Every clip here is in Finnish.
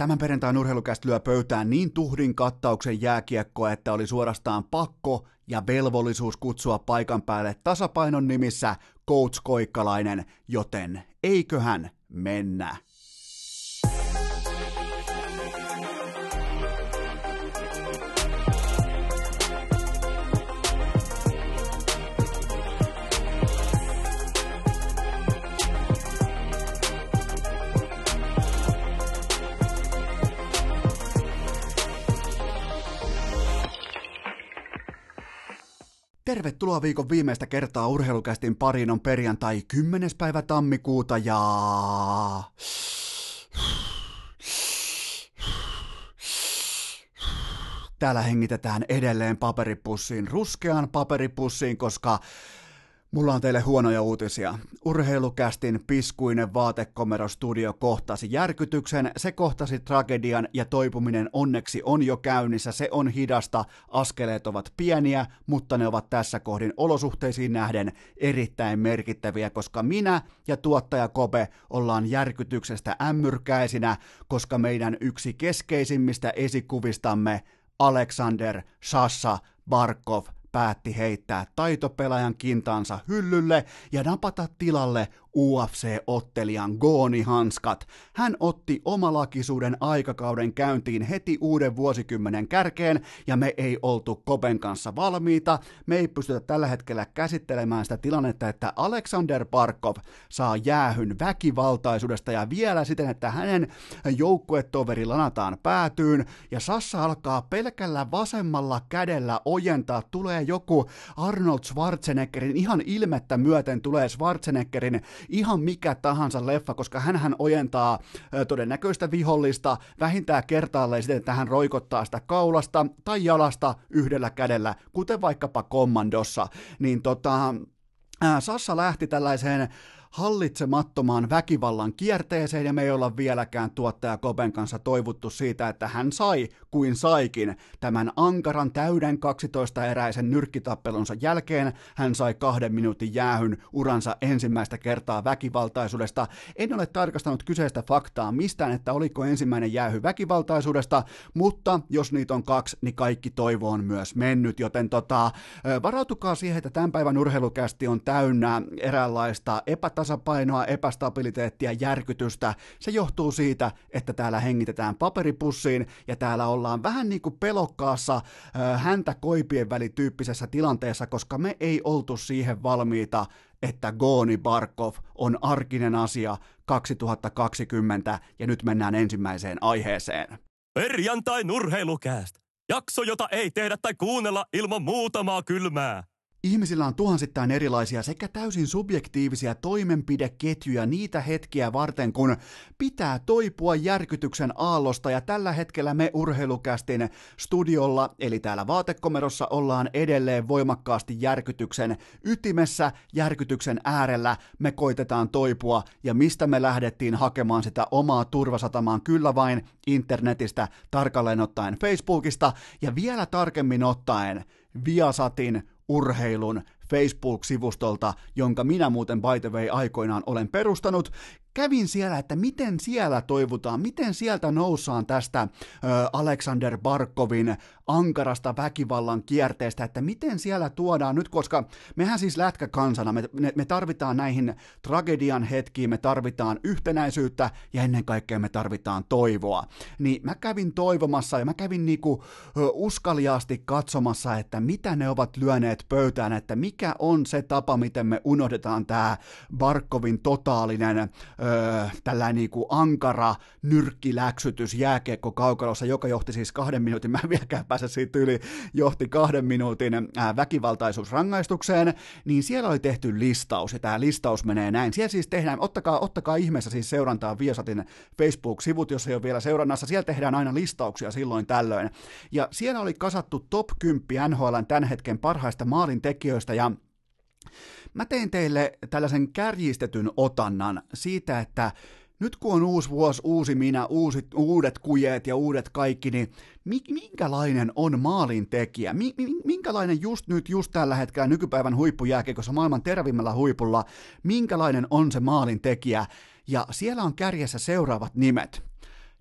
Tämän perjantain urheilukästä lyö pöytään niin tuhdin kattauksen jääkiekkoa, että oli suorastaan pakko ja velvollisuus kutsua paikan päälle tasapainon nimissä Coach Koikkalainen, joten eiköhän mennä. Tervetuloa viikon viimeistä kertaa urheilukästin pariin on perjantai 10. päivä tammikuuta ja... Täällä hengitetään edelleen paperipussiin, ruskeaan paperipussiin, koska Mulla on teille huonoja uutisia. Urheilukästin piskuinen vaatekomero studio kohtasi järkytyksen, se kohtasi tragedian ja toipuminen onneksi on jo käynnissä. Se on hidasta, askeleet ovat pieniä, mutta ne ovat tässä kohdin olosuhteisiin nähden erittäin merkittäviä, koska minä ja tuottaja Kope ollaan järkytyksestä ämmyrkäisinä, koska meidän yksi keskeisimmistä esikuvistamme Alexander Sassa Barkov päätti heittää taitopelaajan kintaansa hyllylle ja napata tilalle UFC-ottelijan Gooni-hanskat. Hän otti omalakisuuden aikakauden käyntiin heti uuden vuosikymmenen kärkeen, ja me ei oltu Kopen kanssa valmiita. Me ei pystytä tällä hetkellä käsittelemään sitä tilannetta, että Alexander Barkov saa jäähyn väkivaltaisuudesta ja vielä siten, että hänen joukkuetoveri lanataan päätyyn, ja Sassa alkaa pelkällä vasemmalla kädellä ojentaa, tulee joku Arnold Schwarzeneggerin ihan ilmettä myöten tulee Schwarzeneggerin ihan mikä tahansa leffa, koska hän ojentaa todennäköistä vihollista vähintään kertaalleen siten, että hän roikottaa sitä kaulasta tai jalasta yhdellä kädellä, kuten vaikkapa kommandossa, niin tota, Sassa lähti tällaiseen hallitsemattomaan väkivallan kierteeseen ja me ei olla vieläkään tuottaja Kopen kanssa toivuttu siitä, että hän sai kuin saikin tämän ankaran täyden 12-eräisen nyrkkitappelunsa jälkeen. Hän sai kahden minuutin jäähyn uransa ensimmäistä kertaa väkivaltaisuudesta. En ole tarkastanut kyseistä faktaa mistään, että oliko ensimmäinen jäähy väkivaltaisuudesta, mutta jos niitä on kaksi, niin kaikki toivo on myös mennyt, joten tota, varautukaa siihen, että tämän päivän urheilukästi on täynnä eräänlaista epätä epätasapainoa, epästabiliteettia, järkytystä. Se johtuu siitä, että täällä hengitetään paperipussiin ja täällä ollaan vähän niin kuin pelokkaassa häntä koipien välityyppisessä tilanteessa, koska me ei oltu siihen valmiita, että Gooni Barkov on arkinen asia 2020 ja nyt mennään ensimmäiseen aiheeseen. Perjantai nurheilukääst. Jakso, jota ei tehdä tai kuunnella ilman muutamaa kylmää. Ihmisillä on tuhansittain erilaisia sekä täysin subjektiivisia toimenpideketjuja niitä hetkiä varten, kun pitää toipua järkytyksen aallosta. Ja tällä hetkellä me urheilukästin studiolla, eli täällä vaatekomerossa ollaan edelleen voimakkaasti järkytyksen ytimessä, järkytyksen äärellä, me koitetaan toipua. Ja mistä me lähdettiin hakemaan sitä omaa turvasatamaan? Kyllä vain internetistä, tarkalleen ottaen Facebookista. Ja vielä tarkemmin ottaen Viasatin urheilun Facebook-sivustolta, jonka minä muuten by the way aikoinaan olen perustanut, kävin siellä, että miten siellä toivutaan, miten sieltä nousaan tästä ö, Alexander Barkovin ankarasta väkivallan kierteestä, että miten siellä tuodaan nyt, koska mehän siis lätkäkansana, me, me, tarvitaan näihin tragedian hetkiin, me tarvitaan yhtenäisyyttä ja ennen kaikkea me tarvitaan toivoa. Niin mä kävin toivomassa ja mä kävin niinku ö, uskaliaasti katsomassa, että mitä ne ovat lyöneet pöytään, että mikä on se tapa, miten me unohdetaan tämä Barkovin totaalinen öö, tällainen niin kuin ankara nyrkkiläksytys jääkiekko kaukalossa, joka johti siis kahden minuutin, mä en vieläkään pääse siitä yli, johti kahden minuutin ää, väkivaltaisuusrangaistukseen, niin siellä oli tehty listaus, ja tämä listaus menee näin. Siellä siis tehdään, ottakaa, ottakaa ihmeessä siis seurantaa Viasatin Facebook-sivut, jos ei ole vielä seurannassa, siellä tehdään aina listauksia silloin tällöin. Ja siellä oli kasattu top 10 NHLn tämän hetken parhaista maalintekijöistä, ja Mä tein teille tällaisen kärjistetyn otannan siitä, että nyt kun on uusi vuosi, uusi minä, uusi, uudet kujeet ja uudet kaikki, niin minkälainen on maalin tekijä? Minkälainen just nyt, just tällä hetkellä nykypäivän huippujääkiekossa maailman terävimmällä huipulla, minkälainen on se maalin tekijä? Ja siellä on kärjessä seuraavat nimet.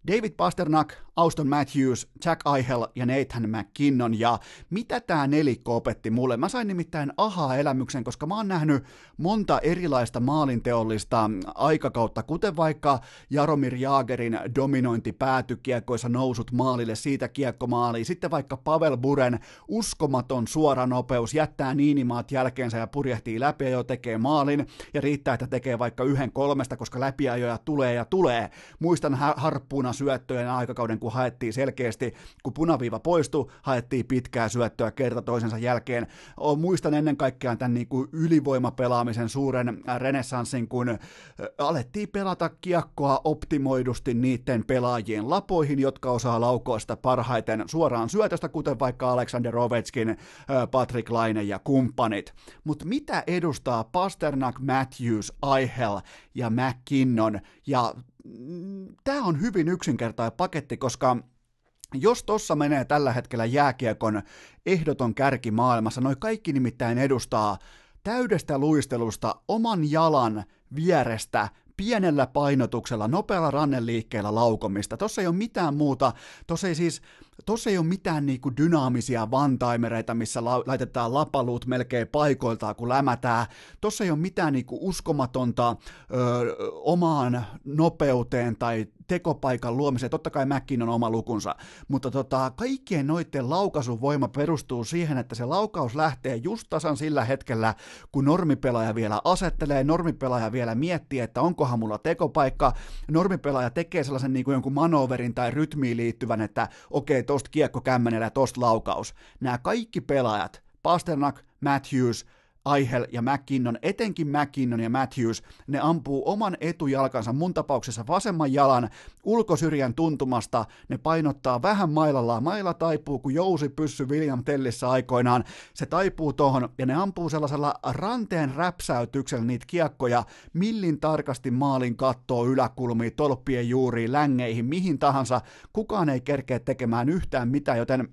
David Pasternak, Auston Matthews, Jack Eichel ja Nathan McKinnon. Ja mitä tämä nelikko opetti mulle? Mä sain nimittäin aha-elämyksen, koska mä oon nähnyt monta erilaista maalinteollista aikakautta, kuten vaikka Jaromir Jaagerin dominointi päätykiekoissa nousut maalille, siitä kiekkomaaliin. Sitten vaikka Pavel Buren uskomaton suora nopeus jättää niinimaat jälkeensä ja purjehtii läpi ja jo tekee maalin. Ja riittää, että tekee vaikka yhden kolmesta, koska läpiajoja tulee ja tulee. Muistan harppuuna syöttöjen aikakauden, kun haettiin selkeästi, kun punaviiva poistui, haettiin pitkää syöttöä kerta toisensa jälkeen. Muistan ennen kaikkea tämän niin kuin ylivoimapelaamisen suuren renessanssin, kun alettiin pelata kiekkoa optimoidusti niiden pelaajien lapoihin, jotka osaa laukoa sitä parhaiten suoraan syötöstä, kuten vaikka Alexander Ovechkin, Patrick Laine ja kumppanit. Mutta mitä edustaa Pasternak, Matthews, Eichel ja McKinnon ja tämä on hyvin yksinkertainen paketti, koska jos tossa menee tällä hetkellä jääkiekon ehdoton kärki maailmassa, noi kaikki nimittäin edustaa täydestä luistelusta oman jalan vierestä pienellä painotuksella, nopealla ranneliikkeellä laukomista. Tossa ei ole mitään muuta, tossa ei siis, tossa ei ole mitään niinku dynaamisia vantaimereita, missä la- laitetaan lapaluut melkein paikoiltaan, kun lämätää. Tossa ei ole mitään niinku uskomatonta ö, omaan nopeuteen tai tekopaikan luomiseen. Totta kai Mäkkin on oma lukunsa, mutta tota, kaikkien noiden laukaisuvoima perustuu siihen, että se laukaus lähtee just tasan sillä hetkellä, kun normipelaaja vielä asettelee, normipelaaja vielä miettii, että onkohan mulla tekopaikka, normipelaaja tekee sellaisen niin kuin jonkun manoverin tai rytmiin liittyvän, että okei, tosta kiekko kämmenellä ja tosta laukaus. Nämä kaikki pelaajat, Pasternak, Matthews, Aihel ja McKinnon, etenkin McKinnon ja Matthews, ne ampuu oman etujalkansa, mun tapauksessa vasemman jalan ulkosyrjän tuntumasta, ne painottaa vähän mailallaan, maila taipuu, kun jousi pyssy William Tellissä aikoinaan, se taipuu tohon, ja ne ampuu sellaisella ranteen räpsäytyksellä niitä kiekkoja, millin tarkasti maalin kattoo yläkulmiin, tolppien juuriin, längeihin, mihin tahansa, kukaan ei kerkeä tekemään yhtään mitään, joten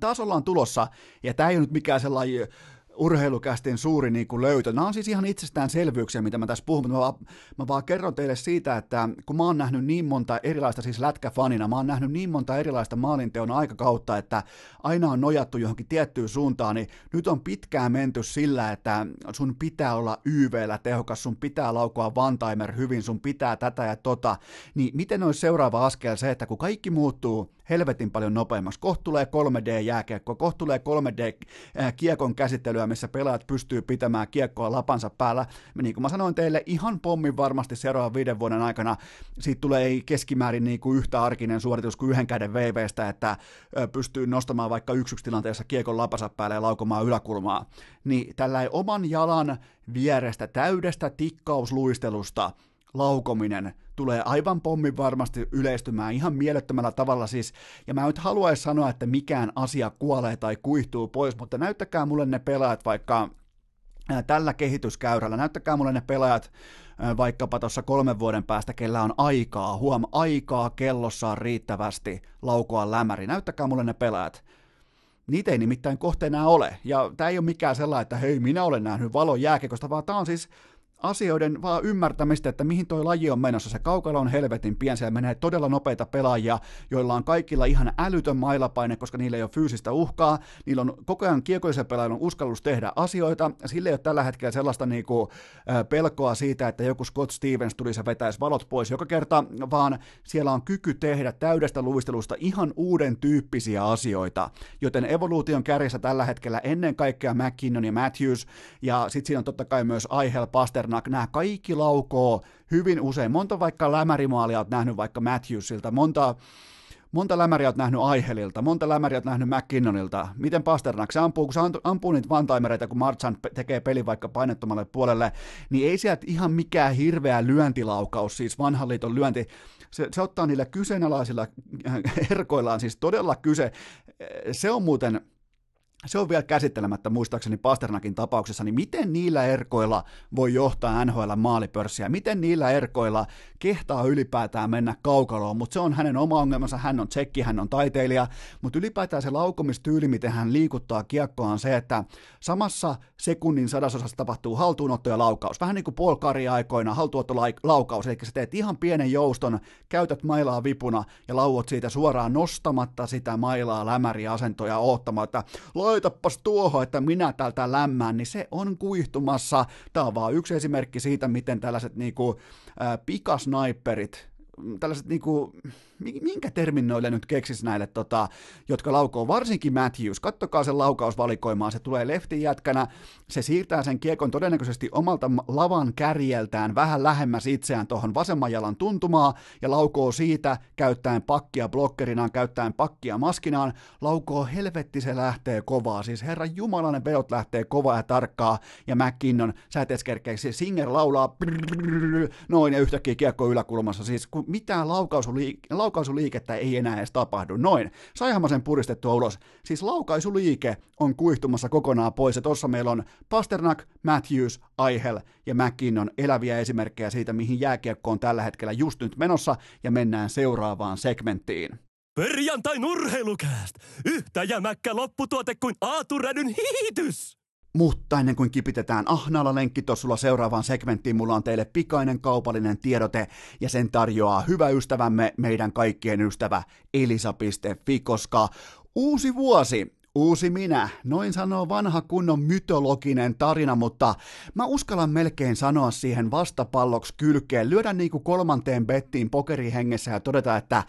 taas ollaan tulossa, ja tämä ei ole nyt mikään sellainen urheilukästin suuri niin kuin löytö. Nämä on siis ihan itsestäänselvyyksiä, mitä mä tässä puhun, mutta mä mä vaan kerron teille siitä, että kun mä oon nähnyt niin monta erilaista, siis lätkäfanina, mä oon nähnyt niin monta erilaista maalinteon aikakautta, että aina on nojattu johonkin tiettyyn suuntaan, niin nyt on pitkään menty sillä, että sun pitää olla YVllä tehokas, sun pitää laukoa one-timer hyvin, sun pitää tätä ja tota, niin miten olisi seuraava askel se, että kun kaikki muuttuu helvetin paljon nopeammaksi, kohta tulee 3D-jääkiekko, kohta tulee 3D-kiekon käsittelyä, sarjoja, missä pelaajat pystyy pitämään kiekkoa lapansa päällä. Niin kuin mä sanoin teille, ihan pommin varmasti seuraavan viiden vuoden aikana siitä tulee keskimäärin niin kuin yhtä arkinen suoritus kuin yhden käden VVstä, että pystyy nostamaan vaikka yksi tilanteessa kiekon lapansa päälle ja laukomaan yläkulmaa. Niin tällä oman jalan vierestä täydestä tikkausluistelusta laukominen tulee aivan pommin varmasti yleistymään ihan mielettömällä tavalla siis, ja mä nyt haluaisin sanoa, että mikään asia kuolee tai kuihtuu pois, mutta näyttäkää mulle ne pelaajat vaikka tällä kehityskäyrällä, näyttäkää mulle ne pelaajat vaikkapa tuossa kolmen vuoden päästä, kellä on aikaa, huom, aikaa kellossaan riittävästi laukoa lämäri, näyttäkää mulle ne pelaajat, Niitä ei nimittäin kohteena ole. Ja tämä ei ole mikään sellainen, että hei, minä olen nähnyt valon jääkekosta, vaan tämä on siis asioiden vaan ymmärtämistä, että mihin toi laji on menossa. Se kaukalo on helvetin pien, siellä menee todella nopeita pelaajia, joilla on kaikilla ihan älytön mailapaine, koska niillä ei ole fyysistä uhkaa, niillä on koko ajan kiekollisen pelaajan uskallus tehdä asioita, sille ei ole tällä hetkellä sellaista niinku, pelkoa siitä, että joku Scott Stevens tulisi ja vetäisi valot pois joka kerta, vaan siellä on kyky tehdä täydestä luistelusta ihan uuden tyyppisiä asioita, joten evoluution kärjessä tällä hetkellä ennen kaikkea McKinnon ja Matthews, ja sitten siinä on totta kai myös Aihel, Pasternak, Pasternak, nämä kaikki laukoo hyvin usein. Monta vaikka lämärimaalia olet nähnyt vaikka Matthewsilta, monta, monta lämäriä olet nähnyt Aihelilta, monta lämäriä olet nähnyt McKinnonilta. Miten Pasternak, se ampuu, kun se ampuu niitä vantaimereita, kun Marchand tekee peli vaikka painettomalle puolelle, niin ei sieltä ihan mikään hirveä lyöntilaukaus, siis vanhan liiton lyönti, se, se ottaa niillä kyseenalaisilla herkoillaan siis todella kyse. Se on muuten se on vielä käsittelemättä muistaakseni Pasternakin tapauksessa, niin miten niillä erkoilla voi johtaa NHL maalipörssiä, miten niillä erkoilla kehtaa ylipäätään mennä kaukaloon, mutta se on hänen oma ongelmansa, hän on tsekki, hän on taiteilija, mutta ylipäätään se laukomistyyli, miten hän liikuttaa kiekkoa on se, että samassa sekunnin sadasosassa tapahtuu haltuunotto ja laukaus, vähän niin kuin Paul aikoina haltuunotto laukaus, eli sä teet ihan pienen jouston, käytät mailaa vipuna ja lauot siitä suoraan nostamatta sitä mailaa lämäriä asentoja oottamatta, laitapas tuohon, että minä täältä lämmään, niin se on kuihtumassa. Tämä on vaan yksi esimerkki siitä, miten tällaiset niinku, äh, pikasniperit, tällaiset niinku, minkä termin noille nyt keksis näille, tota, jotka laukoo, varsinkin Matthews, kattokaa sen laukausvalikoimaan, se tulee leftin jätkänä, se siirtää sen kiekon todennäköisesti omalta lavan kärjeltään vähän lähemmäs itseään tuohon vasemman jalan tuntumaa, ja laukoo siitä käyttäen pakkia blokkerinaan, käyttäen pakkia maskinaan, laukoo helvetti se lähtee kovaa, siis herran jumalainen vedot lähtee kovaa ja tarkkaa, ja McKinnon, sä et edes Singer laulaa noin, ja yhtäkkiä kiekko yläkulmassa, siis kun mitään laukaisuliikettä laukaisuliikettä ei enää edes tapahdu. Noin. Saihan sen puristettua ulos. Siis laukaisuliike on kuihtumassa kokonaan pois, ja tuossa meillä on Pasternak, Matthews, Aihel ja McKinnon eläviä esimerkkejä siitä, mihin jääkiekko on tällä hetkellä just nyt menossa, ja mennään seuraavaan segmenttiin. Perjantai urheilukääst! Yhtä jämäkkä lopputuote kuin Aatu Rädyn hiitys! Mutta ennen kuin kipitetään ahnaalla lenkkitossulla seuraavaan segmenttiin, mulla on teille pikainen kaupallinen tiedote, ja sen tarjoaa hyvä ystävämme, meidän kaikkien ystävä elisa.fi, koska uusi vuosi, Uusi minä, noin sanoo vanha kunnon mytologinen tarina, mutta mä uskallan melkein sanoa siihen vastapalloksi kylkeen, lyödä niinku kolmanteen bettiin pokerihengessä ja todeta, että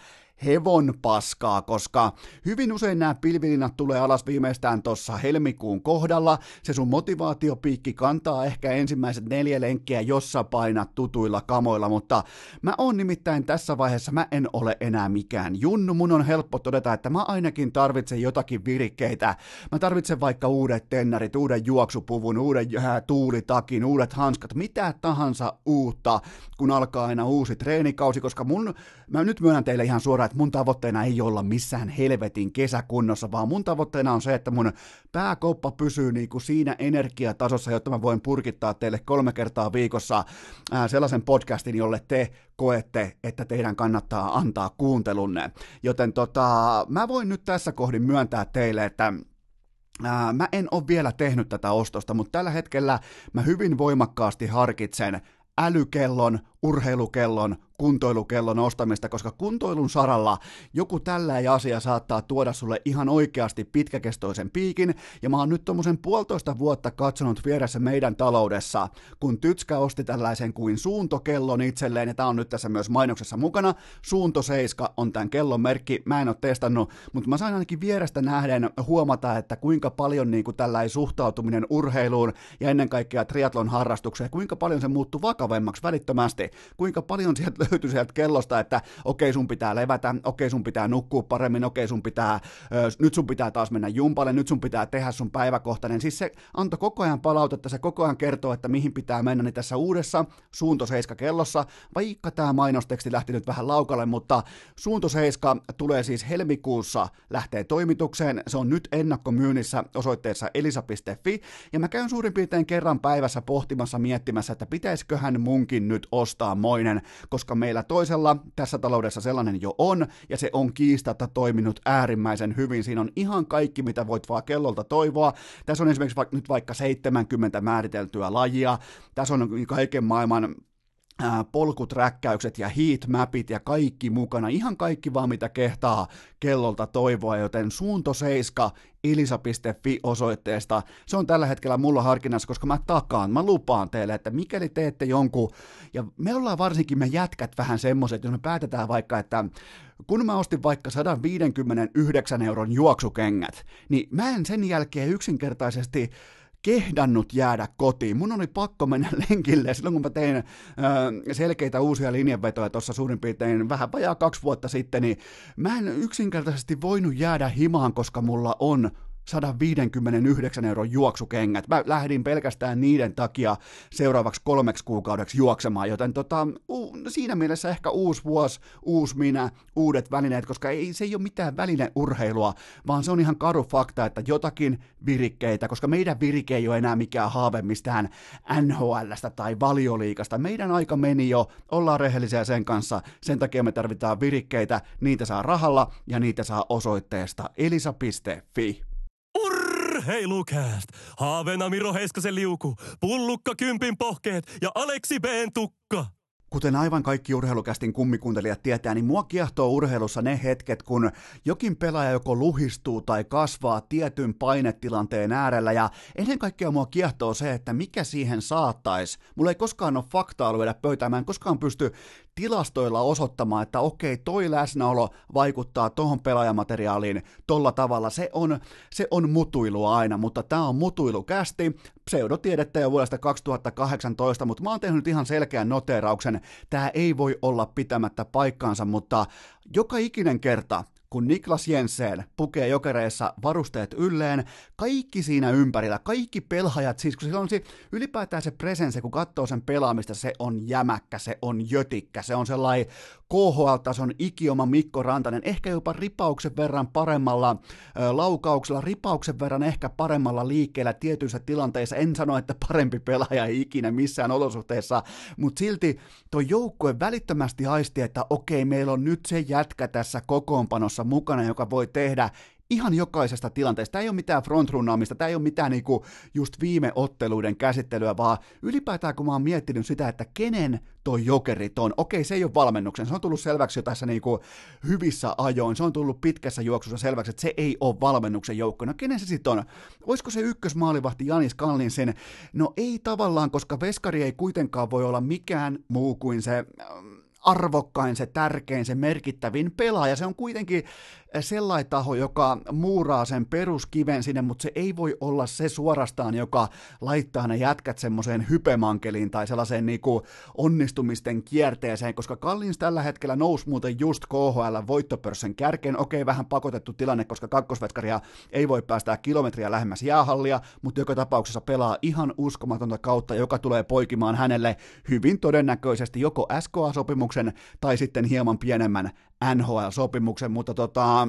hevon paskaa, koska hyvin usein nämä pilvilinnat tulee alas viimeistään tuossa helmikuun kohdalla. Se sun motivaatiopiikki kantaa ehkä ensimmäiset neljä lenkkiä, jossa painat tutuilla kamoilla, mutta mä oon nimittäin tässä vaiheessa, mä en ole enää mikään junnu. Mun on helppo todeta, että mä ainakin tarvitsen jotakin virikkeitä. Mä tarvitsen vaikka uudet tennarit, uuden juoksupuvun, uuden äh, tuulitakin, uudet hanskat, mitä tahansa uutta, kun alkaa aina uusi treenikausi, koska mun, mä nyt myönnän teille ihan suoraan, että mun tavoitteena ei olla missään helvetin kesäkunnossa, vaan mun tavoitteena on se, että mun pääkoppa pysyy niin kuin siinä energiatasossa, jotta mä voin purkittaa teille kolme kertaa viikossa ää, sellaisen podcastin, jolle te koette, että teidän kannattaa antaa kuuntelunne. Joten tota, mä voin nyt tässä kohdin myöntää teille, että mä en ole vielä tehnyt tätä ostosta, mutta tällä hetkellä mä hyvin voimakkaasti harkitsen älykellon, urheilukellon, kuntoilukellon ostamista, koska kuntoilun saralla joku tällä asia saattaa tuoda sulle ihan oikeasti pitkäkestoisen piikin, ja mä oon nyt tommosen puolitoista vuotta katsonut vieressä meidän taloudessa, kun Tytskä osti tällaisen kuin suuntokellon itselleen, ja tää on nyt tässä myös mainoksessa mukana, Suunto 7 on tämän kellon merkki, mä en oo testannut, mutta mä sain ainakin vierestä nähden huomata, että kuinka paljon niin kuin tällainen suhtautuminen urheiluun ja ennen kaikkea triatlon harrastukseen, kuinka paljon se muuttuu vakavemmaksi välittömästi, kuinka paljon sieltä löytyy sieltä kellosta, että okei sun pitää levätä, okei sun pitää nukkua paremmin, okei sun pitää, nyt sun pitää taas mennä jumpalle, nyt sun pitää tehdä sun päiväkohtainen. Siis se antoi koko ajan palautetta, se koko ajan kertoo, että mihin pitää mennä, niin tässä uudessa Suunto 7 kellossa, vaikka tämä mainosteksti lähti nyt vähän laukalle, mutta Suunto 7 tulee siis helmikuussa, lähtee toimitukseen, se on nyt ennakkomyynnissä osoitteessa elisa.fi, ja mä käyn suurin piirtein kerran päivässä pohtimassa, miettimässä, että pitäisiköhän munkin nyt ostaa moinen, koska meillä toisella tässä taloudessa sellainen jo on, ja se on kiistatta toiminut äärimmäisen hyvin. Siinä on ihan kaikki, mitä voit vaan kellolta toivoa. Tässä on esimerkiksi vaikka, nyt vaikka 70 määriteltyä lajia, tässä on kaiken maailman polkuträkkäykset ja heatmapit ja kaikki mukana, ihan kaikki vaan mitä kehtaa kellolta toivoa, joten suunto 7 elisa.fi osoitteesta. Se on tällä hetkellä mulla harkinnassa, koska mä takaan, mä lupaan teille, että mikäli teette jonkun, ja me ollaan varsinkin me jätkät vähän semmoiset, jos me päätetään vaikka, että kun mä ostin vaikka 159 euron juoksukengät, niin mä en sen jälkeen yksinkertaisesti kehdannut jäädä kotiin. Mun oli pakko mennä lenkille silloin, kun mä tein ö, selkeitä uusia linjanvetoja tuossa suurin piirtein vähän vajaa kaksi vuotta sitten, niin mä en yksinkertaisesti voinut jäädä himaan, koska mulla on 159 euron juoksukengät. Mä lähdin pelkästään niiden takia seuraavaksi kolmeksi kuukaudeksi juoksemaan, joten tota, u, siinä mielessä ehkä uusi vuosi, uusi minä, uudet välineet, koska ei, se ei ole mitään välineurheilua, vaan se on ihan karu fakta, että jotakin virikkeitä, koska meidän virike ei ole enää mikään haave mistään NHLstä tai valioliikasta. Meidän aika meni jo, ollaan rehellisiä sen kanssa, sen takia me tarvitaan virikkeitä, niitä saa rahalla ja niitä saa osoitteesta elisa.fi. Urheilukääst! Haaveena Miro Heiskasen liuku, pullukka kympin pohkeet ja Aleksi B. tukka. Kuten aivan kaikki urheilukästin kummikuuntelijat tietää, niin mua kiehtoo urheilussa ne hetket, kun jokin pelaaja joko luhistuu tai kasvaa tietyn painetilanteen äärellä, ja ennen kaikkea mua kiehtoo se, että mikä siihen saattaisi. Mulla ei koskaan ole faktaa lyödä pöytään, mä en koskaan pysty tilastoilla osoittamaan, että okei, toi läsnäolo vaikuttaa tuohon pelaajamateriaaliin tolla tavalla. Se on, se on mutuilua aina, mutta tämä on mutuilukästi, pseudotiedettä jo vuodesta 2018, mutta mä oon tehnyt ihan selkeän noteerauksen, tämä ei voi olla pitämättä paikkaansa, mutta joka ikinen kerta, kun Niklas Jensen pukee jokereissa varusteet ylleen, kaikki siinä ympärillä, kaikki pelhajat, siis kun sillä on se, ylipäätään se presense, kun katsoo sen pelaamista, se on jämäkkä, se on jötikkä, se on sellainen KHL-tason ikioma Mikko Rantanen, ehkä jopa ripauksen verran paremmalla laukauksella, ripauksen verran ehkä paremmalla liikkeellä tietyissä tilanteissa, en sano, että parempi pelaaja ei ikinä missään olosuhteessa, mutta silti tuo joukkue välittömästi aisti, että okei, meillä on nyt se jätkä tässä kokoonpanossa mukana, joka voi tehdä ihan jokaisesta tilanteesta. Tämä ei ole mitään frontrunnaamista, tämä ei ole mitään niinku just viime otteluiden käsittelyä, vaan ylipäätään kun mä oon miettinyt sitä, että kenen toi jokerit on. Okei, se ei ole valmennuksen, se on tullut selväksi jo tässä niinku hyvissä ajoin, se on tullut pitkässä juoksussa selväksi, että se ei ole valmennuksen joukko. No kenen se sitten on? Olisiko se ykkösmaalivahti Janis Kallinsen? No ei tavallaan, koska veskari ei kuitenkaan voi olla mikään muu kuin se arvokkain, se tärkein, se merkittävin pelaaja. Se on kuitenkin sellainen taho, joka muuraa sen peruskiven sinne, mutta se ei voi olla se suorastaan, joka laittaa ne jätkät semmoiseen hypemankeliin tai sellaiseen niinku onnistumisten kierteeseen, koska Kallins tällä hetkellä nousi muuten just KHL voittopörssin kärkeen. Okei, vähän pakotettu tilanne, koska kakkosvetskaria ei voi päästää kilometriä lähemmäs jäähallia, mutta joka tapauksessa pelaa ihan uskomatonta kautta, joka tulee poikimaan hänelle hyvin todennäköisesti joko SKA-sopimuksen tai sitten hieman pienemmän NHL-sopimuksen, mutta tota,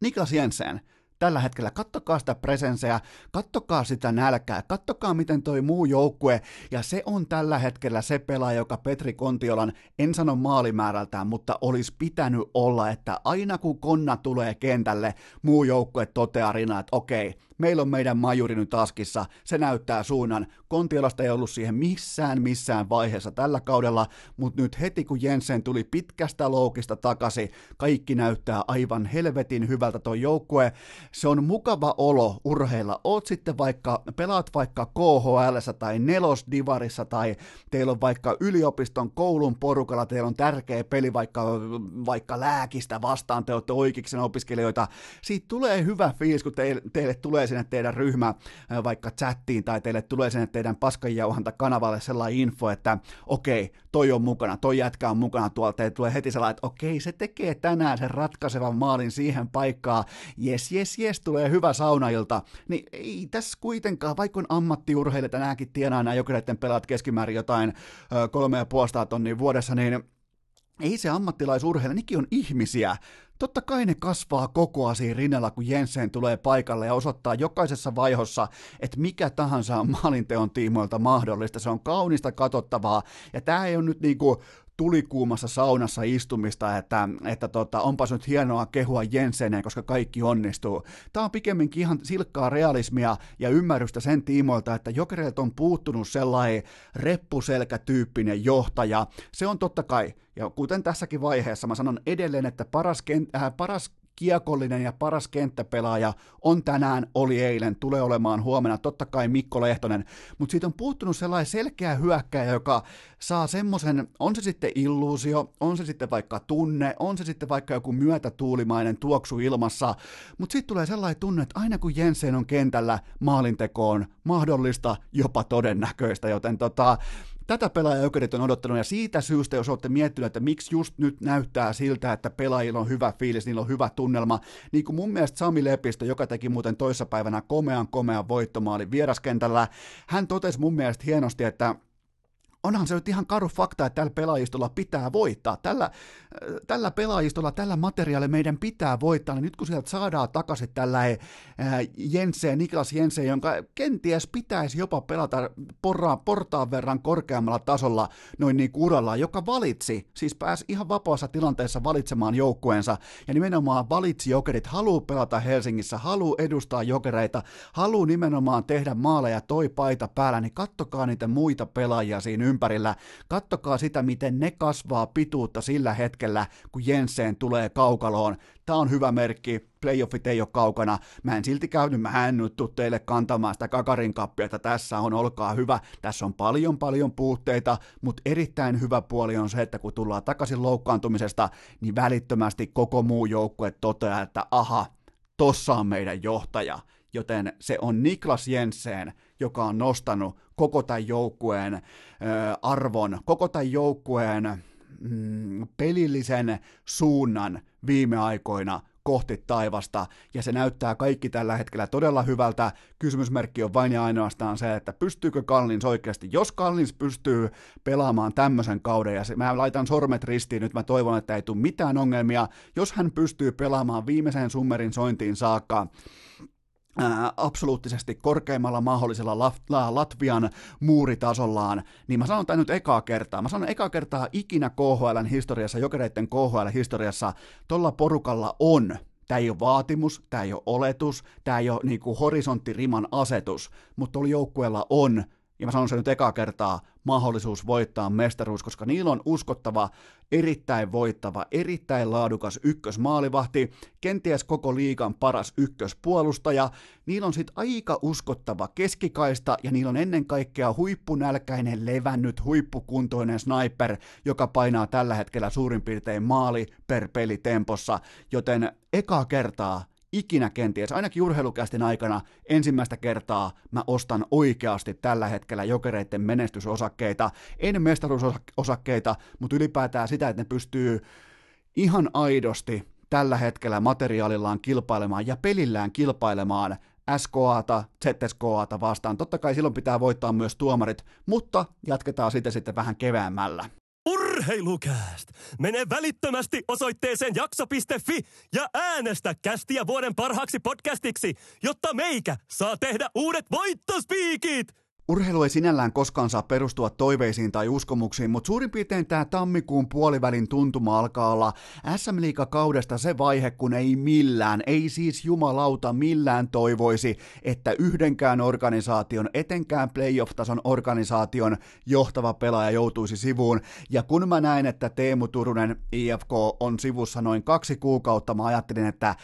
Niklas Jensen, tällä hetkellä. Kattokaa sitä presenseä, kattokaa sitä nälkää, kattokaa miten toi muu joukkue, ja se on tällä hetkellä se pelaaja, joka Petri Kontiolan, en sano maalimäärältään, mutta olisi pitänyt olla, että aina kun konna tulee kentälle, muu joukkue toteaa rinaa, että okei, meillä on meidän majuri nyt taskissa, se näyttää suunnan. Kontiolasta ei ollut siihen missään missään vaiheessa tällä kaudella, mutta nyt heti kun Jensen tuli pitkästä loukista takaisin, kaikki näyttää aivan helvetin hyvältä tuo joukkue. Se on mukava olo urheilla. Oot sitten vaikka, pelaat vaikka KHL tai Nelosdivarissa tai teillä on vaikka yliopiston koulun porukalla, teillä on tärkeä peli vaikka, vaikka lääkistä vastaan, te olette oikeiksen opiskelijoita. Siitä tulee hyvä fiilis, kun teille, teille tulee sinne teidän ryhmä vaikka chattiin tai teille tulee sinne teidän paskanjauhanta kanavalle sellainen info, että okei, toi on mukana, toi jätkä on mukana tuolta, teille tulee heti sellainen, että okei, se tekee tänään sen ratkaisevan maalin siihen paikkaan, jes, jes, jes, tulee hyvä saunailta, niin ei tässä kuitenkaan, vaikka on ammattiurheilijat nämäkin tienaa nämä jokereiden pelaat keskimäärin jotain kolme ja puolesta tonnia vuodessa, niin ei se ammattilaisurheilija, nekin on ihmisiä. Totta kai ne kasvaa koko siinä rinnalla, kun Jensen tulee paikalle ja osoittaa jokaisessa vaihossa, että mikä tahansa on maalinteon tiimoilta mahdollista. Se on kaunista katsottavaa, ja tämä ei ole nyt niinku tulikuumassa saunassa istumista, että, että tota, onpas nyt hienoa kehua Jenseneen, koska kaikki onnistuu. Tämä on pikemminkin ihan silkkaa realismia ja ymmärrystä sen tiimoilta, että Jokereilta on puuttunut sellainen reppuselkätyyppinen johtaja. Se on totta kai, ja kuten tässäkin vaiheessa mä sanon edelleen, että paras, kent- äh, paras kiekollinen ja paras kenttäpelaaja on tänään, oli eilen, tulee olemaan huomenna, totta kai Mikko Lehtonen, mutta siitä on puuttunut sellainen selkeä hyökkäjä, joka saa semmoisen, on se sitten illuusio, on se sitten vaikka tunne, on se sitten vaikka joku myötätuulimainen tuoksu ilmassa, mutta sitten tulee sellainen tunne, että aina kun Jensen on kentällä, maalintekoon mahdollista, jopa todennäköistä, joten tota, Tätä pelaajajokerit on odottanut ja siitä syystä, jos olette miettineet, että miksi just nyt näyttää siltä, että pelaajilla on hyvä fiilis, niillä on hyvä tunnelma, niin kuin mun mielestä Sami Lepistö, joka teki muuten toissapäivänä komean komean voittomaali vieraskentällä, hän totesi mun mielestä hienosti, että onhan se nyt ihan karu fakta, että tällä pelaajistolla pitää voittaa. Tällä, äh, tällä pelaajistolla, tällä materiaalilla meidän pitää voittaa. Niin nyt kun sieltä saadaan takaisin tällä äh, Jense, Niklas Jense, jonka kenties pitäisi jopa pelata porraan, portaan verran korkeammalla tasolla noin niin uralla, joka valitsi, siis pääsi ihan vapaassa tilanteessa valitsemaan joukkueensa, ja nimenomaan valitsi jokerit, haluaa pelata Helsingissä, haluaa edustaa jokereita, haluaa nimenomaan tehdä maaleja toi paita päällä, niin kattokaa niitä muita pelaajia siinä ympärillä. Kattokaa sitä, miten ne kasvaa pituutta sillä hetkellä, kun Jensen tulee kaukaloon. Tämä on hyvä merkki, playoffit ei ole kaukana. Mä en silti käynyt, mä en nyt tuu teille kantamaan sitä kakarin kappia, että tässä on, olkaa hyvä. Tässä on paljon paljon puutteita, mutta erittäin hyvä puoli on se, että kun tullaan takaisin loukkaantumisesta, niin välittömästi koko muu joukkue toteaa, että aha, tossa on meidän johtaja joten se on Niklas Jensen, joka on nostanut koko tämän joukkueen arvon, koko tämän joukkueen mm, pelillisen suunnan viime aikoina kohti taivasta, ja se näyttää kaikki tällä hetkellä todella hyvältä. Kysymysmerkki on vain ja ainoastaan se, että pystyykö Kallins oikeasti. Jos Kallins pystyy pelaamaan tämmöisen kauden, ja se, mä laitan sormet ristiin nyt, mä toivon, että ei tule mitään ongelmia, jos hän pystyy pelaamaan viimeiseen summerin sointiin saakka, ää, absoluuttisesti korkeimmalla mahdollisella Latvian muuritasollaan, niin mä sanon tämän nyt ekaa kertaa. Mä sanon ekaa kertaa ikinä KHLn historiassa, jokereiden KHL-historiassa, tuolla porukalla on Tämä ei ole vaatimus, tämä ei ole oletus, tämä ei ole niin horisonttiriman asetus, mutta tuolla joukkueella on ja mä sanon sen nyt ekaa kertaa, mahdollisuus voittaa mestaruus, koska niillä on uskottava, erittäin voittava, erittäin laadukas ykkösmaalivahti, kenties koko liigan paras ykköspuolustaja, niillä on sitten aika uskottava keskikaista ja niillä on ennen kaikkea huippunälkäinen, levännyt, huippukuntoinen sniper, joka painaa tällä hetkellä suurin piirtein maali per peli tempossa, joten ekaa kertaa ikinä kenties, ainakin urheilukästin aikana ensimmäistä kertaa mä ostan oikeasti tällä hetkellä jokereiden menestysosakkeita, en mestaruusosakkeita, mutta ylipäätään sitä, että ne pystyy ihan aidosti tällä hetkellä materiaalillaan kilpailemaan ja pelillään kilpailemaan SKAta, ZSKAta vastaan. Totta kai silloin pitää voittaa myös tuomarit, mutta jatketaan sitä sitten vähän keväämällä. Urheilukääst! Mene välittömästi osoitteeseen jakso.fi ja äänestä kästiä vuoden parhaaksi podcastiksi, jotta meikä saa tehdä uudet voittospiikit! Urheilu ei sinällään koskaan saa perustua toiveisiin tai uskomuksiin, mutta suurin piirtein tämä tammikuun puolivälin tuntuma alkaa olla SM kaudesta se vaihe, kun ei millään, ei siis jumalauta millään toivoisi, että yhdenkään organisaation, etenkään playoff-tason organisaation johtava pelaaja joutuisi sivuun. Ja kun mä näin, että Teemu Turunen IFK on sivussa noin kaksi kuukautta, mä ajattelin, että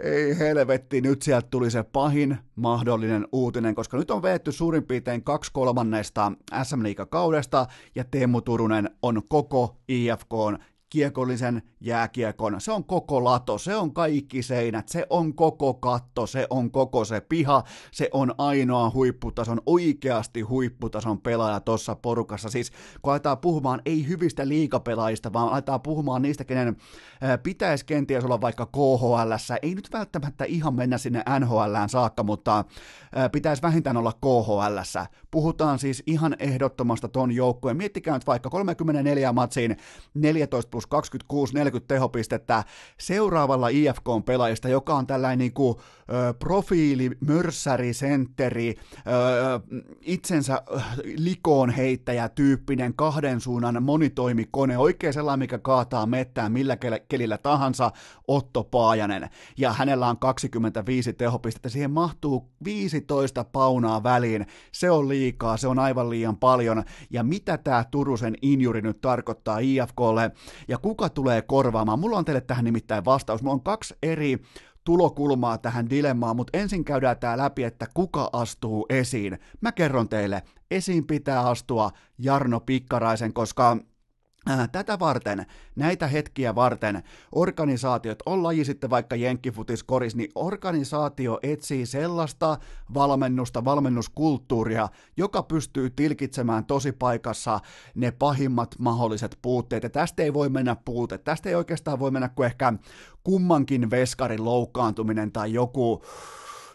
ei helvetti, nyt sieltä tuli se pahin mahdollinen uutinen, koska nyt on veetty suurin piirtein kaksi kolmannesta SM kaudesta ja Teemu Turunen on koko IFKn kiekollisen jääkiekon. Se on koko lato, se on kaikki seinät, se on koko katto, se on koko se piha, se on ainoa huipputason, oikeasti huipputason pelaaja tuossa porukassa. Siis kun aletaan puhumaan ei hyvistä liikapelaajista, vaan aletaan puhumaan niistä, kenen pitäisi kenties olla vaikka KHL, ei nyt välttämättä ihan mennä sinne NHLään saakka, mutta pitäisi vähintään olla KHL. Puhutaan siis ihan ehdottomasta ton joukkueen. Miettikää nyt vaikka 34 matsiin 14 plus 26, 40 tehopistettä seuraavalla IFK-pelaajista, joka on tällainen niin kuin, ö, profiili, mörssäri, sentteri, ö, itsensä likoon heittäjä tyyppinen kahden suunnan monitoimikone, oikein sellainen, mikä kaataa mettään millä kelillä tahansa, Otto Paajanen. Ja hänellä on 25 tehopistettä, siihen mahtuu 15 paunaa väliin. Se on liikaa, se on aivan liian paljon. Ja mitä tämä Turusen injuri nyt tarkoittaa IFKlle? Ja kuka tulee korvaamaan? Mulla on teille tähän nimittäin vastaus. Mulla on kaksi eri tulokulmaa tähän dilemmaan, mutta ensin käydään tämä läpi, että kuka astuu esiin. Mä kerron teille, esiin pitää astua Jarno Pikkaraisen, koska Tätä varten, näitä hetkiä varten, organisaatiot, on laji sitten vaikka jenkkifutis, koris, niin organisaatio etsii sellaista valmennusta, valmennuskulttuuria, joka pystyy tilkitsemään tosi paikassa ne pahimmat mahdolliset puutteet. Ja tästä ei voi mennä puute, tästä ei oikeastaan voi mennä kuin ehkä kummankin veskarin loukkaantuminen tai joku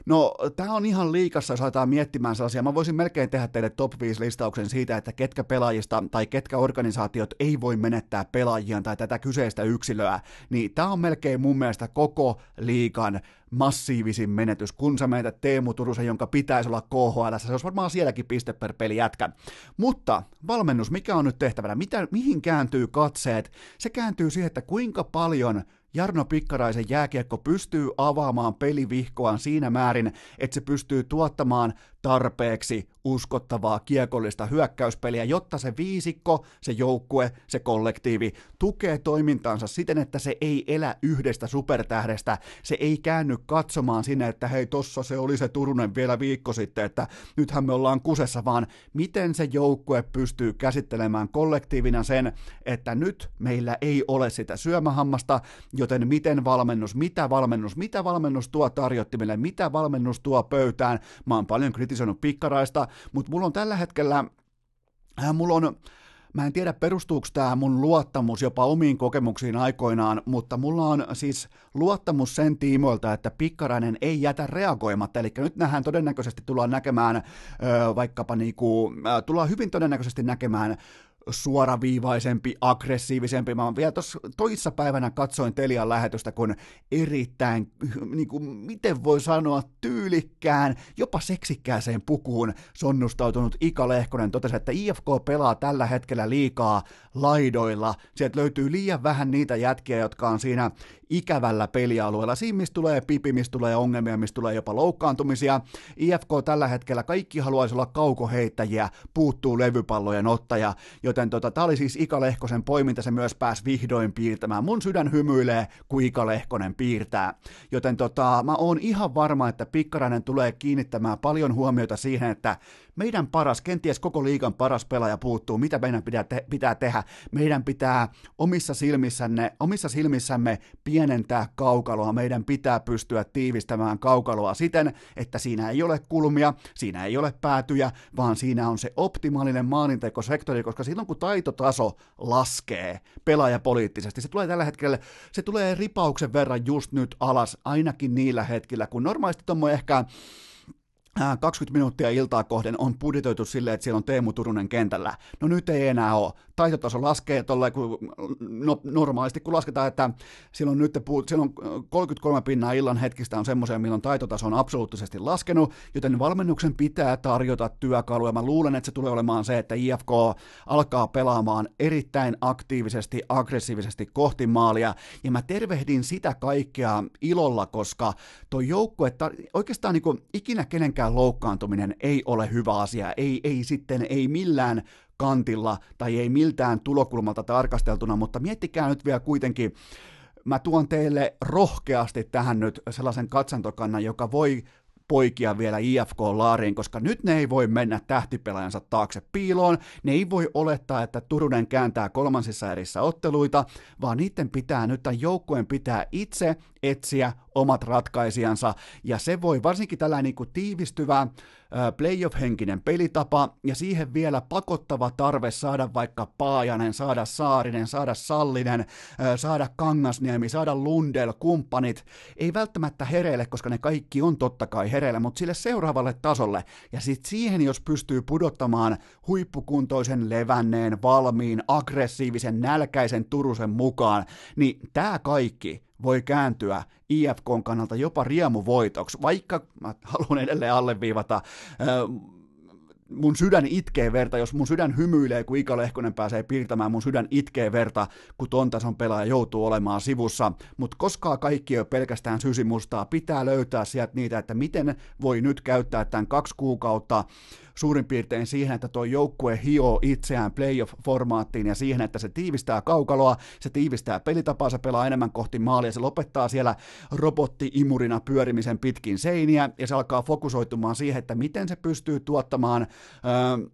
No, tämä on ihan liikassa, jos aletaan miettimään sellaisia. Mä voisin melkein tehdä teille top 5 listauksen siitä, että ketkä pelaajista tai ketkä organisaatiot ei voi menettää pelaajia tai tätä kyseistä yksilöä. Niin tämä on melkein mun mielestä koko liikan massiivisin menetys, kun sä menetät Teemu Turusen, jonka pitäisi olla KHL, se olisi varmaan sielläkin piste per peli jätkä. Mutta valmennus, mikä on nyt tehtävänä? Mitä, mihin kääntyy katseet? Se kääntyy siihen, että kuinka paljon Jarno Pikkaraisen jääkiekko pystyy avaamaan pelivihkoaan siinä määrin, että se pystyy tuottamaan tarpeeksi uskottavaa kiekollista hyökkäyspeliä, jotta se viisikko, se joukkue, se kollektiivi tukee toimintaansa siten, että se ei elä yhdestä supertähdestä, se ei käänny katsomaan sinne, että hei tossa se oli se Turunen vielä viikko sitten, että nythän me ollaan kusessa, vaan miten se joukkue pystyy käsittelemään kollektiivina sen, että nyt meillä ei ole sitä syömähammasta, joten miten valmennus, mitä valmennus, mitä valmennus tuo tarjottimille, mitä valmennus tuo pöytään, mä oon paljon kritisoinut pikkaraista, mutta mulla on tällä hetkellä, äh, mulla on, Mä en tiedä, perustuuko tämä mun luottamus jopa omiin kokemuksiin aikoinaan, mutta mulla on siis luottamus sen tiimoilta, että Pikkarainen ei jätä reagoimatta. Eli nyt nähdään todennäköisesti tullaan näkemään ö, vaikkapa niinku, ö, tullaan hyvin todennäköisesti näkemään suoraviivaisempi, aggressiivisempi. Mä vielä tuossa toissa päivänä katsoin Telian lähetystä, kun erittäin, niin kuin, miten voi sanoa, tyylikkään, jopa seksikkääseen pukuun sonnustautunut Ika Lehkonen totesi, että IFK pelaa tällä hetkellä liikaa laidoilla. Sieltä löytyy liian vähän niitä jätkiä, jotka on siinä ikävällä pelialueella. Siinä, mistä tulee pipi, mistä tulee ongelmia, mistä tulee jopa loukkaantumisia. IFK tällä hetkellä kaikki haluaisi olla kaukoheittäjiä, puuttuu levypallojen ottaja, joten tota, tämä oli siis Ika Lehkosen poiminta, se myös pääsi vihdoin piirtämään. Mun sydän hymyilee, kun Ika Lehkonen piirtää. Joten tota, mä oon ihan varma, että Pikkarainen tulee kiinnittämään paljon huomiota siihen, että meidän paras, kenties koko liigan paras pelaaja puuttuu, mitä meidän pitää, te- pitää tehdä. Meidän pitää omissa, silmissänne, omissa silmissämme pienentää kaukaloa, meidän pitää pystyä tiivistämään kaukaloa siten, että siinä ei ole kulmia, siinä ei ole päätyjä, vaan siinä on se optimaalinen maalintekosektori, koska silloin kun taitotaso laskee pelaajapoliittisesti, se tulee tällä hetkellä, se tulee ripauksen verran just nyt alas, ainakin niillä hetkillä, kun normaalisti tuommoinen ehkä 20 minuuttia iltaa kohden on budjetoitu silleen, että siellä on Teemu Turunen kentällä. No nyt ei enää ole. Taitotaso laskee tuolla, kun no, normaalisti kun lasketaan, että silloin nyt silloin 33 pinnaa illan hetkistä on semmoisia, milloin taitotaso on absoluuttisesti laskenut, joten valmennuksen pitää tarjota työkaluja. Mä luulen, että se tulee olemaan se, että IFK alkaa pelaamaan erittäin aktiivisesti, aggressiivisesti kohti maalia, ja mä tervehdin sitä kaikkea ilolla, koska tuo joukkue, oikeastaan niin ikinä kenenkään mikään loukkaantuminen ei ole hyvä asia, ei, ei sitten, ei millään kantilla tai ei miltään tulokulmalta tarkasteltuna, mutta miettikää nyt vielä kuitenkin, mä tuon teille rohkeasti tähän nyt sellaisen katsantokannan, joka voi poikia vielä IFK-laariin, koska nyt ne ei voi mennä tähtipelaajansa taakse piiloon, ne ei voi olettaa, että Turunen kääntää kolmansissa erissä otteluita, vaan niiden pitää nyt tämän joukkueen pitää itse etsiä omat ratkaisijansa, ja se voi varsinkin tällainen niin kuin tiivistyvä playoff-henkinen pelitapa, ja siihen vielä pakottava tarve saada vaikka Paajanen, saada Saarinen, saada Sallinen, saada Kangasniemi, saada Lundell, kumppanit, ei välttämättä hereille, koska ne kaikki on totta kai hereillä, mutta sille seuraavalle tasolle, ja sitten siihen, jos pystyy pudottamaan huippukuntoisen, levänneen, valmiin, aggressiivisen, nälkäisen Turusen mukaan, niin tämä kaikki voi kääntyä IFKn kannalta jopa riemuvoitoksi, vaikka mä haluan edelleen alleviivata, mun sydän itkee verta, jos mun sydän hymyilee, kun Ika Lehkonen pääsee piirtämään, mun sydän itkee verta, kun ton tason pelaaja joutuu olemaan sivussa, mutta koskaan kaikki ei ole pelkästään sysimustaa, pitää löytää sieltä niitä, että miten voi nyt käyttää tämän kaksi kuukautta suurin piirtein siihen, että tuo joukkue hioo itseään playoff-formaattiin ja siihen, että se tiivistää kaukaloa, se tiivistää pelitapaa, se pelaa enemmän kohti maalia, se lopettaa siellä robotti-imurina pyörimisen pitkin seiniä ja se alkaa fokusoitumaan siihen, että miten se pystyy tuottamaan öö,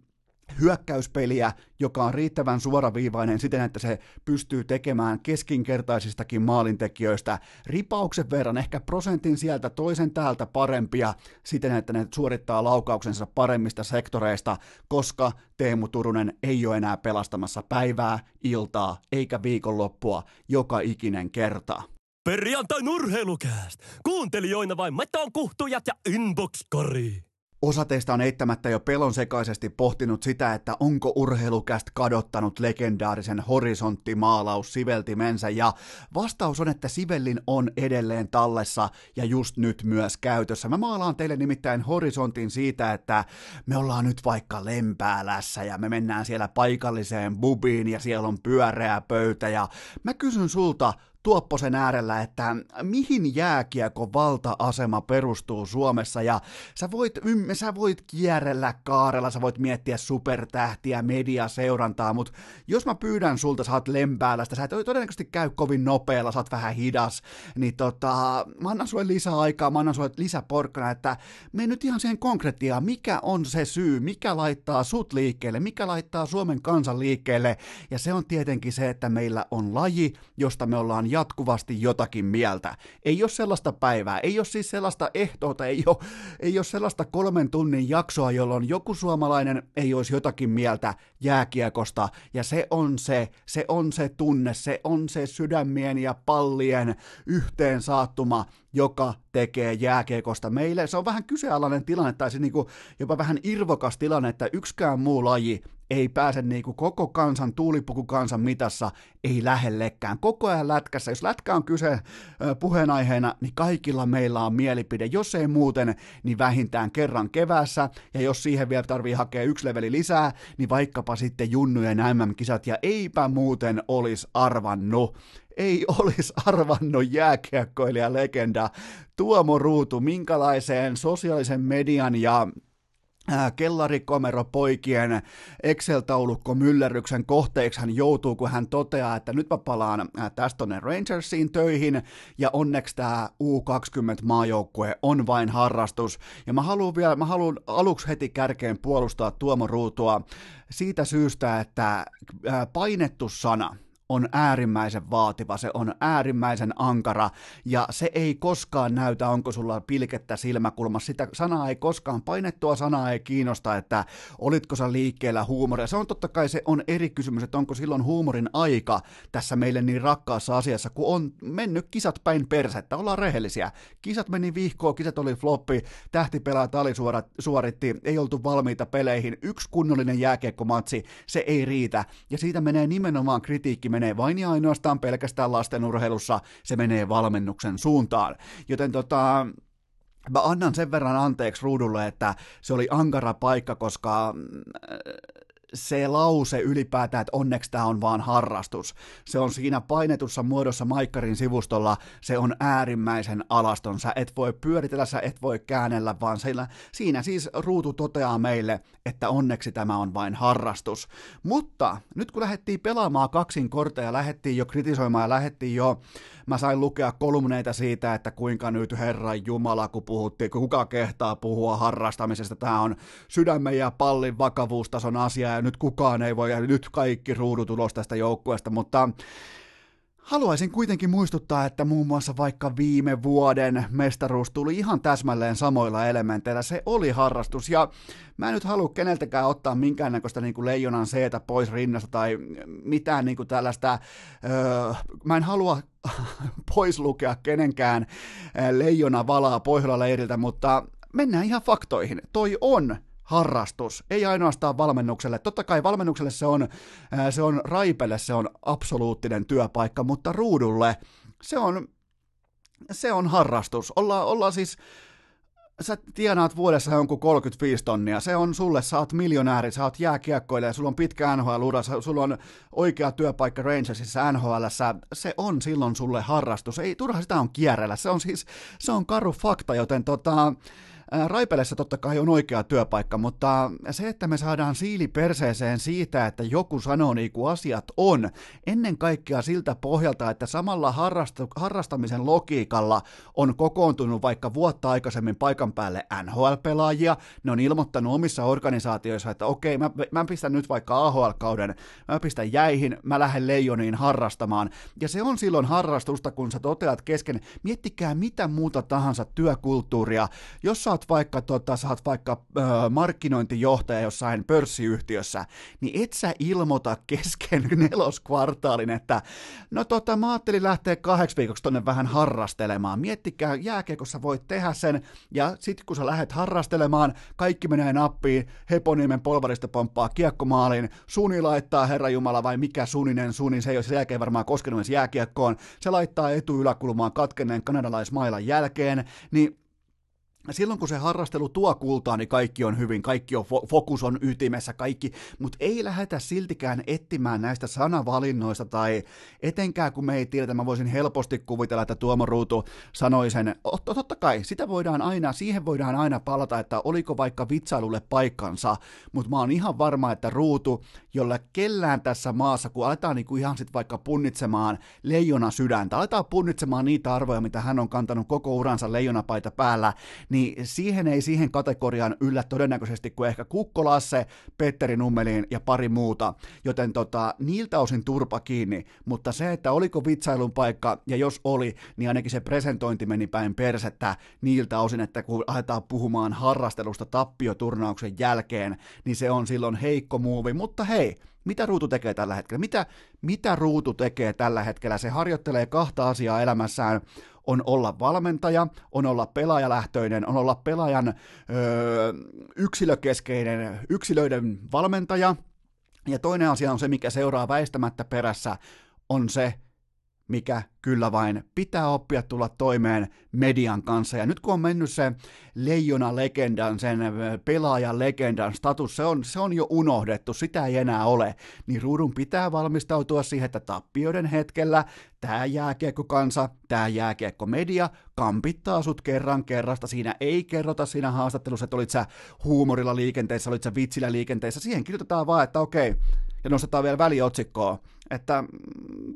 hyökkäyspeliä, joka on riittävän suoraviivainen siten, että se pystyy tekemään keskinkertaisistakin maalintekijöistä ripauksen verran, ehkä prosentin sieltä toisen täältä parempia siten, että ne suorittaa laukauksensa paremmista sektoreista, koska Teemu Turunen ei ole enää pelastamassa päivää, iltaa eikä viikonloppua joka ikinen kerta. Perjantai urheilukääst! Kuuntelijoina vain meton kuhtujat ja inbox-kori. Osa teistä on eittämättä jo pelon sekaisesti pohtinut sitä, että onko urheilukäst kadottanut legendaarisen horisonttimaalaus siveltimensä, ja vastaus on, että sivellin on edelleen tallessa ja just nyt myös käytössä. Mä maalaan teille nimittäin horisontin siitä, että me ollaan nyt vaikka Lempäälässä ja me mennään siellä paikalliseen bubiin ja siellä on pyöreä pöytä ja mä kysyn sulta, Tuopposen äärellä, että mihin jääkiekon valta-asema perustuu Suomessa, ja sä voit, sä voit kierrellä kaarella, sä voit miettiä supertähtiä, mediaseurantaa, mutta jos mä pyydän sulta, sä oot lempäälästä, sä et todennäköisesti käy kovin nopealla, sä oot vähän hidas, niin tota, mä annan sulle lisää aikaa, mä annan sulle lisäporkkana, että me nyt ihan siihen konkretiaan, mikä on se syy, mikä laittaa sut liikkeelle, mikä laittaa Suomen kansan liikkeelle, ja se on tietenkin se, että meillä on laji, josta me ollaan jatkuvasti jotakin mieltä. Ei ole sellaista päivää, ei ole siis sellaista ehtoota, ei ole, ei ole sellaista kolmen tunnin jaksoa, jolloin joku suomalainen ei olisi jotakin mieltä jääkiekosta, ja se on se, se on se tunne, se on se sydämien ja pallien yhteen saattuma, joka tekee jääkiekosta meille. Se on vähän kyseenalainen tilanne, tai se niinku jopa vähän irvokas tilanne, että yksikään muu laji ei pääse niinku koko kansan, tuulipukukansan mitassa, ei lähellekään. Koko ajan lätkässä, jos lätkä on kyse puheenaiheena, niin kaikilla meillä on mielipide. Jos ei muuten, niin vähintään kerran kevässä, ja jos siihen vielä tarvii hakea yksi leveli lisää, niin vaikkapa sitten junnujen MM-kisat, ja eipä muuten olisi arvannut ei olisi arvannut jääkiekkoilija legenda Tuomo Ruutu, minkälaiseen sosiaalisen median ja kellarikomero poikien Excel-taulukko myllerryksen kohteeksi hän joutuu, kun hän toteaa, että nyt mä palaan tästä tonne Rangersiin töihin, ja onneksi tämä U20-maajoukkue on vain harrastus. Ja mä haluan vielä, mä haluan aluksi heti kärkeen puolustaa Tuomo Ruutua siitä syystä, että painettu sana – on äärimmäisen vaativa, se on äärimmäisen ankara ja se ei koskaan näytä, onko sulla pilkettä silmäkulmassa. Sitä sanaa ei koskaan, painettua sanaa ei kiinnosta, että olitko sä liikkeellä huumoria. Se on totta kai se on eri kysymys, että onko silloin huumorin aika tässä meille niin rakkaassa asiassa, kun on mennyt kisat päin persettä, ollaan rehellisiä. Kisat meni vihkoon, kisat oli floppi, tähtipelaat suoritti, ei oltu valmiita peleihin, yksi kunnollinen jääkiekkomatsi, se ei riitä. Ja siitä menee nimenomaan kritiikki menee vain ja ainoastaan pelkästään lastenurheilussa, se menee valmennuksen suuntaan. Joten tota, Mä annan sen verran anteeksi ruudulle, että se oli ankara paikka, koska se lause ylipäätään, että onneksi tämä on vaan harrastus. Se on siinä painetussa muodossa Maikkarin sivustolla, se on äärimmäisen alaston. Sä et voi pyöritellä, sä et voi käännellä, vaan siinä, siinä siis ruutu toteaa meille, että onneksi tämä on vain harrastus. Mutta nyt kun lähdettiin pelaamaan kaksin korteja, lähdettiin jo kritisoimaan ja lähdettiin jo mä sain lukea kolumneita siitä, että kuinka nyt Herran Jumala, kun puhuttiin, kuka kehtaa puhua harrastamisesta, tämä on sydämen ja pallin vakavuustason asia ja nyt kukaan ei voi, ja nyt kaikki ruudut ulos tästä joukkueesta, mutta Haluaisin kuitenkin muistuttaa, että muun muassa vaikka viime vuoden mestaruus tuli ihan täsmälleen samoilla elementeillä. Se oli harrastus ja mä en nyt halua keneltäkään ottaa minkäännäköistä niin kuin leijonan seetä pois rinnasta tai mitään niin kuin tällaista. Öö, mä en halua pois lukea kenenkään leijona valaa Pohjola-leiriltä, mutta mennään ihan faktoihin. Toi on harrastus, ei ainoastaan valmennukselle. Totta kai valmennukselle se on, se on raipelle, se on absoluuttinen työpaikka, mutta ruudulle se on, se on harrastus. Olla, ollaan siis, sä tienaat vuodessa jonkun 35 tonnia, se on sulle, sä oot miljonääri, sä oot jääkiekkoilija, sulla on pitkä NHL-ura, sulla on oikea työpaikka Rangersissa NHL, se on silloin sulle harrastus, ei turha sitä on kierrellä, se on siis, se on karu fakta, joten tota, Raipelessa totta kai on oikea työpaikka, mutta se, että me saadaan siili perseeseen siitä, että joku sanoo niin kuin asiat on, ennen kaikkea siltä pohjalta, että samalla harrastu, harrastamisen logiikalla on kokoontunut vaikka vuotta aikaisemmin paikan päälle NHL-pelaajia, ne on ilmoittanut omissa organisaatioissa, että okei, mä, mä pistän nyt vaikka AHL-kauden, mä pistän jäihin, mä lähden leijoniin harrastamaan, ja se on silloin harrastusta, kun sä toteat kesken, miettikää mitä muuta tahansa työkulttuuria, jos sä oot vaikka, tota, sä oot vaikka ö, markkinointijohtaja jossain pörssiyhtiössä, niin et sä ilmoita kesken neloskvartaalin, että no tota, mä ajattelin lähteä kahdeksi viikoksi tonne vähän harrastelemaan. Miettikää, jääkiekossa voit tehdä sen, ja sitten kun sä lähdet harrastelemaan, kaikki menee nappiin, Heponiemen polvarista pomppaa kiekkomaaliin, Suni laittaa Herra Jumala vai mikä Suninen Suni, se ei ole jälkeen varmaan koskenut edes jääkiekkoon, se laittaa etuyläkulmaan katkenneen kanadalaismailan jälkeen, niin silloin kun se harrastelu tuo kultaa, niin kaikki on hyvin, kaikki on, fo- fokus on ytimessä, kaikki, mutta ei lähdetä siltikään etsimään näistä sanavalinnoista tai etenkään kun me ei tiedetä, mä voisin helposti kuvitella, että Tuomo Ruutu sanoi sen, totta kai, sitä voidaan aina, siihen voidaan aina palata, että oliko vaikka vitsailulle paikkansa, mutta mä oon ihan varma, että Ruutu, jolla kellään tässä maassa, kun aletaan niinku ihan sitten vaikka punnitsemaan leijona sydäntä, aletaan punnitsemaan niitä arvoja, mitä hän on kantanut koko uransa leijonapaita päällä, niin siihen ei siihen kategoriaan yllä todennäköisesti kuin ehkä Kukko Lasse, Petteri Nummelin ja pari muuta, joten tota, niiltä osin turpa kiinni, mutta se, että oliko vitsailun paikka, ja jos oli, niin ainakin se presentointi meni päin persettä niiltä osin, että kun aletaan puhumaan harrastelusta tappioturnauksen jälkeen, niin se on silloin heikko muuvi, mutta hei, mitä Ruutu tekee tällä hetkellä? Mitä, mitä Ruutu tekee tällä hetkellä? Se harjoittelee kahta asiaa elämässään on olla valmentaja, on olla pelaajalähtöinen, on olla pelaajan öö, yksilökeskeinen, yksilöiden valmentaja, ja toinen asia on se, mikä seuraa väistämättä perässä, on se, mikä kyllä vain pitää oppia tulla toimeen median kanssa. Ja nyt kun on mennyt se leijona legendan, sen pelaajan legendan status, se on, se on jo unohdettu, sitä ei enää ole, niin ruudun pitää valmistautua siihen, että tappioiden hetkellä tämä jääkiekko-kansa, tämä jääkiekko-media kampittaa sut kerran kerrasta. Siinä ei kerrota siinä haastattelussa, että olit sä huumorilla liikenteessä, olit sä vitsillä liikenteessä. Siihen kirjoitetaan vaan, että okei, ja nostetaan vielä väliotsikkoa, että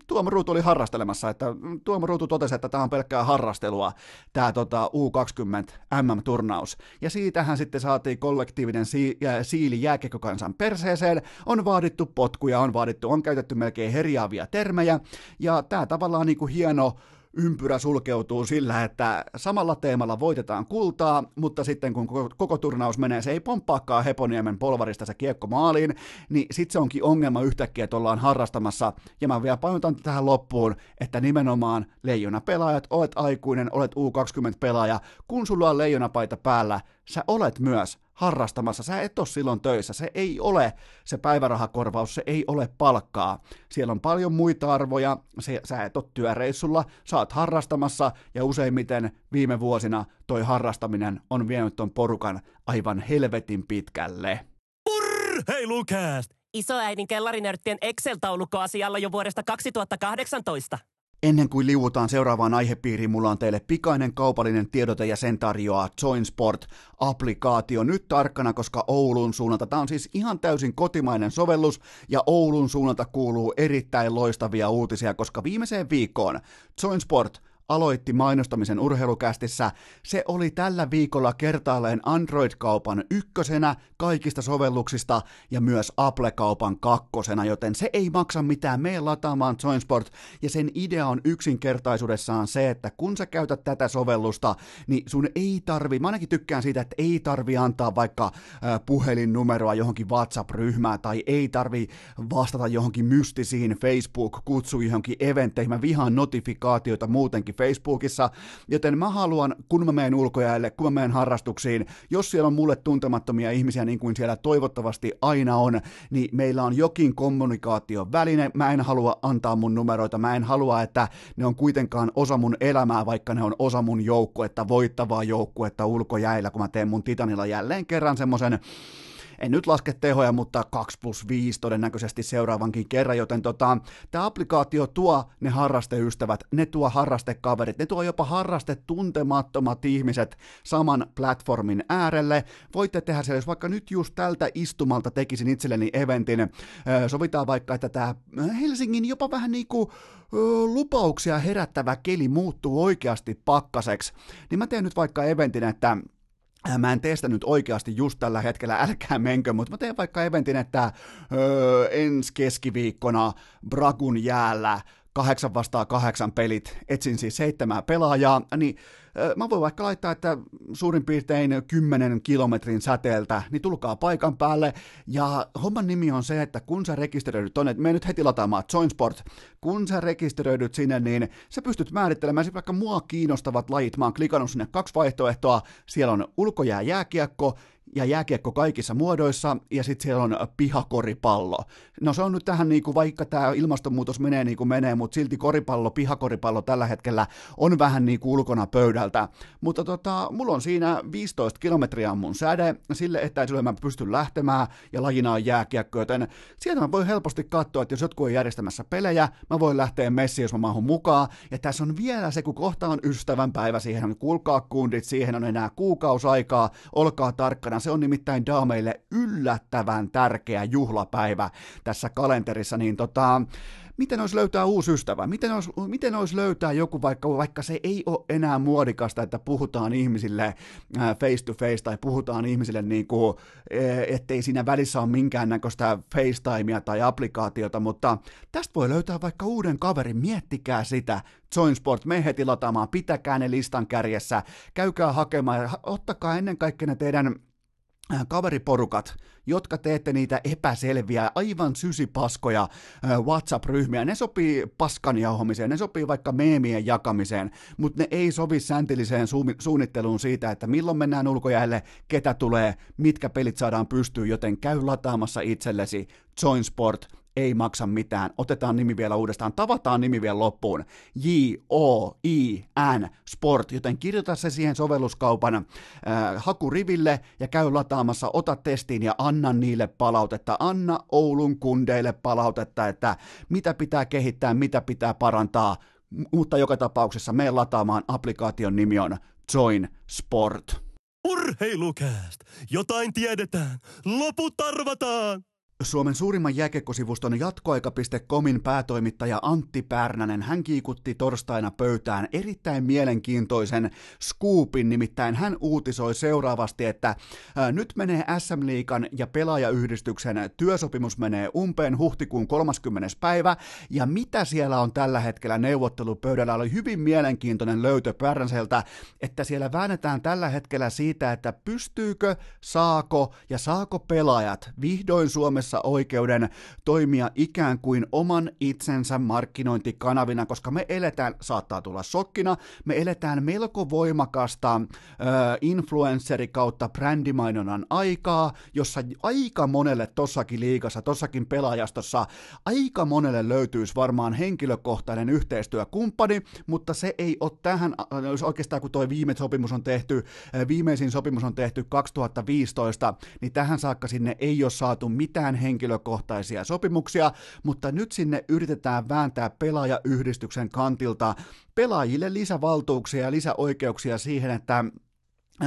Tuomo Ruutu oli harrastelemassa, että Tuomo Ruutu totesi, että tämä on pelkkää harrastelua, tämä tota, U20 MM-turnaus. Ja siitähän sitten saatiin kollektiivinen si- siili jääkekokansan perseeseen, on vaadittu potkuja, on vaadittu, on käytetty melkein herjaavia termejä, ja tämä tavallaan niin kuin hieno ympyrä sulkeutuu sillä, että samalla teemalla voitetaan kultaa, mutta sitten kun koko, koko turnaus menee, se ei pomppaakaan Heponiemen polvarista se kiekko maaliin, niin sitten se onkin ongelma yhtäkkiä, että ollaan harrastamassa. Ja mä vielä painotan tähän loppuun, että nimenomaan leijona pelaajat, olet aikuinen, olet U20-pelaaja, kun sulla on leijonapaita päällä, sä olet myös harrastamassa, sä et ole silloin töissä, se ei ole se päivärahakorvaus, se ei ole palkkaa. Siellä on paljon muita arvoja, se, sä et ole työreissulla, sä oot harrastamassa ja useimmiten viime vuosina toi harrastaminen on vienyt ton porukan aivan helvetin pitkälle. Purr! Hei Lukast! Isoäidin kellarinörttien Excel-taulukko asialla jo vuodesta 2018. Ennen kuin liuutaan seuraavaan aihepiiriin, mulla on teille pikainen kaupallinen tiedote ja sen tarjoaa Joinsport-applikaatio nyt tarkkana, koska Oulun suunnalta, tämä on siis ihan täysin kotimainen sovellus ja Oulun suunnalta kuuluu erittäin loistavia uutisia, koska viimeiseen viikkoon Joinsport – aloitti mainostamisen urheilukästissä, se oli tällä viikolla kertaalleen Android-kaupan ykkösenä kaikista sovelluksista ja myös Apple-kaupan kakkosena, joten se ei maksa mitään, mene lataamaan Joinsport, ja sen idea on yksinkertaisuudessaan se, että kun sä käytät tätä sovellusta, niin sun ei tarvi, mä ainakin tykkään siitä, että ei tarvi antaa vaikka puhelinnumeroa johonkin WhatsApp-ryhmään, tai ei tarvi vastata johonkin mystisiin Facebook-kutsuihin, johonkin eventteihin, mä vihaan notifikaatioita muutenkin Facebookissa, joten mä haluan, kun mä menen ulkojäälle, kun mä menen harrastuksiin, jos siellä on mulle tuntemattomia ihmisiä, niin kuin siellä toivottavasti aina on, niin meillä on jokin kommunikaation väline, mä en halua antaa mun numeroita, mä en halua, että ne on kuitenkaan osa mun elämää, vaikka ne on osa mun joukkuetta, voittavaa joukkuetta ulkojäillä, kun mä teen mun Titanilla jälleen kerran semmoisen en nyt laske tehoja, mutta 2 plus 5 todennäköisesti seuraavankin kerran, joten tota, tämä applikaatio tuo ne harrasteystävät, ne tuo harrastekaverit, ne tuo jopa harraste tuntemattomat ihmiset saman platformin äärelle. Voitte tehdä siellä, jos vaikka nyt just tältä istumalta tekisin itselleni eventin, sovitaan vaikka, että tämä Helsingin jopa vähän niin kuin lupauksia herättävä keli muuttuu oikeasti pakkaseksi, niin mä teen nyt vaikka eventin, että Mä en teistä nyt oikeasti just tällä hetkellä, älkää menkö, mutta mä teen vaikka eventin, että öö, ensi keskiviikkona Bragun jäällä kahdeksan vastaa kahdeksan pelit, etsin siis seitsemää pelaajaa, niin mä voin vaikka laittaa, että suurin piirtein 10 kilometrin säteeltä, niin tulkaa paikan päälle. Ja homman nimi on se, että kun sä rekisteröidyt tonne, me nyt heti lataamaan Joinsport, kun sä rekisteröidyt sinne, niin sä pystyt määrittelemään siis vaikka mua kiinnostavat lajit. Mä oon klikannut sinne kaksi vaihtoehtoa. Siellä on ulkojää jääkiekko ja jääkiekko kaikissa muodoissa, ja sitten siellä on pihakoripallo. No se on nyt tähän, niin kuin, vaikka tämä ilmastonmuutos menee niin kuin menee, mutta silti koripallo, pihakoripallo tällä hetkellä on vähän niin kuin ulkona pöydältä. Mutta tota, mulla on siinä 15 kilometriä mun säde, sille etäisyydelle mä pystyn lähtemään, ja lajina on jääkiekko, joten sieltä mä voin helposti katsoa, että jos jotkut on järjestämässä pelejä, mä voin lähteä messiin, jos mä mahun mukaan, ja tässä on vielä se, kun kohta on ystävänpäivä, siihen on kuulkaa kundit, siihen on enää kuukausaikaa, olkaa tarkkana, se on nimittäin daameille yllättävän tärkeä juhlapäivä tässä kalenterissa, niin tota, miten olisi löytää uusi ystävä? Miten olisi, miten olisi löytää joku, vaikka, vaikka se ei ole enää muodikasta, että puhutaan ihmisille face to face tai puhutaan ihmisille niin kuin, ettei siinä välissä ole minkäännäköistä FaceTimea tai applikaatiota, mutta tästä voi löytää vaikka uuden kaverin, miettikää sitä. Joinsport, me heti lataamaan, pitäkää ne listan kärjessä, käykää hakemaan. Ja ottakaa ennen kaikkea ne teidän Äh, kaveriporukat, jotka teette niitä epäselviä, aivan sysipaskoja äh, WhatsApp-ryhmiä, ne sopii paskan jauhomiseen, ne sopii vaikka meemien jakamiseen, mutta ne ei sovi säntilliseen su- suunnitteluun siitä, että milloin mennään ulkojäälle, ketä tulee, mitkä pelit saadaan pystyyn, joten käy lataamassa itsellesi Joinsport – ei maksa mitään. Otetaan nimi vielä uudestaan, tavataan nimi vielä loppuun. J-O-I-N Sport, joten kirjoita se siihen sovelluskaupan äh, hakuriville ja käy lataamassa, ota testiin ja anna niille palautetta. Anna Oulun kundeille palautetta, että mitä pitää kehittää, mitä pitää parantaa, mutta joka tapauksessa me lataamaan applikaation nimi on Join Sport. Urheilukääst! Jotain tiedetään! Loput arvataan! Suomen suurimman jääkekkosivuston jatkoaika.comin päätoimittaja Antti Pärnänen, hän kiikutti torstaina pöytään erittäin mielenkiintoisen scoopin, nimittäin hän uutisoi seuraavasti, että ää, nyt menee SM Liikan ja pelaajayhdistyksen työsopimus menee umpeen huhtikuun 30. päivä, ja mitä siellä on tällä hetkellä neuvottelupöydällä, oli hyvin mielenkiintoinen löytö Pärnäseltä, että siellä väännetään tällä hetkellä siitä, että pystyykö, saako ja saako pelaajat vihdoin Suomessa Suomessa oikeuden toimia ikään kuin oman itsensä markkinointikanavina, koska me eletään, saattaa tulla sokkina, me eletään melko voimakasta influenceri kautta brändimainonnan aikaa, jossa aika monelle tossakin liigassa, tossakin pelaajastossa, aika monelle löytyisi varmaan henkilökohtainen yhteistyökumppani, mutta se ei ole tähän, oikeastaan kun tuo viime sopimus on tehty, viimeisin sopimus on tehty 2015, niin tähän saakka sinne ei ole saatu mitään henkilökohtaisia sopimuksia, mutta nyt sinne yritetään vääntää pelaajayhdistyksen kantilta pelaajille lisävaltuuksia ja lisäoikeuksia siihen, että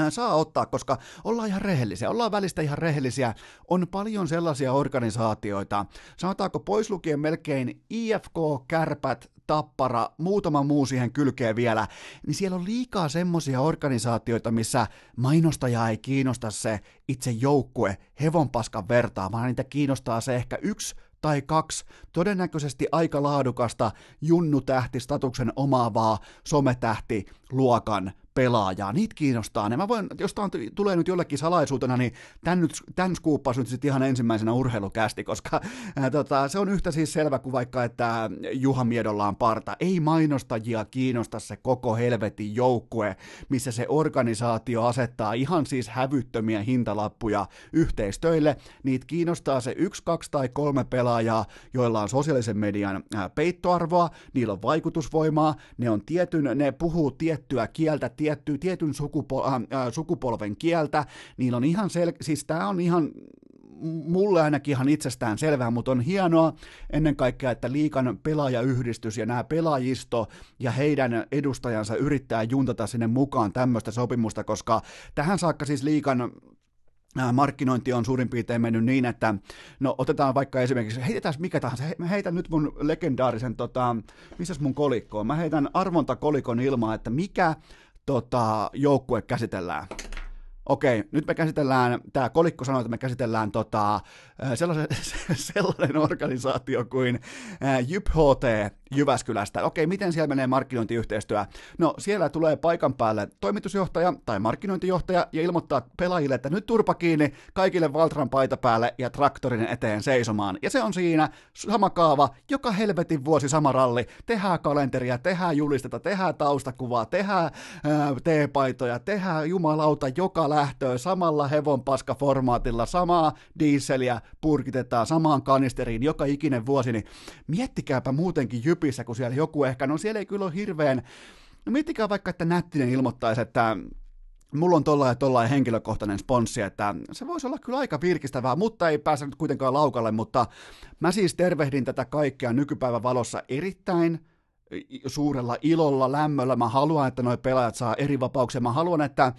saa ottaa, koska ollaan ihan rehellisiä, ollaan välistä ihan rehellisiä. On paljon sellaisia organisaatioita, sanotaanko pois lukien melkein IFK, Kärpät, Tappara, muutama muu siihen kylkeen vielä, niin siellä on liikaa semmoisia organisaatioita, missä mainostaja ei kiinnosta se itse joukkue hevonpaskan vertaa, vaan niitä kiinnostaa se ehkä yksi tai kaksi todennäköisesti aika laadukasta junnutähtistatuksen omaavaa sometähti luokan pelaajaa. Niitä kiinnostaa ne. Mä voin, jos tämä tulee nyt jollekin salaisuutena, niin tämän, nyt, tämän skuuppas nyt sitten ihan ensimmäisenä urheilukästi, koska ää, tota, se on yhtä siis selvä kuin vaikka, että Juha Miedolla on parta. Ei mainostajia kiinnosta se koko helvetin joukkue, missä se organisaatio asettaa ihan siis hävyttömiä hintalappuja yhteistöille. Niitä kiinnostaa se yksi, kaksi tai kolme pelaajaa, joilla on sosiaalisen median ää, peittoarvoa, niillä on vaikutusvoimaa, ne, on tietyn, ne puhuu tiettyä kieltä, tietty, tietyn sukupol- äh, äh, sukupolven kieltä, niillä on ihan sel- siis tämä on ihan mulle ainakin ihan itsestään selvää, mutta on hienoa ennen kaikkea, että liikan pelaajayhdistys ja nämä pelaajisto ja heidän edustajansa yrittää juntata sinne mukaan tämmöistä sopimusta, koska tähän saakka siis liikan markkinointi on suurin piirtein mennyt niin, että no otetaan vaikka esimerkiksi, heitetään mikä tahansa, mä heitän nyt mun legendaarisen, tota, missäs mun kolikko on, mä heitän arvontakolikon ilmaan, että mikä tota, joukkue käsitellään. Okei, nyt me käsitellään, tämä kolikko sanoi, että me käsitellään tota, sellainen, sellainen organisaatio kuin JYPHT Jyväskylästä. Okei, miten siellä menee markkinointiyhteistyö? No, siellä tulee paikan päälle toimitusjohtaja tai markkinointijohtaja ja ilmoittaa pelaajille, että nyt turpa kiinni kaikille Valtran paita päälle ja traktorin eteen seisomaan. Ja se on siinä sama kaava, joka helvetin vuosi sama ralli. Tehdään kalenteria, tehdään julisteta, tehdään taustakuvaa, tehdään ää, teepaitoja, tehdään jumalauta joka lähtöä samalla hevonpaska-formaatilla, samaa diiseliä purkitetaan samaan kanisteriin joka ikinen vuosi, niin miettikääpä muutenkin jypissä, kun siellä joku ehkä, no siellä ei kyllä ole hirveän, no miettikää vaikka, että Nättinen ilmoittaisi, että mulla on tollain ja tollain henkilökohtainen sponssi, että se voisi olla kyllä aika virkistävää, mutta ei pääse nyt kuitenkaan laukalle, mutta mä siis tervehdin tätä kaikkea nykypäivän valossa erittäin suurella ilolla, lämmöllä. Mä haluan, että nuo pelaajat saa eri vapauksia. Mä haluan, että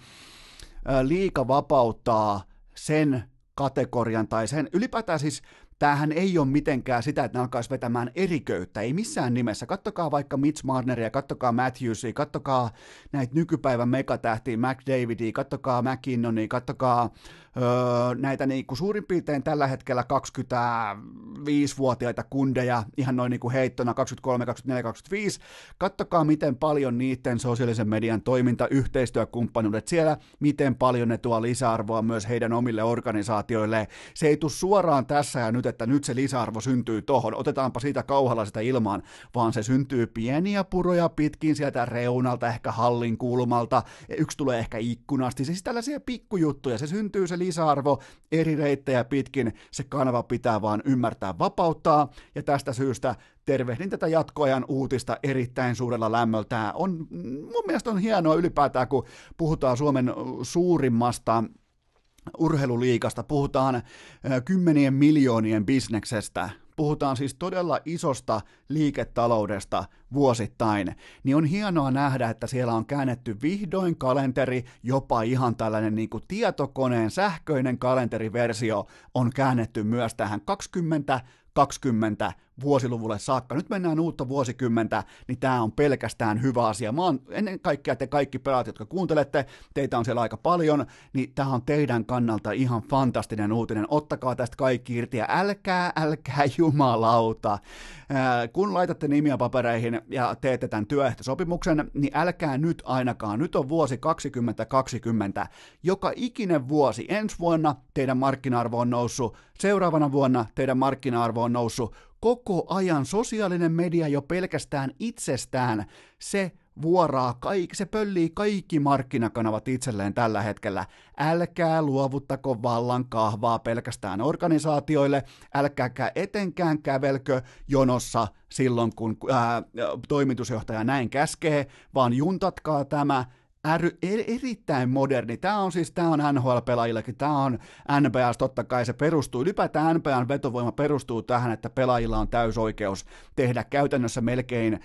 liika vapauttaa sen kategorian tai sen, ylipäätään siis tämähän ei ole mitenkään sitä, että ne alkaisi vetämään eriköyttä, ei missään nimessä. Kattokaa vaikka Mitch Marneria, kattokaa Matthewsia, kattokaa näitä nykypäivän megatähtiä, McDavidia, kattokaa McKinnonia, kattokaa öö, näitä niinku suurin piirtein tällä hetkellä 25-vuotiaita kundeja, ihan noin niinku heittona 23, 24, 25. Kattokaa, miten paljon niiden sosiaalisen median toiminta, yhteistyökumppanuudet siellä, miten paljon ne tuo lisäarvoa myös heidän omille organisaatioille. Se ei tule suoraan tässä ja nyt, että nyt se lisäarvo syntyy tohon, otetaanpa siitä kauhalla sitä ilmaan, vaan se syntyy pieniä puroja pitkin sieltä reunalta, ehkä hallin kulmalta, yksi tulee ehkä ikkunasti, siis tällaisia pikkujuttuja, se syntyy se lisäarvo eri reittejä pitkin, se kanava pitää vaan ymmärtää vapauttaa, ja tästä syystä tervehdin tätä jatkoajan uutista erittäin suurella lämmöllä. Tämä on, mun mielestä on hienoa ylipäätään, kun puhutaan Suomen suurimmasta urheiluliikasta, puhutaan kymmenien miljoonien bisneksestä, puhutaan siis todella isosta liiketaloudesta vuosittain, niin on hienoa nähdä, että siellä on käännetty vihdoin kalenteri, jopa ihan tällainen niin kuin tietokoneen sähköinen kalenteriversio on käännetty myös tähän 2020 vuosiluvulle saakka. Nyt mennään uutta vuosikymmentä, niin tämä on pelkästään hyvä asia. Mä oon ennen kaikkea te kaikki pelaat, jotka kuuntelette, teitä on siellä aika paljon, niin tämä on teidän kannalta ihan fantastinen uutinen. Ottakaa tästä kaikki irti ja älkää, älkää jumalauta. Ää, kun laitatte nimiä papereihin ja teette tämän työehtosopimuksen, niin älkää nyt ainakaan. Nyt on vuosi 2020. Joka ikinen vuosi ensi vuonna teidän markkina-arvo on noussut, seuraavana vuonna teidän markkina-arvo on noussut, koko ajan sosiaalinen media jo pelkästään itsestään, se vuoraa, kaikki, se pöllii kaikki markkinakanavat itselleen tällä hetkellä. Älkää luovuttako vallan kahvaa pelkästään organisaatioille, älkääkä etenkään kävelkö jonossa silloin, kun ää, toimitusjohtaja näin käskee, vaan juntatkaa tämä äry, er, erittäin moderni. Tämä on siis, tämä on NHL-pelaajillekin, tämä on NBAs, totta kai se perustuu, ylipäätään NBAn vetovoima perustuu tähän, että pelaajilla on täysoikeus tehdä käytännössä melkein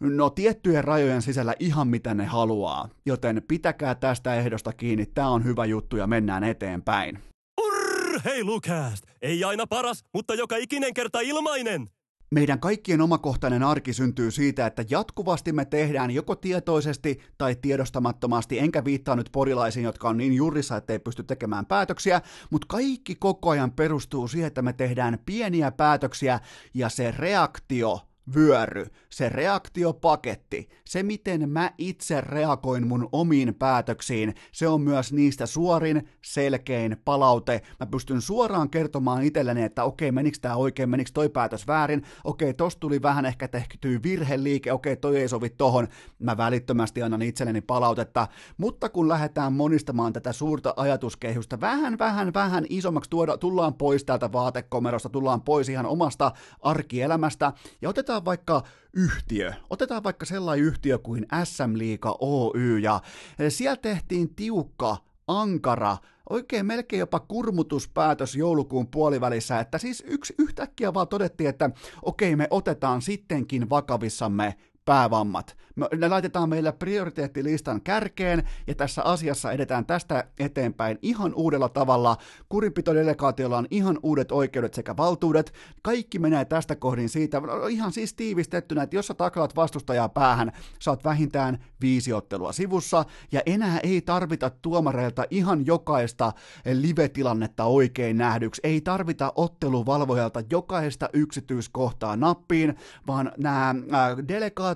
No tiettyjen rajojen sisällä ihan mitä ne haluaa, joten pitäkää tästä ehdosta kiinni, tämä on hyvä juttu ja mennään eteenpäin. Urheilukääst! Ei aina paras, mutta joka ikinen kerta ilmainen! Meidän kaikkien omakohtainen arki syntyy siitä, että jatkuvasti me tehdään joko tietoisesti tai tiedostamattomasti, enkä viittaa nyt porilaisiin, jotka on niin jurissa, että ei pysty tekemään päätöksiä, mutta kaikki koko ajan perustuu siihen, että me tehdään pieniä päätöksiä ja se reaktio vyöry, se reaktiopaketti, se miten mä itse reagoin mun omiin päätöksiin, se on myös niistä suorin, selkein palaute. Mä pystyn suoraan kertomaan itselleni, että okei, menikö tää oikein, menikö toi päätös väärin, okei, tosta tuli vähän ehkä tehtyy virheliike, okei, toi ei sovi tohon, mä välittömästi annan itselleni palautetta, mutta kun lähdetään monistamaan tätä suurta ajatuskehystä vähän, vähän, vähän isommaksi, tuoda, tullaan pois täältä vaatekomerosta, tullaan pois ihan omasta arkielämästä. Ja otetaan otetaan vaikka yhtiö, otetaan vaikka sellainen yhtiö kuin SM Liiga Oy, ja siellä tehtiin tiukka, ankara, oikein melkein jopa kurmutuspäätös joulukuun puolivälissä, että siis yksi yhtäkkiä vaan todettiin, että okei, me otetaan sittenkin vakavissamme päävammat. Me, laitetaan meillä prioriteettilistan kärkeen, ja tässä asiassa edetään tästä eteenpäin ihan uudella tavalla. Kurinpitodelegaatiolla on ihan uudet oikeudet sekä valtuudet. Kaikki menee tästä kohdin siitä, ihan siis tiivistettynä, että jos sä taklaat vastustajaa päähän, saat vähintään viisi ottelua sivussa, ja enää ei tarvita tuomareilta ihan jokaista live-tilannetta oikein nähdyksi. Ei tarvita otteluvalvojalta jokaista yksityiskohtaa nappiin, vaan nämä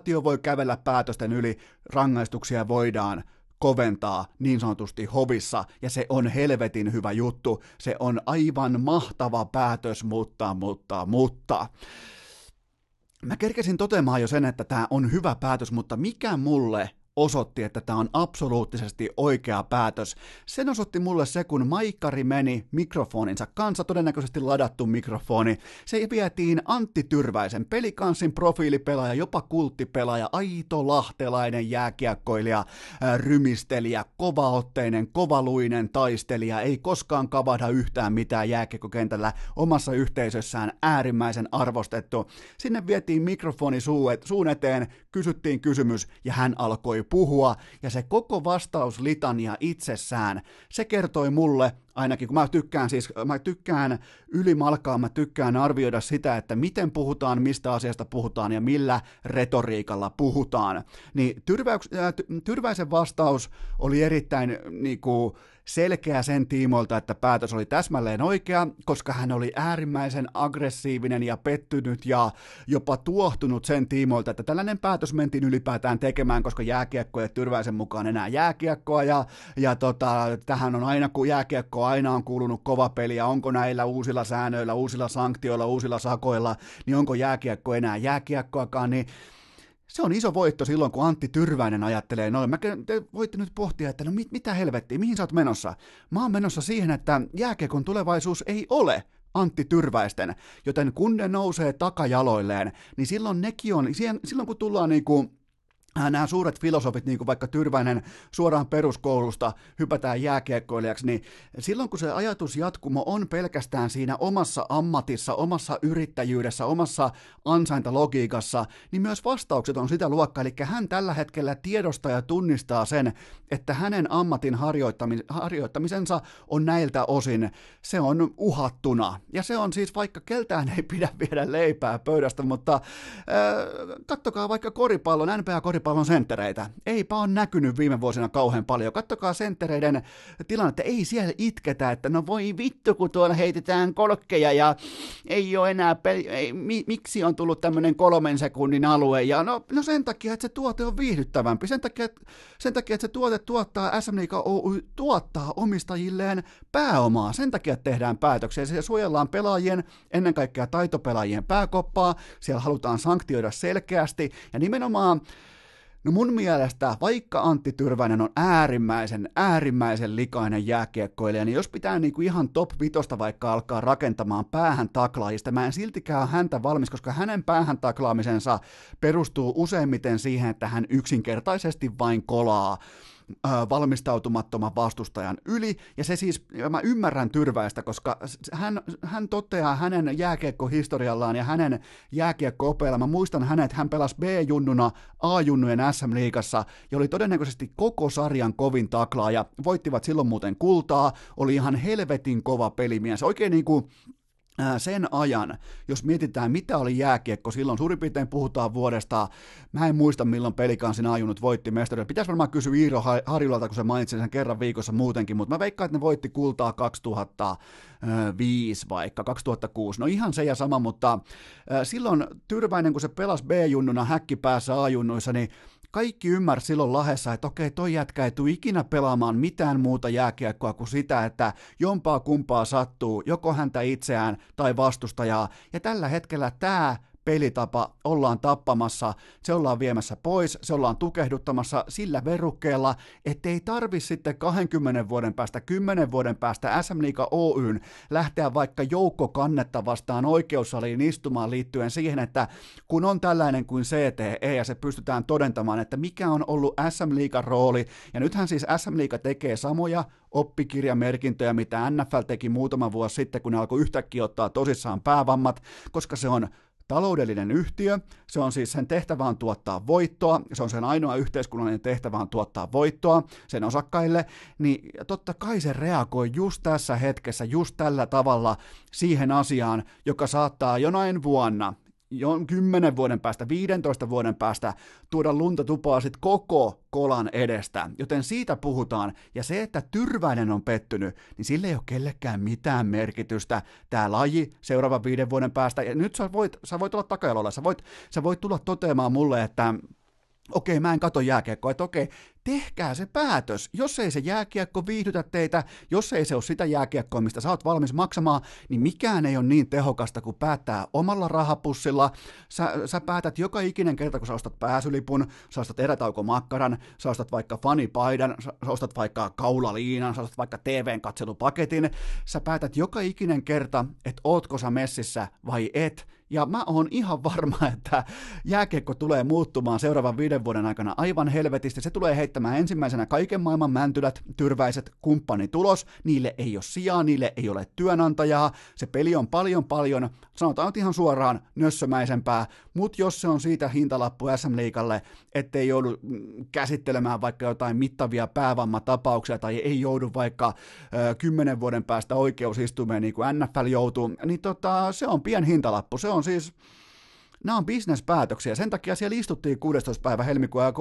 delegaatio voi kävellä päätösten yli, rangaistuksia voidaan koventaa niin sanotusti hovissa, ja se on helvetin hyvä juttu. Se on aivan mahtava päätös, mutta, mutta, mutta. Mä kerkesin toteamaan jo sen, että tämä on hyvä päätös, mutta mikä mulle osoitti, että tämä on absoluuttisesti oikea päätös. Sen osoitti mulle se, kun Maikkari meni mikrofoninsa kanssa, todennäköisesti ladattu mikrofoni. Se vietiin Antti Tyrväisen, pelikanssin profiilipelaaja, jopa kulttipelaaja, aito lahtelainen jääkiekkoilija, rymistelijä, kovaotteinen, kovaluinen taistelija, ei koskaan kavahda yhtään mitään jääkiekkokentällä omassa yhteisössään, äärimmäisen arvostettu. Sinne vietiin mikrofoni suun eteen, kysyttiin kysymys ja hän alkoi puhua, ja se koko vastauslitania itsessään, se kertoi mulle, ainakin kun mä tykkään siis, mä tykkään ylimalkaa, mä tykkään arvioida sitä, että miten puhutaan, mistä asiasta puhutaan ja millä retoriikalla puhutaan, niin Tyrväyks, äh, Tyrväisen vastaus oli erittäin niin kuin, selkeä sen tiimoilta, että päätös oli täsmälleen oikea, koska hän oli äärimmäisen aggressiivinen ja pettynyt ja jopa tuohtunut sen tiimoilta, että tällainen päätös mentiin ylipäätään tekemään, koska jääkiekko ei Tyrväisen mukaan enää jääkiekkoa. Ja, ja tota, tähän on aina, kun jääkiekko aina on kuulunut kova peli ja onko näillä uusilla säännöillä, uusilla sanktioilla, uusilla sakoilla, niin onko jääkiekko enää jääkiekkoakaan, niin se on iso voitto silloin, kun Antti Tyrväinen ajattelee noin. Mä te voitte nyt pohtia, että no mit, mitä helvettiä, mihin sä oot menossa? Mä oon menossa siihen, että jääkiekon tulevaisuus ei ole Antti Tyrväisten, joten kun ne nousee takajaloilleen, niin silloin nekin on, silloin kun tullaan niinku Äh, nämä suuret filosofit, niin kuin vaikka Tyrväinen suoraan peruskoulusta hypätään jääkiekkoilijaksi, niin silloin kun se ajatusjatkumo on pelkästään siinä omassa ammatissa, omassa yrittäjyydessä, omassa ansaintalogiikassa, niin myös vastaukset on sitä luokkaa, eli hän tällä hetkellä tiedostaa ja tunnistaa sen, että hänen ammatin harjoittamisensa on näiltä osin, se on uhattuna. Ja se on siis, vaikka keltään ei pidä viedä leipää pöydästä, mutta äh, kattokaa vaikka koripallon, NBA-koripallon, jalkapallon senttereitä. Eipä ole näkynyt viime vuosina kauhean paljon. Kattokaa senttereiden tilannetta, ei siellä itketä, että no voi vittu, kun tuolla heitetään kolkkeja ja ei ole enää peli, ei, mi, miksi on tullut tämmöinen kolmen sekunnin alue. Ja no, no sen takia, että se tuote on viihdyttävämpi, sen takia, että, sen takia, että se tuote tuottaa, SM Liiga Oy tuottaa omistajilleen pääomaa. Sen takia tehdään päätöksiä. Siellä suojellaan pelaajien, ennen kaikkea taitopelaajien pääkoppaa, siellä halutaan sanktioida selkeästi ja nimenomaan No mun mielestä, vaikka Antti Tyrväinen on äärimmäisen, äärimmäisen likainen jääkiekkoilija, niin jos pitää niinku ihan top vitosta vaikka alkaa rakentamaan päähän taklaajista, mä en siltikään häntä valmis, koska hänen päähän taklaamisensa perustuu useimmiten siihen, että hän yksinkertaisesti vain kolaa valmistautumattoman vastustajan yli, ja se siis, mä ymmärrän Tyrväistä, koska hän, hän toteaa hänen jääkiekkohistoriallaan ja hänen jääkiekko-opeillaan, mä muistan hänet, hän pelasi B-junnuna A-junnujen SM-liigassa, ja oli todennäköisesti koko sarjan kovin taklaaja, voittivat silloin muuten kultaa, oli ihan helvetin kova pelimies, oikein niin kuin sen ajan, jos mietitään mitä oli jääkiekko silloin, suurin piirtein puhutaan vuodesta, mä en muista milloin pelikansin ajunnut voitti mestaruuden. Pitäisi varmaan kysyä Iiro Harjulalta, kun se mainitsi sen kerran viikossa muutenkin, mutta mä veikkaan, että ne voitti kultaa 2005 vaikka, 2006. No ihan se ja sama, mutta silloin Tyrväinen, kun se pelasi B-junnuna häkkipäässä A-junnuissa, niin kaikki ymmärsi silloin lahessa, että okei, toi jätkä ei tule ikinä pelaamaan mitään muuta jääkiekkoa kuin sitä, että jompaa kumpaa sattuu, joko häntä itseään tai vastustajaa. Ja tällä hetkellä tämä pelitapa ollaan tappamassa, se ollaan viemässä pois, se ollaan tukehduttamassa sillä verukkeella, ettei tarvi sitten 20 vuoden päästä, 10 vuoden päästä SM Liiga Oyn lähteä vaikka joukko kannetta vastaan oikeussaliin istumaan liittyen siihen, että kun on tällainen kuin CTE ja se pystytään todentamaan, että mikä on ollut SM Liigan rooli, ja nythän siis SM Liiga tekee samoja oppikirjamerkintöjä, mitä NFL teki muutama vuosi sitten, kun ne alkoi yhtäkkiä ottaa tosissaan päävammat, koska se on taloudellinen yhtiö, se on siis sen tehtävä on tuottaa voittoa, se on sen ainoa yhteiskunnallinen tehtävä on tuottaa voittoa sen osakkaille, niin totta kai se reagoi just tässä hetkessä, just tällä tavalla siihen asiaan, joka saattaa jonain vuonna, jo 10 vuoden päästä, 15 vuoden päästä tuoda lunta tupaa sit koko kolan edestä. Joten siitä puhutaan. Ja se, että Tyrväinen on pettynyt, niin sille ei ole kellekään mitään merkitystä. Tämä laji seuraavan viiden vuoden päästä. Ja nyt sä voit, sä voit olla takajalolla. Sä voit, sä voit tulla toteamaan mulle, että okei, mä en kato jääkiekkoa, että okei, tehkää se päätös. Jos ei se jääkiekko viihdytä teitä, jos ei se ole sitä jääkiekkoa, mistä sä oot valmis maksamaan, niin mikään ei ole niin tehokasta kuin päättää omalla rahapussilla. Sä, sä päätät joka ikinen kerta, kun sä ostat pääsylipun, sä ostat erätaukomakkaran, sä ostat vaikka fanipaidan, sä ostat vaikka kaulaliinan, sä ostat vaikka TVn katselupaketin, sä päätät joka ikinen kerta, että ootko sä messissä vai et, ja mä oon ihan varma, että jääkiekko tulee muuttumaan seuraavan viiden vuoden aikana aivan helvetisti. Se tulee heittämään ensimmäisenä kaiken maailman mäntylät, tyrväiset, kumppanitulos. Niille ei ole sijaa, niille ei ole työnantajaa. Se peli on paljon paljon, sanotaan nyt ihan suoraan, nössömäisempää. Mutta jos se on siitä hintalappu SM Liikalle, ettei joudu mm, käsittelemään vaikka jotain mittavia päävammatapauksia tai ei joudu vaikka kymmenen vuoden päästä oikeusistumeen niin kuin NFL joutuu, niin tota, se on pien hintalappu. Se on siis, nämä on bisnespäätöksiä. Sen takia siellä istuttiin 16. päivä helmikuuta ja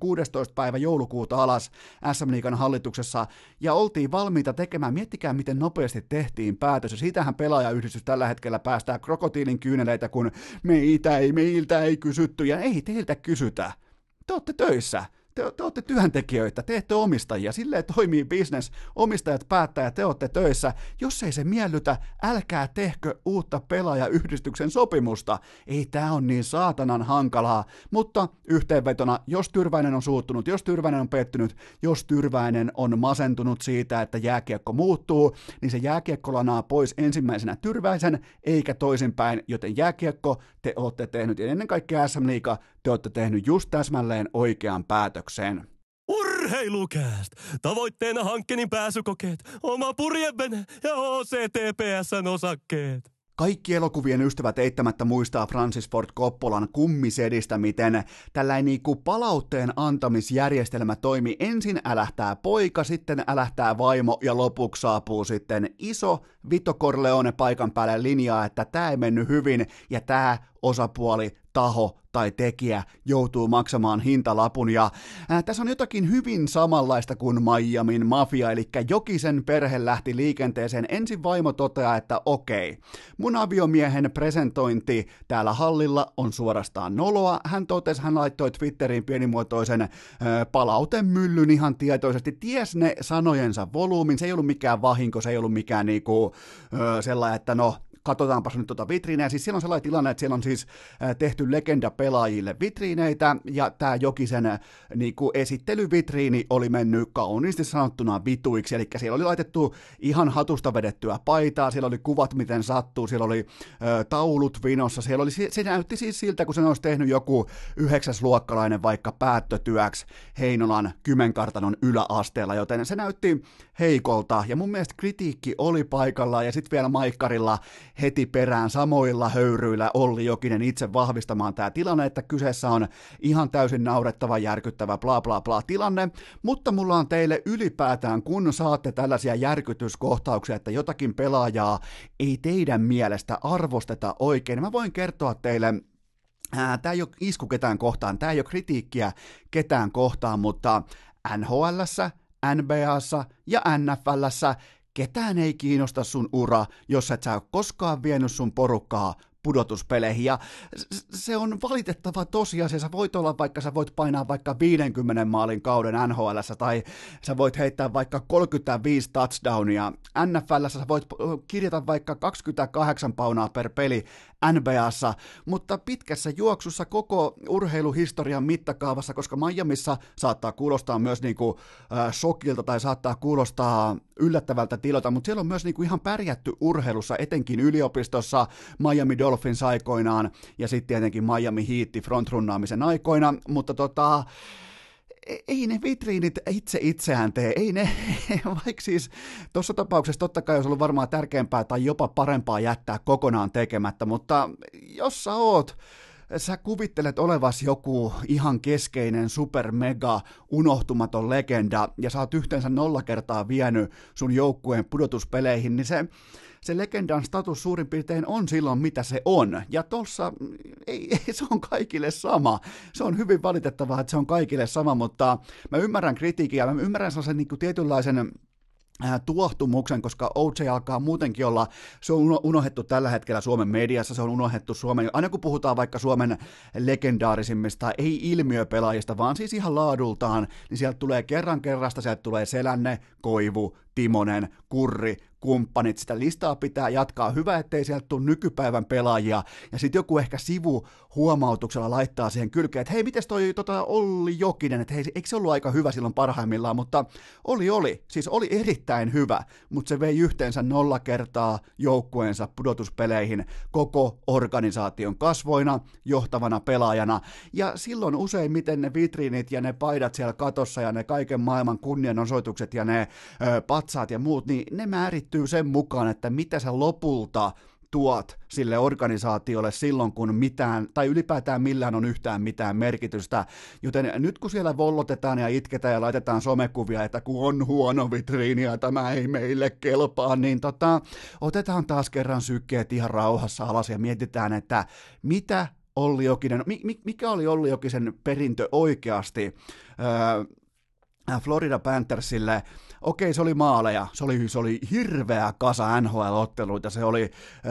16. päivä joulukuuta alas SM Liikan hallituksessa ja oltiin valmiita tekemään. Miettikää, miten nopeasti tehtiin päätös. Ja siitähän pelaajayhdistys tällä hetkellä päästää krokotiilin kyyneleitä, kun meitä ei, meiltä ei kysytty ja ei teiltä kysytä. Te olette töissä te, te olette työntekijöitä, te ette omistajia, silleen toimii business, omistajat päättää ja te olette töissä. Jos ei se miellytä, älkää tehkö uutta pelaajayhdistyksen sopimusta. Ei tää on niin saatanan hankalaa, mutta yhteenvetona, jos Tyrväinen on suuttunut, jos Tyrväinen on pettynyt, jos Tyrväinen on masentunut siitä, että jääkiekko muuttuu, niin se jääkiekko lanaa pois ensimmäisenä Tyrväisen, eikä toisinpäin, joten jääkiekko te olette tehnyt, ja ennen kaikkea SM Liiga, te olette tehnyt just täsmälleen oikean päätöksen. Urheilukääst! Tavoitteena hankkeenin pääsykokeet, oma purjevene ja OCTPSn osakkeet. Kaikki elokuvien ystävät eittämättä muistaa Francis Ford Coppolan kummisedistä, miten tällainen niinku palautteen antamisjärjestelmä toimi. Ensin älähtää poika, sitten älähtää vaimo ja lopuksi saapuu sitten iso Vito Corleone paikan päälle linjaa, että tämä ei mennyt hyvin ja tämä osapuoli taho tai tekijä joutuu maksamaan hintalapun. Ja ää, tässä on jotakin hyvin samanlaista kuin Miamin mafia, eli Jokisen perhe lähti liikenteeseen. Ensin vaimo toteaa, että okei, mun aviomiehen presentointi täällä hallilla on suorastaan noloa. Hän totesi, hän laittoi Twitteriin pienimuotoisen palautemyllyn ihan tietoisesti. Ties ne sanojensa volyymin, se ei ollut mikään vahinko, se ei ollut mikään niinku, ää, sellainen, että no katsotaanpas nyt tuota vitriineä. Siis siellä on sellainen tilanne, että siellä on siis tehty legenda-pelaajille vitriineitä, ja tämä Jokisen niin kuin esittelyvitriini oli mennyt kauniisti sanottuna vituiksi, eli siellä oli laitettu ihan hatusta vedettyä paitaa, siellä oli kuvat, miten sattuu, siellä oli ö, taulut vinossa, siellä oli, se näytti siis siltä, kun se olisi tehnyt joku yhdeksäsluokkalainen vaikka päättötyöksi Heinolan Kymenkartanon yläasteella, joten se näytti heikolta, ja mun mielestä kritiikki oli paikalla, ja sitten vielä Maikkarilla heti perään samoilla höyryillä Olli Jokinen itse vahvistamaan tämä tilanne, että kyseessä on ihan täysin naurettava, järkyttävä, bla bla bla tilanne, mutta mulla on teille ylipäätään, kun saatte tällaisia järkytyskohtauksia, että jotakin pelaajaa ei teidän mielestä arvosteta oikein, mä voin kertoa teille Tämä ei ole isku ketään kohtaan, tämä ei ole kritiikkiä ketään kohtaan, mutta NHLssä, NBAssa ja NFLssä ketään ei kiinnosta sun ura, jos et sä ole koskaan vienyt sun porukkaa pudotuspeleihin. Ja se on valitettava tosiasia. Sä voit olla vaikka, sä voit painaa vaikka 50 maalin kauden NHL tai sä voit heittää vaikka 35 touchdownia. NFL sä voit kirjata vaikka 28 paunaa per peli NBAssa, mutta pitkässä juoksussa koko urheiluhistorian mittakaavassa, koska Miamiissa saattaa kuulostaa myös niin kuin, äh, shokilta tai saattaa kuulostaa yllättävältä tilota, mutta siellä on myös niin kuin ihan pärjätty urheilussa, etenkin yliopistossa, Miami Dolphins aikoinaan ja sitten tietenkin Miami Heat frontrunnaamisen aikoina, mutta tota, ei ne vitriinit itse itseään tee, ei ne, vaikka siis tuossa tapauksessa totta kai olisi ollut varmaan tärkeämpää tai jopa parempaa jättää kokonaan tekemättä, mutta jos sä oot sä kuvittelet olevas joku ihan keskeinen, super mega, unohtumaton legenda, ja sä oot yhteensä nolla kertaa vienyt sun joukkueen pudotuspeleihin, niin se, se legendan status suurin piirtein on silloin, mitä se on. Ja tossa ei, ei, se on kaikille sama. Se on hyvin valitettavaa, että se on kaikille sama, mutta mä ymmärrän kritiikkiä, mä ymmärrän sellaisen niin tietynlaisen Äh, tuohtumuksen, koska OJ alkaa muutenkin olla, se on unohdettu tällä hetkellä Suomen mediassa, se on unohdettu Suomen, aina kun puhutaan vaikka Suomen legendaarisimmista, ei ilmiöpelaajista, vaan siis ihan laadultaan, niin sieltä tulee kerran kerrasta, sieltä tulee Selänne, Koivu, Timonen, Kurri, kumppanit, sitä listaa pitää jatkaa. Hyvä, ettei sieltä tule nykypäivän pelaajia, ja sitten joku ehkä sivu huomautuksella laittaa siihen kylkeen, että hei, miten toi tota, Olli Jokinen, että hei, eikö se ollut aika hyvä silloin parhaimmillaan, mutta oli, oli, siis oli erittäin hyvä, mutta se vei yhteensä nolla kertaa joukkueensa pudotuspeleihin koko organisaation kasvoina, johtavana pelaajana, ja silloin useimmiten ne vitriinit ja ne paidat siellä katossa ja ne kaiken maailman kunnianosoitukset ja ne ö, patsaat ja muut, niin ne määrittyy sen mukaan, että mitä sä lopulta tuot sille organisaatiolle silloin, kun mitään, tai ylipäätään millään on yhtään mitään merkitystä. Joten nyt kun siellä vollotetaan ja itketään ja laitetaan somekuvia, että kun on huono vitriini ja tämä ei meille kelpaa, niin tota, otetaan taas kerran sykkeet ihan rauhassa alas ja mietitään, että mitä Olli Jokinen, mikä oli Olli Jokisen perintö oikeasti öö, Florida Panthersille okei, se oli maaleja, se oli, se oli hirveä kasa NHL-otteluita, se oli,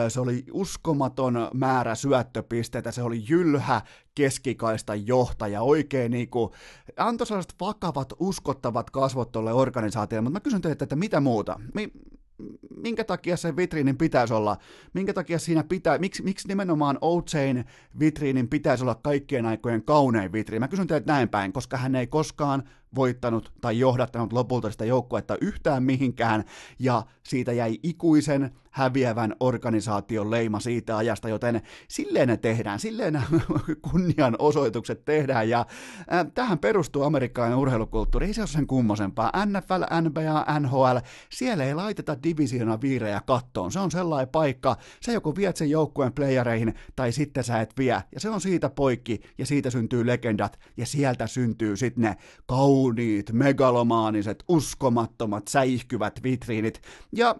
se oli uskomaton määrä syöttöpisteitä, se oli jylhä keskikaista johtaja, oikein niin kuin, antoi sellaiset vakavat, uskottavat kasvot tuolle organisaatiolle, mutta mä kysyn teiltä, että mitä muuta? Mi- minkä takia se vitriinin pitäisi olla, minkä takia siinä pitää, miksi, miksi nimenomaan Ochain vitriinin pitäisi olla kaikkien aikojen kaunein vitriini. Mä kysyn teiltä näin päin, koska hän ei koskaan voittanut tai johdattanut lopulta sitä joukkuetta yhtään mihinkään, ja siitä jäi ikuisen häviävän organisaation leima siitä ajasta, joten silleen ne tehdään, silleen kunnianosoitukset tehdään, ja äh, tähän perustuu amerikkalainen urheilukulttuuri, ei se ole sen kummosempaa. NFL, NBA, NHL, siellä ei laiteta divisiona viirejä kattoon, se on sellainen paikka, sä joko viet sen joukkueen playereihin, tai sitten sä et vie, ja se on siitä poikki, ja siitä syntyy legendat, ja sieltä syntyy sitten ne kauniit, megalomaaniset, uskomattomat, säihkyvät vitriinit, ja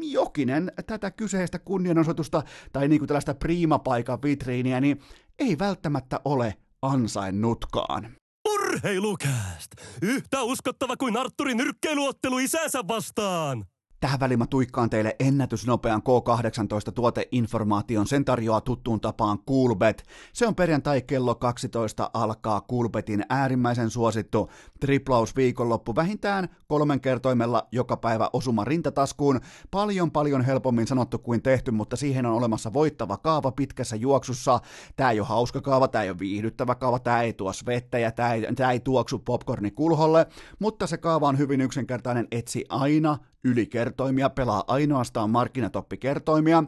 Jokinen tätä kyseistä kunnianosoitusta tai niin kuin tällaista priimapaikan vitriiniä, niin ei välttämättä ole ansainnutkaan. Urheilukääst! Yhtä uskottava kuin Arturin nyrkkeiluottelu isänsä vastaan! Tähän väliin mä tuikkaan teille ennätysnopean K18-tuoteinformaation. Sen tarjoaa tuttuun tapaan Coolbet. Se on perjantai kello 12 alkaa Coolbetin äärimmäisen suosittu triplaus viikonloppu vähintään kolmen kertoimella joka päivä osuma rintataskuun. Paljon paljon helpommin sanottu kuin tehty, mutta siihen on olemassa voittava kaava pitkässä juoksussa. Tää ei ole hauska kaava, tää ei ole viihdyttävä kaava, tää ei tuo svettejä, tää ei, tää ei tuoksu popcorni kulholle, mutta se kaava on hyvin yksinkertainen, etsi aina ylikertoimia, pelaa ainoastaan markkinatoppikertoimia.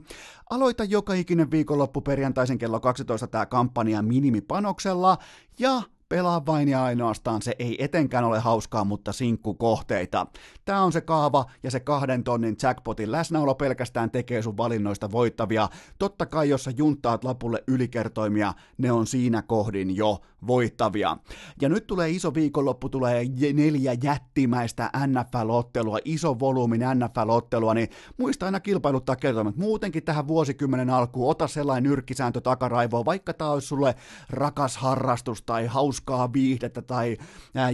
Aloita joka ikinen viikonloppu perjantaisen kello 12 tämä kampanja minimipanoksella ja pelaa vain ja ainoastaan, se ei etenkään ole hauskaa, mutta sinkkukohteita. Tämä on se kaava ja se kahden tonnin jackpotin läsnäolo pelkästään tekee sun valinnoista voittavia. Totta kai, jos sä juntaat lapulle ylikertoimia, ne on siinä kohdin jo voittavia. Ja nyt tulee iso viikonloppu, tulee neljä jättimäistä NFL-ottelua, iso volyymin NFL-ottelua, niin muista aina kilpailuttaa kertomaan, että muutenkin tähän vuosikymmenen alkuun ota sellainen nyrkkisääntö takaraivoon, vaikka tämä olisi sulle rakas harrastus tai hauskaa viihdettä tai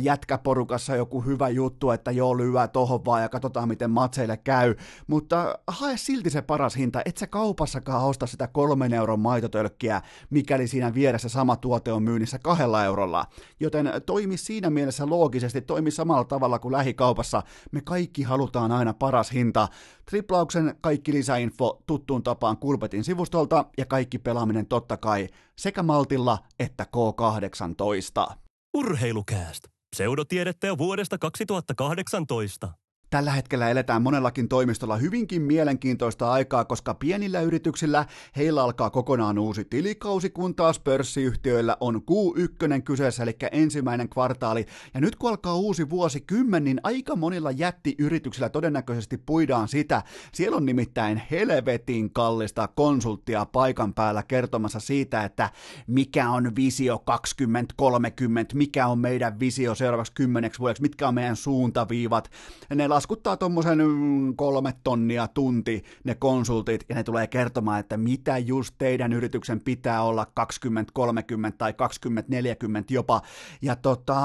jätkäporukassa joku hyvä juttu, että joo lyö tohon vaan ja katsotaan miten matseille käy, mutta hae silti se paras hinta, et sä kaupassakaan osta sitä kolmen euron maitotölkkiä, mikäli siinä vieressä sama tuote on myynnissä kahdella eurolla. Joten toimi siinä mielessä loogisesti, toimi samalla tavalla kuin lähikaupassa. Me kaikki halutaan aina paras hinta. Triplauksen kaikki lisäinfo tuttuun tapaan Kulpetin sivustolta ja kaikki pelaaminen totta kai sekä Maltilla että K18. Urheilukääst. Pseudotiedettä jo vuodesta 2018. Tällä hetkellä eletään monellakin toimistolla hyvinkin mielenkiintoista aikaa, koska pienillä yrityksillä heillä alkaa kokonaan uusi tilikausi, kun taas pörssiyhtiöillä on Q1 kyseessä, eli ensimmäinen kvartaali. Ja nyt kun alkaa uusi vuosikymmen, niin aika monilla jättiyrityksillä todennäköisesti puidaan sitä. Siellä on nimittäin helvetin kallista konsulttia paikan päällä kertomassa siitä, että mikä on visio 2030, mikä on meidän visio seuraavaksi kymmeneksi vuodeksi, mitkä on meidän suuntaviivat. Ne laskuttaa tuommoisen mm, kolme tonnia tunti ne konsultit, ja ne tulee kertomaan, että mitä just teidän yrityksen pitää olla 2030 tai 2040 jopa, ja tota,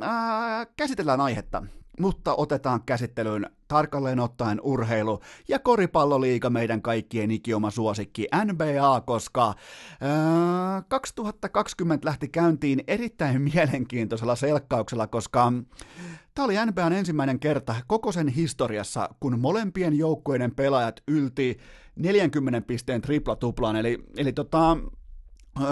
ää, käsitellään aihetta mutta otetaan käsittelyyn tarkalleen ottaen urheilu ja koripalloliiga meidän kaikkien ikioma suosikki NBA, koska ää, 2020 lähti käyntiin erittäin mielenkiintoisella selkkauksella, koska Tämä oli NBAn ensimmäinen kerta koko sen historiassa, kun molempien joukkueiden pelaajat ylti 40 pisteen tripla-tuplaan, eli, eli tota,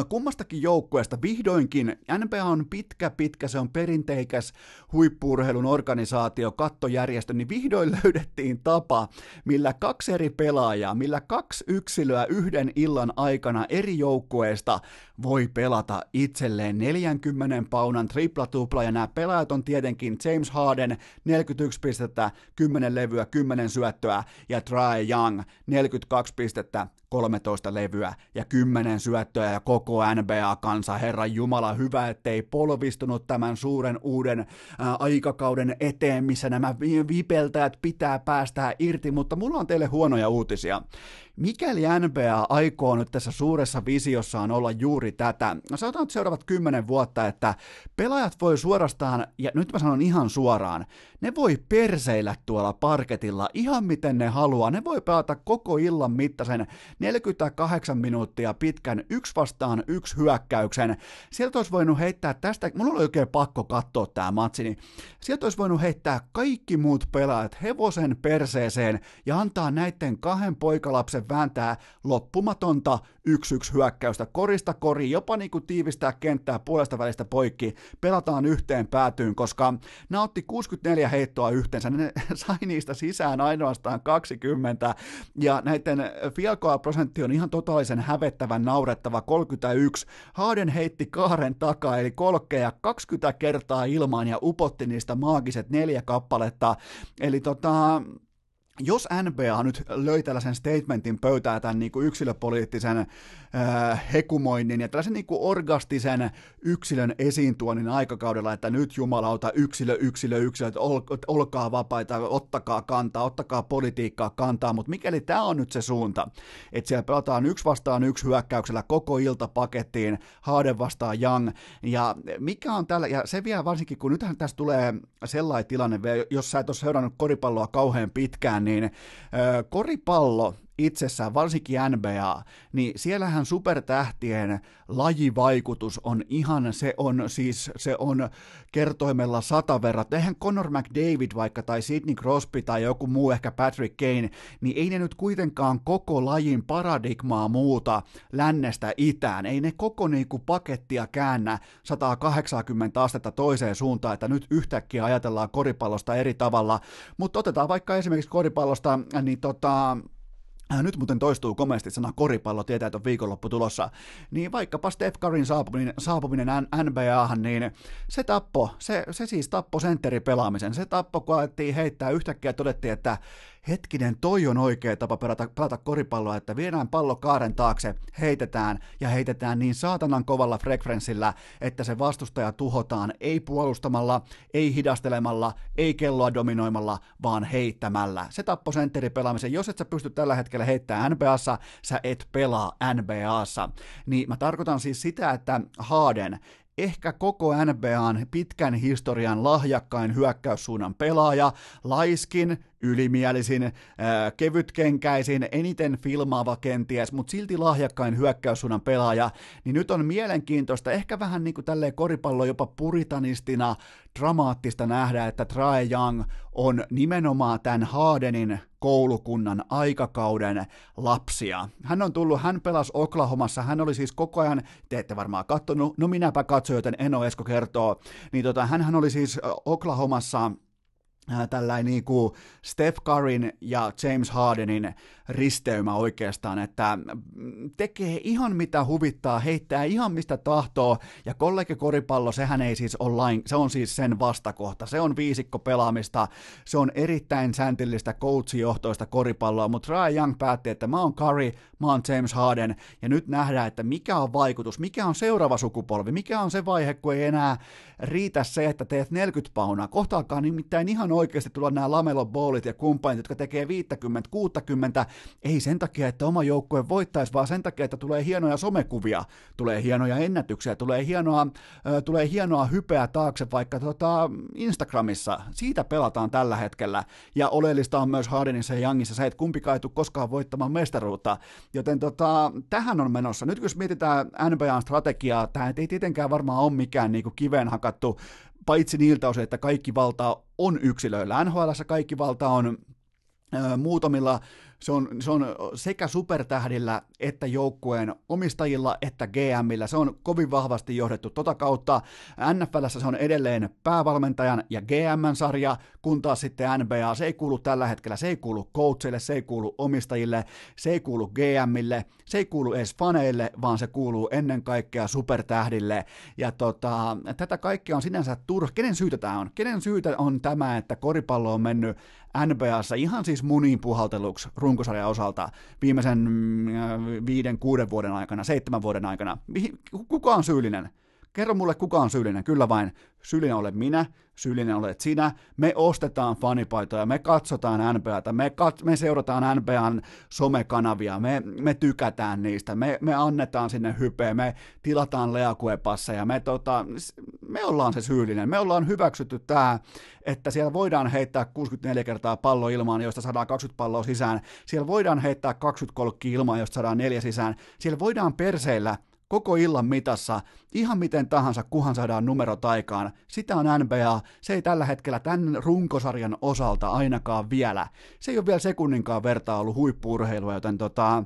kummastakin joukkueesta vihdoinkin, NBA on pitkä, pitkä, se on perinteikäs huippuurheilun organisaatio, kattojärjestö, niin vihdoin löydettiin tapa, millä kaksi eri pelaajaa, millä kaksi yksilöä yhden illan aikana eri joukkueesta voi pelata itselleen 40 paunan tripla-tupla, ja nämä pelaajat on tietenkin James Harden, 41 pistettä, 10 levyä, 10 syöttöä, ja Trae Young, 42 pistettä, 13 levyä ja 10 syöttöä ja koko NBA-kansa, Herran Jumala, hyvä, ettei polvistunut tämän suuren uuden ää, aikakauden eteen, missä nämä vipeltäjät pitää päästää irti, mutta mulla on teille huonoja uutisia. Mikäli NBA aikoo nyt tässä suuressa visiossaan olla juuri tätä, no sanotaan nyt seuraavat kymmenen vuotta, että pelaajat voi suorastaan, ja nyt mä sanon ihan suoraan, ne voi perseillä tuolla parketilla ihan miten ne haluaa, ne voi pelata koko illan mittaisen 48 minuuttia pitkän yksi vastaan yksi hyökkäyksen. Sieltä olisi voinut heittää tästä, mulla oli oikein pakko katsoa tämä matsi, niin sieltä olisi voinut heittää kaikki muut pelaajat hevosen perseeseen ja antaa näiden kahden poikalapsen vääntää loppumatonta yksi yksi hyökkäystä korista kori, jopa niin kuin tiivistää kenttää puolesta välistä poikki, pelataan yhteen päätyyn, koska nämä otti 64 heittoa yhteensä, ne sai niistä sisään ainoastaan 20, ja näiden fielkoa prosentti on ihan totaalisen hävettävän naurettava 31. Haaden heitti kaaren takaa, eli kolkkeja 20 kertaa ilmaan ja upotti niistä maagiset neljä kappaletta, eli tota, jos NBA nyt löi tällaisen statementin pöytää tämän niin kuin yksilöpoliittisen äh, hekumoinnin ja tällaisen niin kuin orgastisen yksilön esiintuonnin aikakaudella, että nyt jumalauta yksilö, yksilö, yksilö, että ol, olkaa vapaita, ottakaa kantaa, ottakaa politiikkaa kantaa, mutta mikäli tämä on nyt se suunta, että siellä pelataan yksi vastaan yksi hyökkäyksellä koko ilta pakettiin, Harden vastaan Young, ja mikä on tällä, ja se vielä varsinkin, kun nythän tässä tulee sellainen tilanne, jos sä et ole seurannut koripalloa kauhean pitkään, niin koripallo itsessään, varsinkin NBA, niin siellähän supertähtien lajivaikutus on ihan, se on siis, se on kertoimella sata verrat. Eihän Conor McDavid vaikka tai Sidney Crosby tai joku muu ehkä Patrick Kane, niin ei ne nyt kuitenkaan koko lajin paradigmaa muuta lännestä itään. Ei ne koko niinku pakettia käännä 180 astetta toiseen suuntaan, että nyt yhtäkkiä ajatellaan koripallosta eri tavalla. Mutta otetaan vaikka esimerkiksi koripallosta, niin tota, nyt muuten toistuu komeasti sana koripallo, tietää, että on viikonloppu tulossa, niin vaikkapa Steph Curryn saapuminen, saapuminen NBAhan, niin se tappo, se, se siis tappo sentteri pelaamisen, se tappo, kun alettiin heittää yhtäkkiä todettiin, että hetkinen, toi on oikea tapa pelata, pelata koripalloa, että viedään pallo kaaren taakse, heitetään ja heitetään niin saatanan kovalla frekvenssillä, että se vastustaja tuhotaan ei puolustamalla, ei hidastelemalla, ei kelloa dominoimalla, vaan heittämällä. Se tappoi sentteripelaamisen. Jos et sä pysty tällä hetkellä heittämään NBAssa, sä et pelaa NBAssa. Niin mä tarkoitan siis sitä, että Harden ehkä koko NBAn pitkän historian lahjakkain hyökkäyssuunnan pelaaja, laiskin, ylimielisin, äh, kevytkenkäisin, eniten filmaava kenties, mutta silti lahjakkain hyökkäyssuunnan pelaaja, niin nyt on mielenkiintoista, ehkä vähän niin kuin tälleen koripallo jopa puritanistina dramaattista nähdä, että Trae Young on nimenomaan tämän Hardenin koulukunnan aikakauden lapsia. Hän on tullut, hän pelasi Oklahomassa, hän oli siis koko ajan, te ette varmaan kattonut, no minäpä katsoin, joten Eno Esko kertoo, niin tota, hän oli siis Oklahomassa tällainen niin kuin Steph Curryn ja James Hardenin risteymä oikeastaan, että mm, tekee ihan mitä huvittaa, heittää ihan mistä tahtoo, ja koripallo, sehän ei siis ole lain, se on siis sen vastakohta, se on viisikko pelaamista, se on erittäin säntillistä coachijohtoista koripalloa, mutta Ryan Young päätti, että mä oon Curry, mä oon James Harden, ja nyt nähdään, että mikä on vaikutus, mikä on seuraava sukupolvi, mikä on se vaihe, kun ei enää riitä se, että teet 40 paunaa, kohta alkaa nimittäin ihan oikeasti tulla nämä Lamelo Ballit ja kumppanit, jotka tekee 50-60, ei sen takia, että oma joukkue voittaisi, vaan sen takia, että tulee hienoja somekuvia, tulee hienoja ennätyksiä, tulee hienoa, tulee hienoa hypeä taakse vaikka tota Instagramissa. Siitä pelataan tällä hetkellä. Ja oleellista on myös Hardenissa ja Youngissa se, että kumpikaan ei tule koskaan voittamaan mestaruutta. Joten tota, tähän on menossa. Nyt jos mietitään NBAn strategiaa, tämä ei tietenkään varmaan ole mikään niin kiveen hakattu paitsi niiltä osin, että kaikki valta on yksilöillä. NHL kaikki valta on muutamilla se on, se on sekä supertähdillä että joukkueen omistajilla että GMillä. Se on kovin vahvasti johdettu tota kautta. NFLssä se on edelleen päävalmentajan ja GM-sarja, kun taas sitten NBA, se ei kuulu tällä hetkellä, se ei kuulu coachille, se ei kuulu omistajille, se ei kuulu GMille, se ei kuulu edes faneille, vaan se kuuluu ennen kaikkea supertähdille. Ja tota, tätä kaikkea on sinänsä turha. Kenen syytä tämä on? Kenen syytä on tämä, että koripallo on mennyt NBAssa ihan siis muniin puhalteluksi runkosarjan osalta viimeisen mm, viiden, kuuden vuoden aikana, seitsemän vuoden aikana. Kuka on syyllinen? Kerro mulle, kuka on syyllinen. Kyllä vain, syyllinen olen minä, syyllinen olet sinä. Me ostetaan fanipaitoja, me katsotaan NBAta, me, kat- me seurataan NBAn somekanavia, me, me tykätään niistä, me, me annetaan sinne hypeä, me tilataan leakuepasseja, me, tota, me ollaan se syyllinen. Me ollaan hyväksytty tämä, että siellä voidaan heittää 64 kertaa pallo ilmaan, josta saadaan 20 palloa sisään. Siellä voidaan heittää 20 kolkkia ilmaan, josta saadaan neljä sisään. Siellä voidaan perseillä koko illan mitassa, ihan miten tahansa, kuhan saadaan numerot aikaan. Sitä on NBA, se ei tällä hetkellä tämän runkosarjan osalta ainakaan vielä. Se ei ole vielä sekunninkaan vertaa ollut huippuurheilua, joten tota,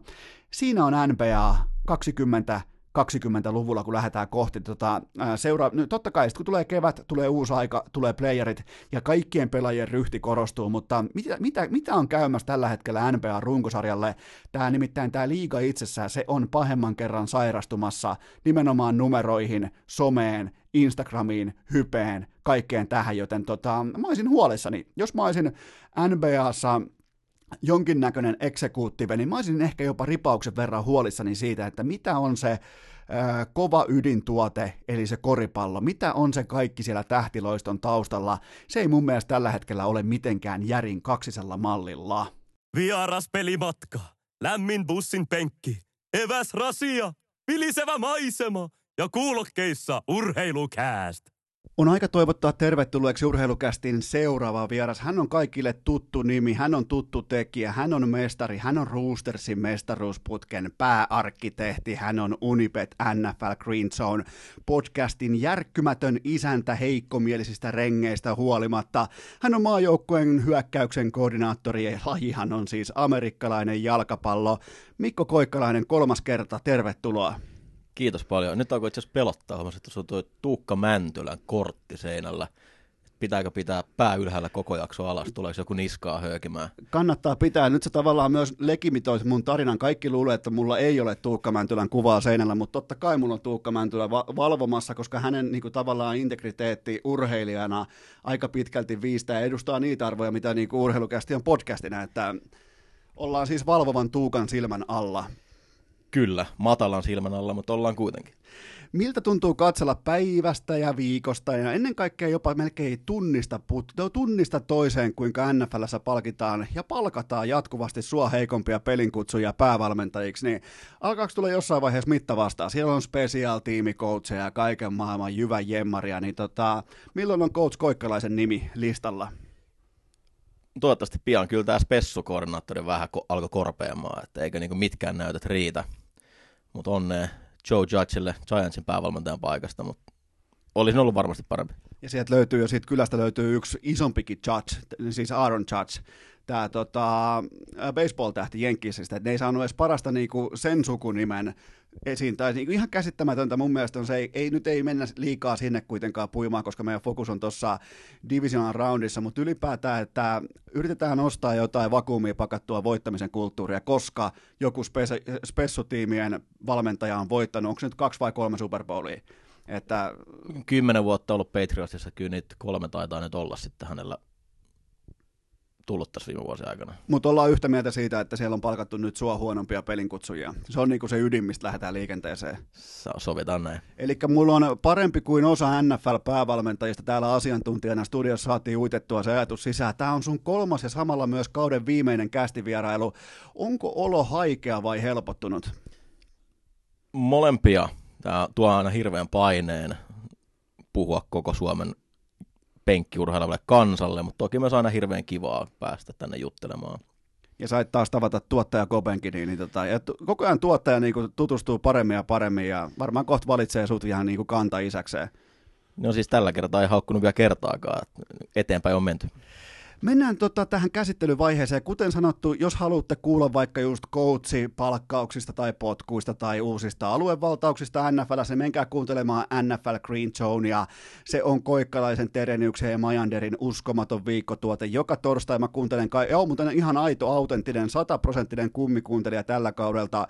siinä on NBA 20 20-luvulla, kun lähdetään kohti tota, seura... No, totta kai, kun tulee kevät, tulee uusi aika, tulee playerit ja kaikkien pelaajien ryhti korostuu, mutta mitä, mitä, mitä on käymässä tällä hetkellä NBA-runkosarjalle? Tämä nimittäin tämä liiga itsessään, se on pahemman kerran sairastumassa nimenomaan numeroihin, someen, Instagramiin, hypeen, kaikkeen tähän, joten tota, mä olisin huolissani. Jos mä olisin NBAssa jonkinnäköinen eksekuuttive, niin mä olisin ehkä jopa ripauksen verran huolissani siitä, että mitä on se kova ydintuote, eli se koripallo. Mitä on se kaikki siellä tähtiloiston taustalla? Se ei mun mielestä tällä hetkellä ole mitenkään järin kaksisella mallilla. Vieras pelimatka, lämmin bussin penkki, eväs rasia, vilisevä maisema ja kuulokkeissa urheilukääst. On aika toivottaa tervetulleeksi urheilukästin seuraava vieras. Hän on kaikille tuttu nimi, hän on tuttu tekijä, hän on mestari, hän on Roostersin mestaruusputken pääarkkitehti, hän on Unipet NFL Green Zone podcastin järkkymätön isäntä heikkomielisistä rengeistä huolimatta. Hän on maajoukkueen hyökkäyksen koordinaattori ja lajihan on siis amerikkalainen jalkapallo. Mikko Koikkalainen kolmas kerta, tervetuloa. Kiitos paljon. Nyt alkoi itse asiassa pelottaa, että tuossa on tuo Tuukka Mäntylän kortti seinällä. pitääkö pitää pää ylhäällä koko jakso alas, tuleeko joku niskaa höökimään? Kannattaa pitää. Nyt se tavallaan myös legimitoisi mun tarinan. Kaikki luulee, että mulla ei ole Tuukka Mäntylän kuvaa seinällä, mutta totta kai mulla on Tuukka Mäntylä va- valvomassa, koska hänen niin kuin, tavallaan integriteetti urheilijana aika pitkälti viistää ja edustaa niitä arvoja, mitä niin urheilukästi on podcastina, että ollaan siis valvovan Tuukan silmän alla. Kyllä, matalan silmän alla, mutta ollaan kuitenkin. Miltä tuntuu katsella päivästä ja viikosta ja ennen kaikkea jopa melkein tunnista, put- tunnista toiseen, kuinka NFLssä palkitaan ja palkataan jatkuvasti sua heikompia pelinkutsuja päävalmentajiksi, niin alkaako tulla jossain vaiheessa mitta vastaan? Siellä on special tiimikoutseja ja kaiken maailman jyvä jemmaria, niin tota, milloin on coach Koikkalaisen nimi listalla? Toivottavasti pian kyllä tämä spessukoordinaattori vähän ko- alkoi korpeamaan, että eikö niinku mitkään näytöt riitä. Mutta onnea Joe Judgelle Giantsin päävalmentajan paikasta, mutta olisi ollut varmasti parempi. Ja sieltä löytyy jo siitä kylästä löytyy yksi isompikin Judge, siis Aaron Judge, tämä tota, baseball-tähti Jenkkisistä, ne ei saanut edes parasta niinku sen sukunimen esiin, tai niinku ihan käsittämätöntä mun mielestä on se, ei, ei, nyt ei mennä liikaa sinne kuitenkaan puimaan, koska meidän fokus on tuossa divisional roundissa, mutta ylipäätään, että yritetään ostaa jotain vakuumia pakattua voittamisen kulttuuria, koska joku spes- spessutiimien valmentaja on voittanut, onko se nyt kaksi vai kolme Super Bowlia, että Kymmenen vuotta ollut Patriotsissa, kyllä niitä kolme taitaa nyt olla sitten hänellä tullut tässä viime vuosien aikana. Mutta ollaan yhtä mieltä siitä, että siellä on palkattu nyt sua huonompia pelinkutsujia. Se on niinku se ydin, mistä lähdetään liikenteeseen. So- sovitaan näin. Eli mulla on parempi kuin osa NFL-päävalmentajista täällä asiantuntijana studiossa saatiin uitettua se ajatus sisään. Tämä on sun kolmas ja samalla myös kauden viimeinen kästivierailu. Onko olo haikea vai helpottunut? Molempia. Tämä tuo aina hirveän paineen puhua koko Suomen penkkiurheilevalle kansalle, mutta toki myös aina hirveän kivaa päästä tänne juttelemaan. Ja sait taas tavata tuottaja Kopenkin, niin, tota, ja tu- koko ajan tuottaja niin kuin, tutustuu paremmin ja paremmin ja varmaan kohta valitsee sut ihan niin kuin kanta-isäkseen. No siis tällä kertaa ei haukkunut vielä kertaakaan, eteenpäin on menty. Mennään tota, tähän käsittelyvaiheeseen. Kuten sanottu, jos haluatte kuulla vaikka just coachi palkkauksista tai potkuista tai uusista aluevaltauksista NFLssä, niin menkää kuuntelemaan NFL Green Zonea. Se on Koikkalaisen, Terenyksen ja Majanderin uskomaton viikkotuote. Joka torstai mä kuuntelen, ka- joo, mutta ihan aito, autenttinen, sataprosenttinen kummikuuntelija tällä kaudelta.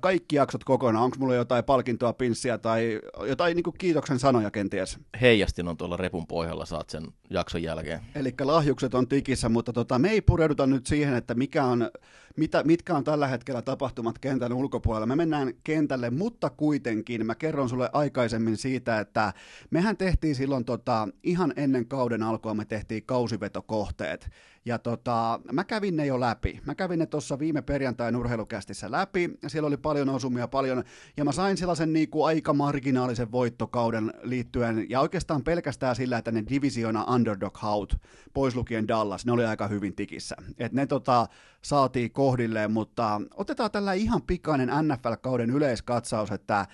Kaikki jaksot kokonaan. Onko mulla jotain palkintoa, pinssiä tai jotain niin kiitoksen sanoja kenties? Heijastin on tuolla repun pohjalla, saat sen jakson jälkeen. Eli lahjukset on tikissä, mutta tota, me ei pureuduta nyt siihen, että mikä on, mitä, mitkä on tällä hetkellä tapahtumat kentän ulkopuolella. Me mennään kentälle, mutta kuitenkin mä kerron sulle aikaisemmin siitä, että mehän tehtiin silloin tota, ihan ennen kauden alkua, me tehtiin kausivetokohteet. Ja tota, mä kävin ne jo läpi. Mä kävin ne tuossa viime perjantain urheilukästissä läpi. Ja siellä oli paljon osumia, paljon. Ja mä sain sellaisen kuin aika marginaalisen voittokauden liittyen. Ja oikeastaan pelkästään sillä, että ne divisiona underdog haut, pois lukien Dallas, ne oli aika hyvin tikissä. Et ne tota, saatiin kohdilleen, mutta otetaan tällä ihan pikainen NFL-kauden yleiskatsaus, että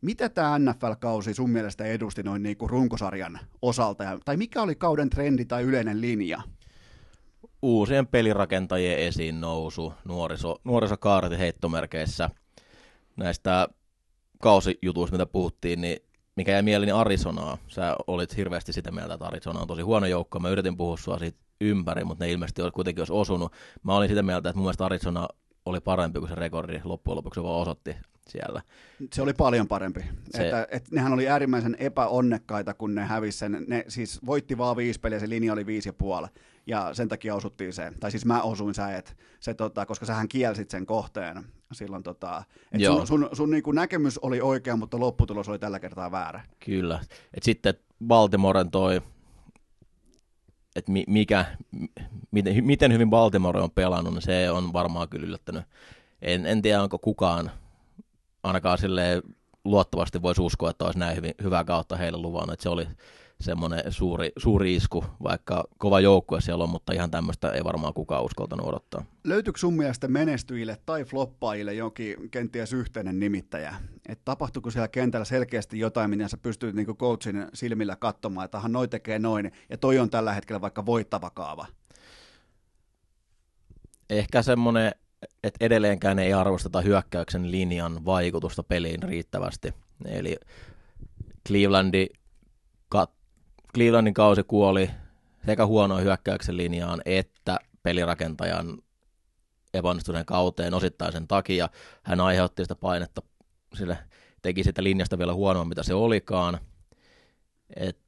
mitä tämä NFL-kausi sun mielestä edusti noin niin kuin runkosarjan osalta? Tai mikä oli kauden trendi tai yleinen linja? Uusien pelirakentajien esiin nousu, nuoriso, nuorisokaarti heittomerkeissä. Näistä kausijutuista, mitä puhuttiin, niin mikä jäi mieleeni Arizonaa. Sä olit hirveästi sitä mieltä, että Arizona on tosi huono joukko. Mä yritin puhua sua siitä ympäri, mutta ne ilmeisesti kuitenkin olisi osunut. Mä olin sitä mieltä, että mun mielestä Arizona oli parempi kuin se rekordi loppujen lopuksi vaan osoitti siellä. Se oli paljon parempi. Se- Että, et nehän oli äärimmäisen epäonnekkaita, kun ne hävisi sen. Ne siis voitti vaan viisi peliä, se linja oli viisi ja puoli. Ja sen takia osuttiin se. Tai siis mä osuin sä, et, se, tota, koska sähän kielsit sen kohteen silloin. Tota, et Joo. sun, sun, sun niinku näkemys oli oikea, mutta lopputulos oli tällä kertaa väärä. Kyllä. Et sitten Baltimoren toi, että mi, mikä, miten, miten hyvin Baltimore on pelannut, niin se on varmaan kyllä yllättänyt. En, en tiedä, onko kukaan ainakaan sille luottavasti voisi uskoa, että olisi näin hyvin, hyvää kautta heille luvannut. Että se oli semmoinen suuri, suuri isku, vaikka kova joukkue siellä on, mutta ihan tämmöistä ei varmaan kukaan uskaltanut odottaa. Löytyykö sun mielestä menestyjille tai floppaajille jokin kenties yhteinen nimittäjä? Et tapahtuiko siellä kentällä selkeästi jotain, miten sä pystyt niinku coachin silmillä katsomaan, että aha, noi tekee noin, ja toi on tällä hetkellä vaikka voittava kaava? ehkä semmoinen, että edelleenkään ei arvosteta hyökkäyksen linjan vaikutusta peliin riittävästi. Eli Clevelandi, kat, Clevelandin kausi kuoli sekä huonoon hyökkäyksen linjaan että pelirakentajan epäonnistuneen kauteen osittain sen takia. Hän aiheutti sitä painetta, sille teki sitä linjasta vielä huonoa, mitä se olikaan. Et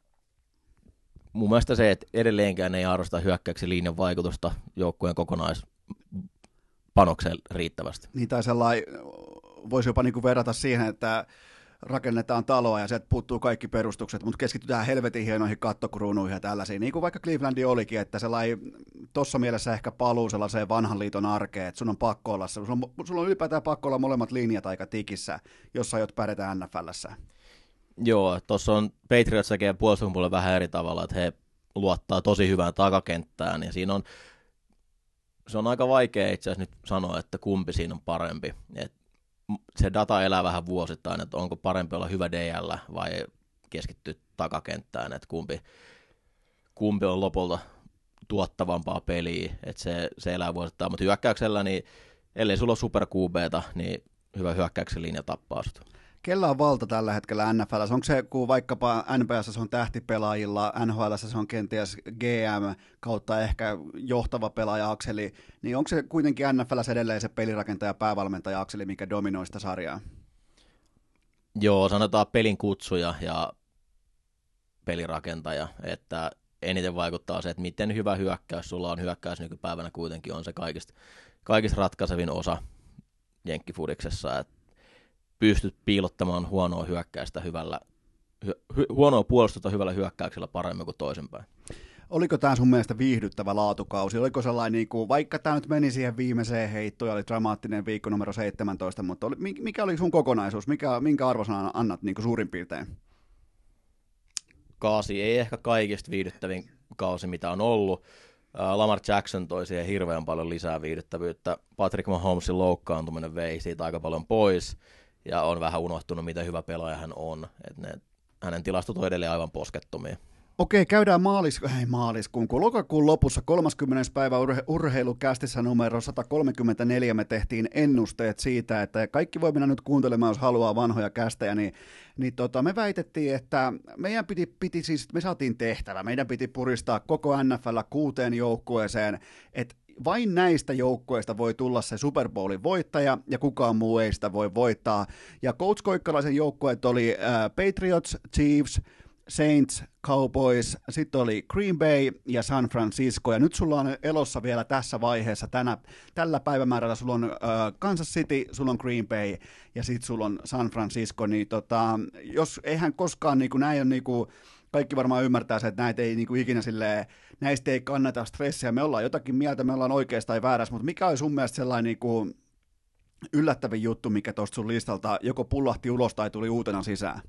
mun mielestä se, että edelleenkään ei arvosta hyökkäyksen linjan vaikutusta joukkueen kokonaispanokseen riittävästi. Niin tai sellainen, voisi jopa niinku verrata siihen, että rakennetaan taloa ja sieltä puuttuu kaikki perustukset, mutta keskitytään helvetin hienoihin kattokruunuihin ja tällaisiin, niin kuin vaikka Clevelandi olikin, että sellainen tuossa mielessä ehkä paluu sellaiseen vanhan liiton arkeen, että sun on pakko olla, sulla on, sulla on ylipäätään pakko olla molemmat linjat aika tikissä, jos aiot pärjätä NFLssä. Joo, tuossa on Patriots tekee puolustuksen vähän eri tavalla, että he luottaa tosi hyvään takakenttään ja siinä on se on aika vaikea itse asiassa nyt sanoa, että kumpi siinä on parempi. Et se data elää vähän vuosittain, että onko parempi olla hyvä DL vai keskittyä takakenttään, että kumpi, kumpi on lopulta tuottavampaa peliä, että se, se elää vuosittain, mutta hyökkäyksellä, niin ellei sulla ole super niin hyvä hyökkäyksen linja tappaa sut. Kellä on valta tällä hetkellä NFL? Onko se, kun vaikkapa NPS se on tähtipelaajilla, NHL se on kenties GM kautta ehkä johtava pelaaja-akseli, niin onko se kuitenkin NFL edelleen se pelirakentaja päävalmentaja-akseli, mikä dominoi sitä sarjaa? Joo, sanotaan pelin kutsuja ja pelirakentaja, että eniten vaikuttaa se, että miten hyvä hyökkäys sulla on. Hyökkäys nykypäivänä kuitenkin on se kaikista, kaikista ratkaisevin osa jenkkifudiksessa, että pystyt piilottamaan huonoa hyökkäystä hyvällä, hy, hy, huonoa puolustusta hyvällä hyökkäyksellä paremmin kuin toisinpäin. Oliko tämä sun mielestä viihdyttävä laatukausi? Oliko sellainen, niin kuin, vaikka tämä nyt meni siihen viimeiseen heittoon, oli dramaattinen viikko numero 17, mutta oli, mikä oli sun kokonaisuus? Mikä, minkä arvosanan annat niin kuin suurin piirtein? Kaasi ei ehkä kaikista viihdyttävin kausi, mitä on ollut. Lamar Jackson toi siihen hirveän paljon lisää viihdyttävyyttä. Patrick Mahomesin loukkaantuminen vei siitä aika paljon pois ja on vähän unohtunut, mitä hyvä pelaaja hän on. Et ne, hänen tilastot on edelleen aivan poskettomia. Okei, käydään maalis, ei maaliskuun, kun lokakuun lopussa 30. päivä urhe, urheilukästissä numero 134 me tehtiin ennusteet siitä, että kaikki voi mennä nyt kuuntelemaan, jos haluaa vanhoja kästejä, niin, niin tota, me väitettiin, että meidän piti, piti siis, me saatiin tehtävä, meidän piti puristaa koko NFL kuuteen joukkueeseen, että vain näistä joukkueista voi tulla se Super Bowlin voittaja, ja kukaan muu ei sitä voi voittaa. Ja Coach Koikkalaisen joukkueet oli äh, Patriots, Chiefs, Saints, Cowboys, sitten oli Green Bay ja San Francisco, ja nyt sulla on elossa vielä tässä vaiheessa, tänä, tällä päivämäärällä sulla on äh, Kansas City, sulla on Green Bay, ja sitten sulla on San Francisco, niin tota, jos eihän koskaan niin kuin, näin on niin kuin, kaikki varmaan ymmärtää se, että näitä ei niin kuin ikinä silleen, näistä ei kannata stressiä, me ollaan jotakin mieltä, me ollaan oikeasta tai väärässä, mutta mikä oli sun mielestä sellainen niin kuin yllättävin juttu, mikä tuosta sun listalta joko pullahti ulos tai tuli uutena sisään?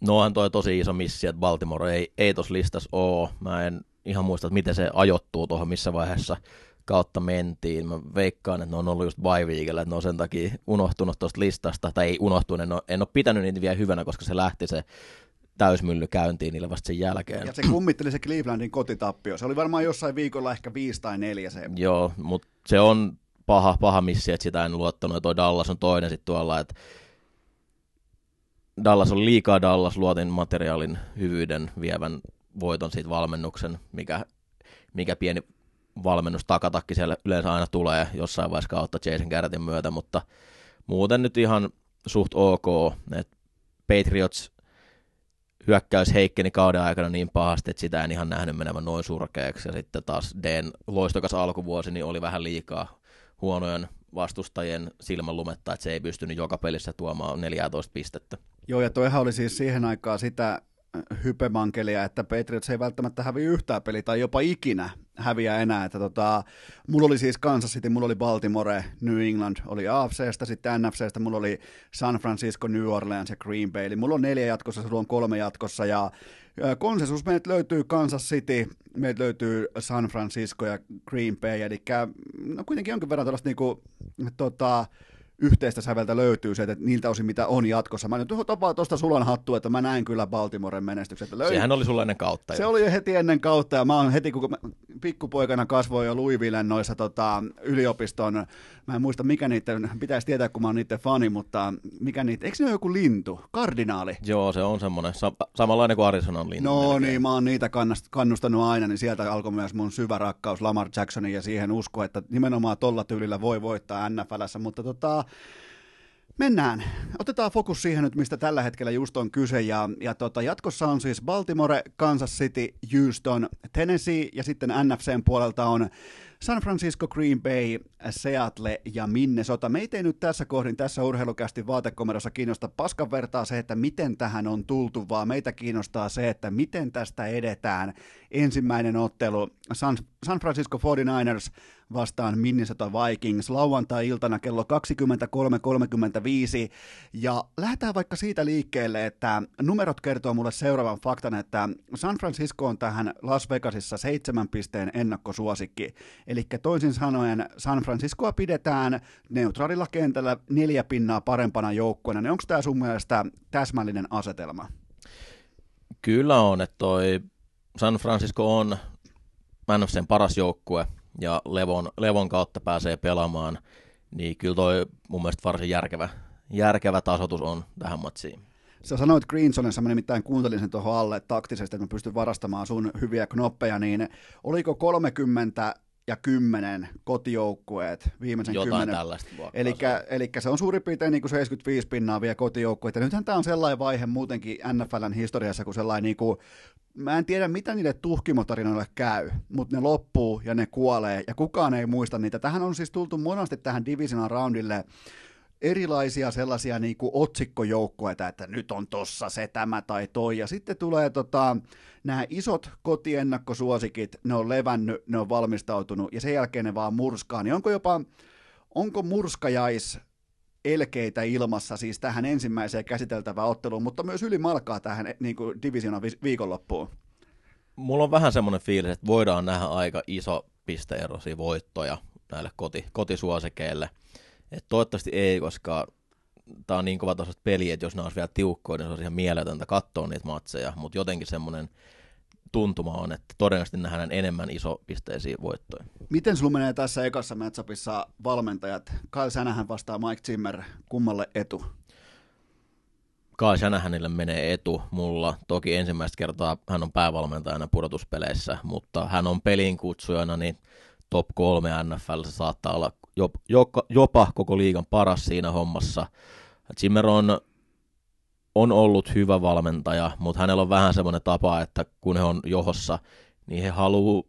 No on toi tosi iso missi, että Baltimore ei, ei tuossa listassa ole. Mä en ihan muista, että miten se ajoittuu tuohon, missä vaiheessa kautta mentiin. Mä veikkaan, että ne on ollut just bye että ne on sen takia unohtunut tuosta listasta, tai ei unohtunut, en ole, en ole pitänyt niitä vielä hyvänä, koska se lähti se täysmylly käyntiin niille vasta sen jälkeen. Ja se kummitteli se Clevelandin kotitappio. Se oli varmaan jossain viikolla ehkä viisi tai neljä se. Joo, mutta se on paha, paha missi, että sitä en luottanut. Ja toi Dallas on toinen sitten tuolla, että Dallas on liikaa Dallas, luotin materiaalin hyvyyden vievän voiton siitä valmennuksen, mikä, mikä pieni valmennus takatakki siellä yleensä aina tulee jossain vaiheessa kautta Jason Garrettin myötä, mutta muuten nyt ihan suht ok, että Patriots hyökkäys heikkeni kauden aikana niin pahasti, että sitä en ihan nähnyt menevän noin surkeaksi. Ja sitten taas Den loistokas alkuvuosi niin oli vähän liikaa huonojen vastustajien silmänlumetta, että se ei pystynyt joka pelissä tuomaan 14 pistettä. Joo, ja toihan oli siis siihen aikaan sitä hypemankelia, että Patriots ei välttämättä hävi yhtään peliä tai jopa ikinä häviä enää. Että tota, mulla oli siis Kansas City, mulla oli Baltimore, New England oli AFCstä, sitten NFCstä mulla oli San Francisco, New Orleans ja Green Bay. Eli mulla on neljä jatkossa, sulla on kolme jatkossa ja konsensus meiltä löytyy Kansas City, meiltä löytyy San Francisco ja Green Bay, eli no kuitenkin jonkin verran tällaista niinku, tota, yhteistä säveltä löytyy se, että niiltä osin mitä on jatkossa. Mä nyt otan vaan tuosta sulan hattua, että mä näen kyllä Baltimoren menestykset. Löin... Sehän oli sulla ennen kautta. Se jo. oli jo heti ennen kautta ja mä oon heti, kun mä pikkupoikana kasvoin jo Louisvillen noissa tota, yliopiston, mä en muista mikä niiden, pitäisi tietää kun mä oon niiden fani, mutta mikä niitä, eikö ne ole joku lintu, kardinaali? Joo, se on semmoinen, sa- samanlainen kuin Arizonan lintu. No melkein. niin, mä oon niitä kannustanut aina, niin sieltä alkoi myös mun syvä rakkaus Lamar Jacksonin ja siihen usko, että nimenomaan tolla tyylillä voi voittaa NFLssä, mutta tota, Mennään. Otetaan fokus siihen nyt, mistä tällä hetkellä just on kyse. Ja, ja tota, jatkossa on siis Baltimore, Kansas City, Houston, Tennessee ja sitten NFCn puolelta on San Francisco, Green Bay, Seattle ja Minnesota. Meitä ei nyt tässä kohdin, tässä urheilukästi vaatekomerossa kiinnosta paskan vertaa se, että miten tähän on tultu, vaan meitä kiinnostaa se, että miten tästä edetään. Ensimmäinen ottelu San, San Francisco 49ers vastaan Minnesota Vikings lauantai-iltana kello 23.35. Ja lähdetään vaikka siitä liikkeelle, että numerot kertoo mulle seuraavan faktan, että San Francisco on tähän Las Vegasissa seitsemän pisteen ennakkosuosikki. Eli toisin sanoen San Franciscoa pidetään neutraalilla kentällä neljä pinnaa parempana joukkueena. Niin onko tämä sun mielestä täsmällinen asetelma? Kyllä on, että toi San Francisco on NFCn paras joukkue ja Levon, Levon kautta pääsee pelaamaan, niin kyllä toi mun mielestä varsin järkevä, järkevä tasotus on tähän matsiin. Sä sanoit Greensonessa, mä nimittäin kuuntelin sen tuohon alle taktisesti, että mä pystyn varastamaan sun hyviä knoppeja, niin oliko 30 ja kymmenen kotijoukkueet viimeisen Jotain kymmenen. tällaista Eli se on suurin piirtein niin kuin 75 pinnaa vielä kotijoukkueet. Ja nythän tämä on sellainen vaihe muutenkin NFLn historiassa, kun sellainen niin kuin, mä en tiedä mitä niille tuhkimotarinoille käy, mutta ne loppuu ja ne kuolee ja kukaan ei muista niitä. Tähän on siis tultu monasti tähän divisional roundille erilaisia sellaisia niin kuin otsikkojoukkoja, että nyt on tossa se, tämä tai toi, ja sitten tulee tota, nämä isot kotiennakkosuosikit, ne on levännyt, ne on valmistautunut, ja sen jälkeen ne vaan murskaa, niin onko jopa, onko murskajais elkeitä ilmassa siis tähän ensimmäiseen käsiteltävään otteluun, mutta myös ylimalkaa tähän niin kuin divisionan viikonloppuun? Mulla on vähän semmoinen fiilis, että voidaan nähdä aika iso pisteerosia voittoja näille koti, kotisuosikeille – et toivottavasti ei, koska tämä on niin kova tasoista peli, että jos ne olisi vielä tiukkoja, niin se olisi ihan mieletöntä katsoa niitä matseja, mutta jotenkin semmoinen tuntuma on, että todennäköisesti nähdään enemmän iso pisteisiä voittoja. Miten sulla menee tässä ekassa matchupissa valmentajat? Kyle Shanahan vastaa Mike Zimmer, kummalle etu? Kyle Shanahanille menee etu mulla. Toki ensimmäistä kertaa hän on päävalmentajana pudotuspeleissä, mutta hän on pelin kutsujana, niin top kolme NFL se saattaa olla jopa, jopa koko liigan paras siinä hommassa. Zimmer on, on ollut hyvä valmentaja, mutta hänellä on vähän semmoinen tapa, että kun he on johossa, niin he haluaa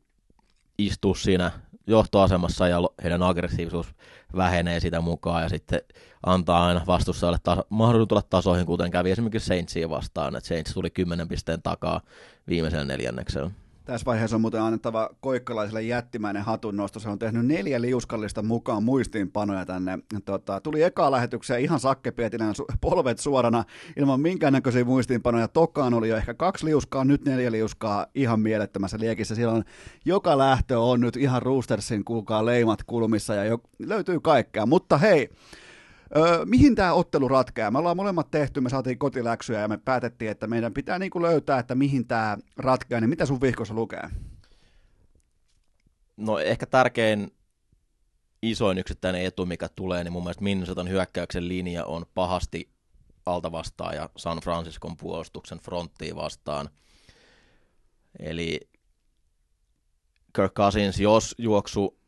istua siinä johtoasemassa ja heidän aggressiivisuus vähenee sitä mukaan ja sitten antaa aina vastustajalle taso- mahdollisuus tulla tasoihin, kuten kävi esimerkiksi Saintsiin vastaan, että Saints tuli 10 pisteen takaa viimeisellä neljänneksellä. Tässä vaiheessa on muuten annettava koikkalaiselle jättimäinen hatunnosto. Se on tehnyt neljä liuskallista mukaan muistiinpanoja tänne. Tota, tuli eka lähetykseen ihan sakkepietinen polvet suorana ilman minkäännäköisiä muistiinpanoja. Tokaan oli jo ehkä kaksi liuskaa, nyt neljä liuskaa ihan mielettömässä liekissä. Siellä on, joka lähtö on nyt ihan Roostersin kuulkaa leimat kulmissa ja jo, löytyy kaikkea. Mutta hei, Öö, mihin tämä ottelu ratkeaa? Me ollaan molemmat tehty, me saatiin kotiläksyjä ja me päätettiin, että meidän pitää niinku löytää, että mihin tämä ratkeaa. Niin mitä sun vihkossa lukee? No ehkä tärkein isoin yksittäinen etu, mikä tulee, niin mun mielestä Minnesotan hyökkäyksen linja on pahasti alta vastaan ja San Franciscon puolustuksen fronttiin vastaan. Eli Kirk Cousins, jos juoksu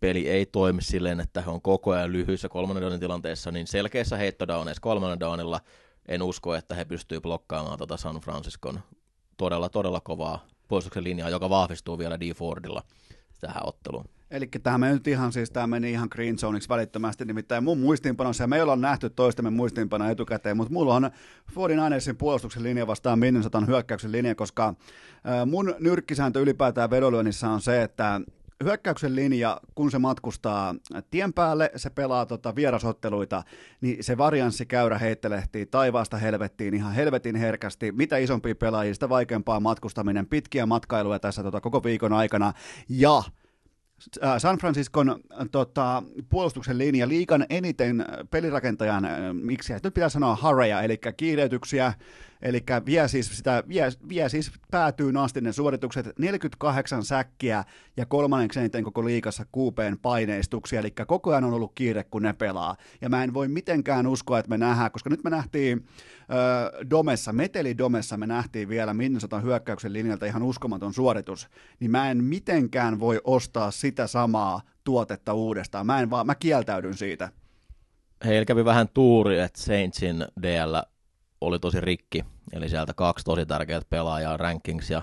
peli ei toimi silleen, että he on koko ajan lyhyissä kolmannen downin tilanteessa, niin selkeissä heittodowneissa kolmannen downilla en usko, että he pystyvät blokkaamaan tuota San Franciscon todella, todella kovaa puolustuksen linjaa, joka vahvistuu vielä D. Fordilla tähän otteluun. Eli tämä meni nyt ihan, siis tämä meni ihan green zoneiksi välittömästi, nimittäin mun muistiinpanossa, ja me ollaan nähty toistemme muistiinpanoa etukäteen, mutta mulla on 49ersin puolustuksen linja vastaan Minnesotan hyökkäyksen linja, koska mun nyrkkisääntö ylipäätään vedonlyönnissä on se, että hyökkäyksen linja, kun se matkustaa tien päälle, se pelaa tota vierasotteluita, niin se varianssikäyrä heittelehtii taivaasta helvettiin ihan helvetin herkästi. Mitä isompi pelaajia, sitä vaikeampaa matkustaminen, pitkiä matkailuja tässä tota koko viikon aikana. Ja San Franciscon äh, tota, puolustuksen linja liikan eniten pelirakentajan, äh, miksi nyt pitää sanoa hareja, eli kiireytyksiä, Eli vie siis, sitä, vie, vie siis päätyy asti ne suoritukset 48 säkkiä ja kolmanneksi eniten koko liikassa kuupeen paineistuksia, eli koko ajan on ollut kiire, kun ne pelaa. Ja mä en voi mitenkään uskoa, että me nähdään, koska nyt me nähtiin äh, Domessa, Meteli Domessa me nähtiin vielä Minnesotan hyökkäyksen linjalta ihan uskomaton suoritus, niin mä en mitenkään voi ostaa sitä samaa tuotetta uudestaan. Mä en vaan, mä kieltäydyn siitä. Heillä kävi vähän tuuri, että Saintsin DL oli tosi rikki, eli sieltä kaksi tosi tärkeää pelaajaa, Rankings ja